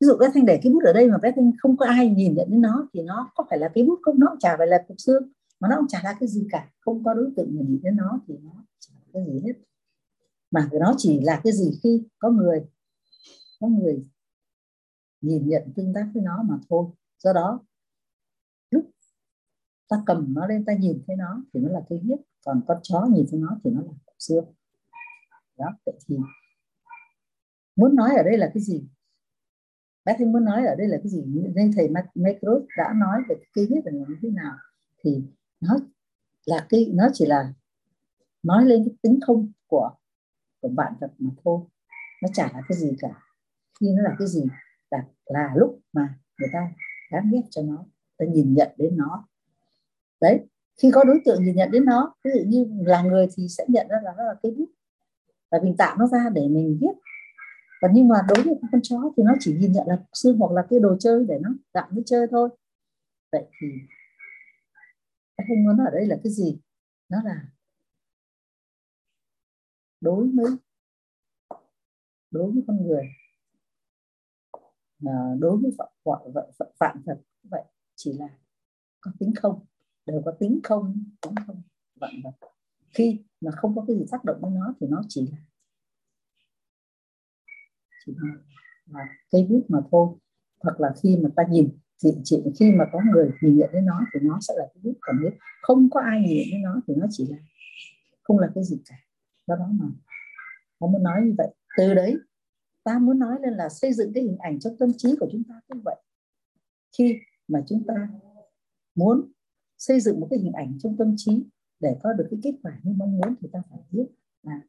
Ví dụ bé thanh để cái bút ở đây mà bé thanh không có ai nhìn nhận đến nó thì nó có phải là cái bút không? Nó cũng chả phải là cục xương, mà nó cũng chả là cái gì cả. Không có đối tượng nhìn đến nó thì nó chả là cái gì hết. Mà nó chỉ là cái gì khi có người có người nhìn nhận, tương tác với nó mà thôi. Do đó ta cầm nó lên, ta nhìn thấy nó thì nó là cây huyết. Còn con chó nhìn thấy nó thì nó là xương. Đó, vậy thì muốn nói ở đây là cái gì? Bác thanh muốn nói ở đây là cái gì? Nên thầy Macros đã nói về cây huyết là như thế nào. Thì nó là cái, nó chỉ là nói lên cái tính không của của bạn vật mà thôi. Nó chả là cái gì cả. Khi nó là cái gì? Là là lúc mà người ta đáng ghét cho nó, ta nhìn nhận đến nó đấy khi có đối tượng nhìn nhận đến nó ví dụ như là người thì sẽ nhận ra là nó là cây bút và mình tạo nó ra để mình viết và nhưng mà đối với con chó thì nó chỉ nhìn nhận là xương hoặc là cái đồ chơi để nó gặm nó chơi thôi vậy thì cái muốn ở đây là cái gì nó là đối với đối với con người đối với phạm, phạm, phạm vật vậy chỉ là có tính không đều có tính không, cũng không vạn vật khi mà không có cái gì tác động với nó thì nó chỉ là chỉ là cây bút mà thôi. Hoặc là khi mà ta nhìn, thì chỉ khi mà có người nhìn nhận đến nó thì nó sẽ là cái bút còn nếu không có ai nhìn nhận đến nó thì nó chỉ là, không là cái gì cả. Do đó mà nó muốn nói như vậy. Từ đấy, ta muốn nói lên là xây dựng cái hình ảnh trong tâm trí của chúng ta cũng vậy. Khi mà chúng ta muốn xây dựng một cái hình ảnh trong tâm trí để có được cái kết quả như mong muốn thì ta phải biết là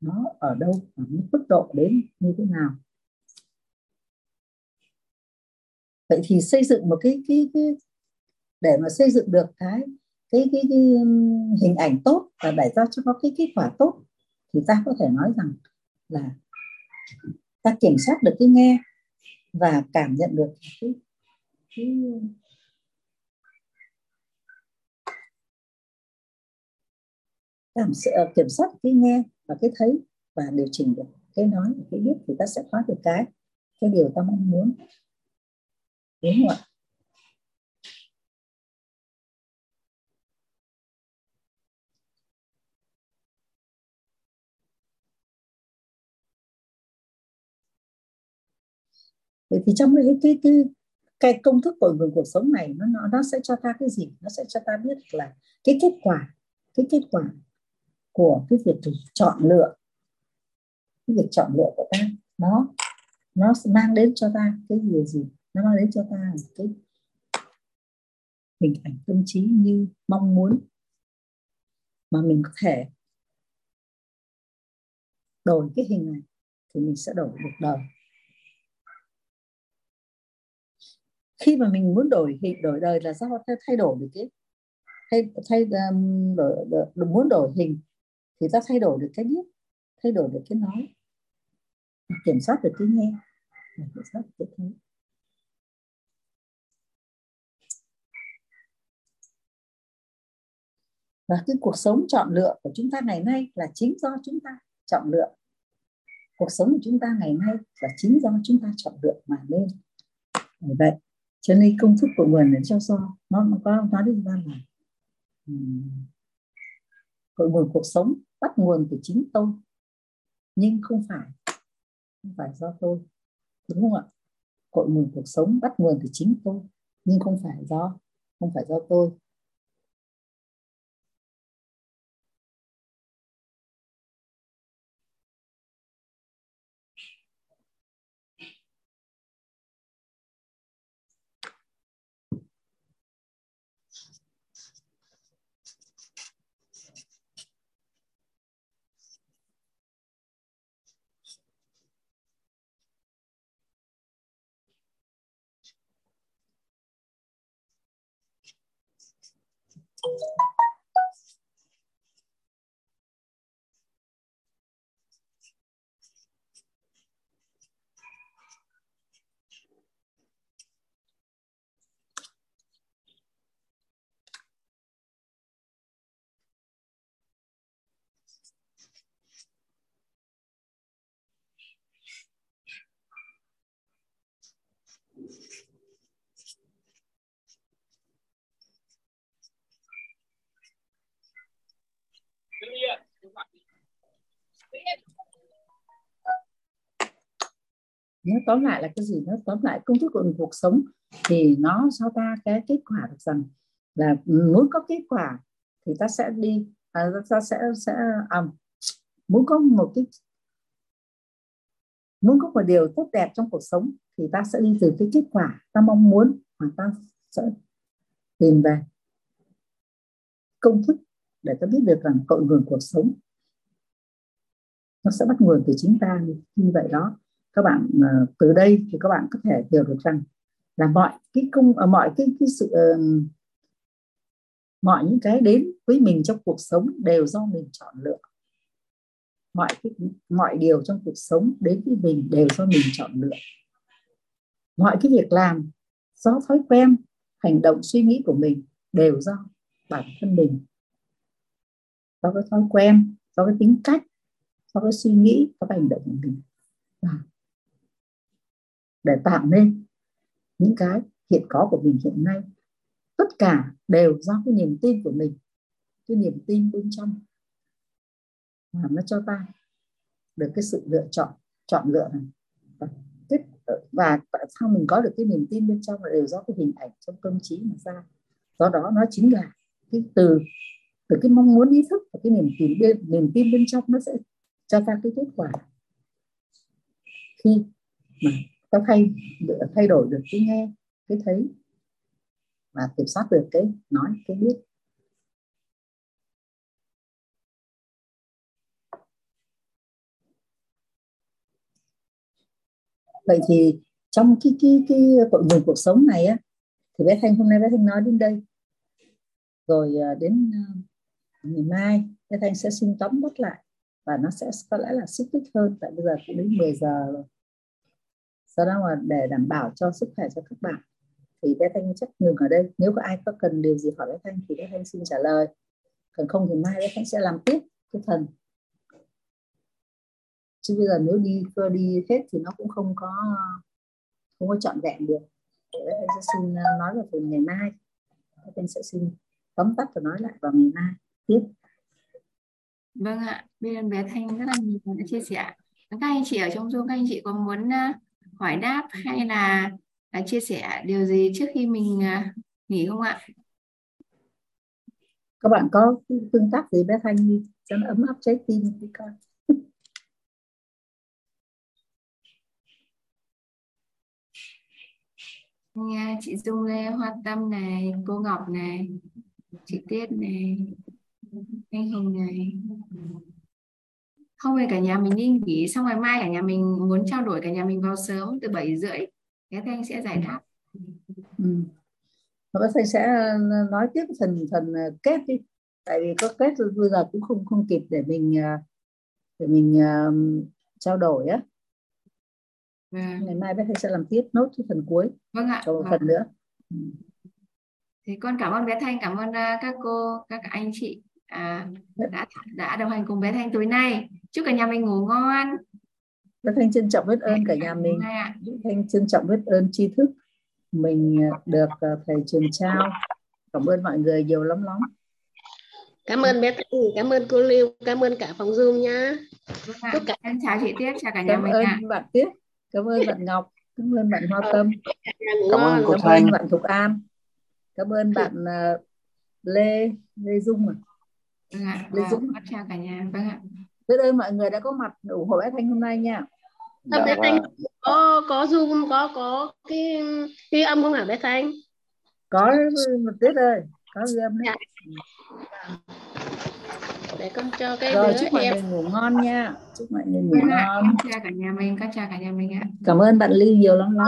nó ở đâu ở mức độ đến như thế nào. Vậy thì xây dựng một cái cái, cái để mà xây dựng được cái cái cái, cái um, hình ảnh tốt và để ra cho nó cái kết quả tốt thì ta có thể nói rằng là ta kiểm soát được cái nghe và cảm nhận được cái, cái cảm ờ, kiểm soát cái nghe và cái thấy và điều chỉnh được cái nói và cái biết thì ta sẽ có được cái. Cái điều ta mong muốn. Đúng không ạ? Vậy thì trong cái cái cái cái công thức của người cuộc sống này nó nó nó sẽ cho ta cái gì? Nó sẽ cho ta biết là cái kết quả cái kết quả của cái việc chọn lựa cái việc chọn lựa của ta. Nó nó mang đến cho ta cái điều gì? Nó mang đến cho ta cái hình ảnh tâm trí như mong muốn mà mình có thể đổi cái hình này thì mình sẽ đổi được đời. Khi mà mình muốn đổi hình đổi đời là do thay đổi được cái thay thay um, đổi, đổi, muốn đổi hình thì ta thay đổi được cái biết thay đổi được cái nói. Kiểm soát được cái nghe kiểm soát được cái thấy. Và cái cuộc sống chọn lựa của chúng ta ngày nay là chính do chúng ta chọn lựa. Cuộc sống của chúng ta ngày nay là chính do chúng ta chọn lựa mà nên. Bởi vậy, cho nên công thức của nguồn để cho so nó có nói đến ra là cội nguồn cuộc sống bắt nguồn từ chính tôi. Nhưng không phải không phải do tôi, đúng không ạ? Cội nguồn cuộc sống bắt nguồn từ chính tôi, nhưng không phải do, không phải do tôi. Tóm lại là cái gì nó tóm lại công thức của cuộc sống thì nó cho ta? Cái kết quả được rằng là muốn có kết quả thì ta sẽ đi à, ta sẽ sẽ à, muốn có một cái muốn có một điều tốt đẹp trong cuộc sống thì ta sẽ đi từ cái kết quả ta mong muốn mà ta sẽ tìm về công thức để ta biết được rằng cội nguồn cuộc sống nó sẽ bắt nguồn từ chính ta. Như vậy đó các bạn uh, từ đây thì các bạn có thể hiểu được rằng là mọi cái công uh, ờ, mọi cái cái sự uh, mọi những cái đến với mình trong cuộc sống đều do mình chọn lựa. Mọi cái, mọi điều trong cuộc sống đến với mình đều do mình chọn lựa. Mọi cái việc làm do thói quen hành động suy nghĩ của mình đều do bản thân mình. Do cái thói quen do cái tính cách do cái suy nghĩ do cái hành động của mình để tạo nên những cái hiện có của mình hiện nay. Tất cả đều do cái niềm tin của mình cái niềm tin bên trong mà nó cho ta được cái sự lựa chọn chọn lựa này. Và, và tại sao mình có được cái niềm tin bên trong là đều do cái hình ảnh trong tâm trí mà ra. Do đó nó chính là cái từ từ cái mong muốn ý thức và cái niềm tin bên niềm tin bên trong nó sẽ cho ta cái kết quả. Khi mà ta thay thay đổi được cái nghe, cái thấy. Và kiểm soát được cái nói, cái biết. Vậy thì trong cái cái cái cội nguồn cuộc sống này á, thì bé thanh hôm nay bé thanh nói đến đây. Rồi à, đến à, ngày mai, bé thanh sẽ xin tóm bắt lại và nó sẽ có lẽ là xúc tích hơn, tại bây giờ cũng đến 10 giờ rồi do đó mà để đảm bảo cho sức khỏe cho các bạn, thì bé thanh chắc ngừng ở đây. Nếu có ai có cần điều gì hỏi bé thanh thì bé thanh xin trả lời. Còn không thì mai bé thanh sẽ làm tiếp cái phần. Chứ bây giờ nếu đi, cơ đi hết thì nó cũng không có không có trọn vẹn được. Bé thanh sẽ xin ờ, nói vào từ ngày mai. Bé thanh sẽ xin tóm tắt và nói lại vào ngày mai tiếp. Vâng ạ. Bên bé thanh rất là nhiều đã chia sẻ. Các anh chị ở trong zoom, các anh chị có muốn uh hỏi đáp hay là à, chia sẻ điều gì trước khi mình à, nghỉ không ạ? Các bạn có tương tác gì bé Thanh đi cho nó ấm áp trái tim đi con. Nghe chị Dung Lê Hoa Tâm này, cô Ngọc này, chị Tiết này, anh Hồng này. Không thì cả nhà mình đi nghỉ xong ngày mai cả nhà mình muốn trao đổi cả nhà mình vào sớm từ 7 rưỡi Thế Thanh sẽ giải đáp. Ừ. Và Thanh sẽ ờ, nói tiếp phần phần ờ, kết đi. Tại vì có kết bây giờ cũng không không kịp để mình ờ, để mình uh, trao đổi á. À. Ngày mai bé Thanh sẽ làm tiếp nốt cái phần cuối. Vâng ạ. Một vâng. phần nữa. Ừ. Thì con cảm ơn bé Thanh, cảm ơn các cô, các anh chị à, đã đã đồng hành cùng bé Thanh tối nay. Chúc cả nhà mình ngủ ngon. Bé Thanh trân trọng biết ơn cả nhà mình. Thanh trân trọng biết ơn tri thức mình à, được à, thầy truyền trao. Cảm ơn mọi người nhiều lắm lắm. Cảm ơn bé Thanh, cảm ơn cô Lưu, cảm ơn cả phòng Zoom nha. Chúc cả em chào chị Tiếp, chào cả nhà cảm mình ơn ạ. bạn Tiếp, cảm ơn bạn Ngọc, cảm ơn bạn Hoa Tâm, cảm ơn cô cảm Thanh, ơn bạn Thục An, cảm ơn bạn uh, Lê Lê Dung à. Vâng ạ, Lê Dung. chào cả nhà. Vâng ạ. Biết ơn mọi người đã có mặt ủng hộ bé Thanh hôm nay nha. Dạ, bé Thanh có có zoom có có cái ghi âm không hả bé Thanh? Có một tiết ơi, có ghi âm đấy. Dạ. Để con cho cái Rồi chúc mọi người ngủ ngon nha. Chúc mọi người ngủ ngon. Chào cả nhà mình, con chào cả nhà mình ạ. Cảm ơn bạn Ly nhiều lắm lắm.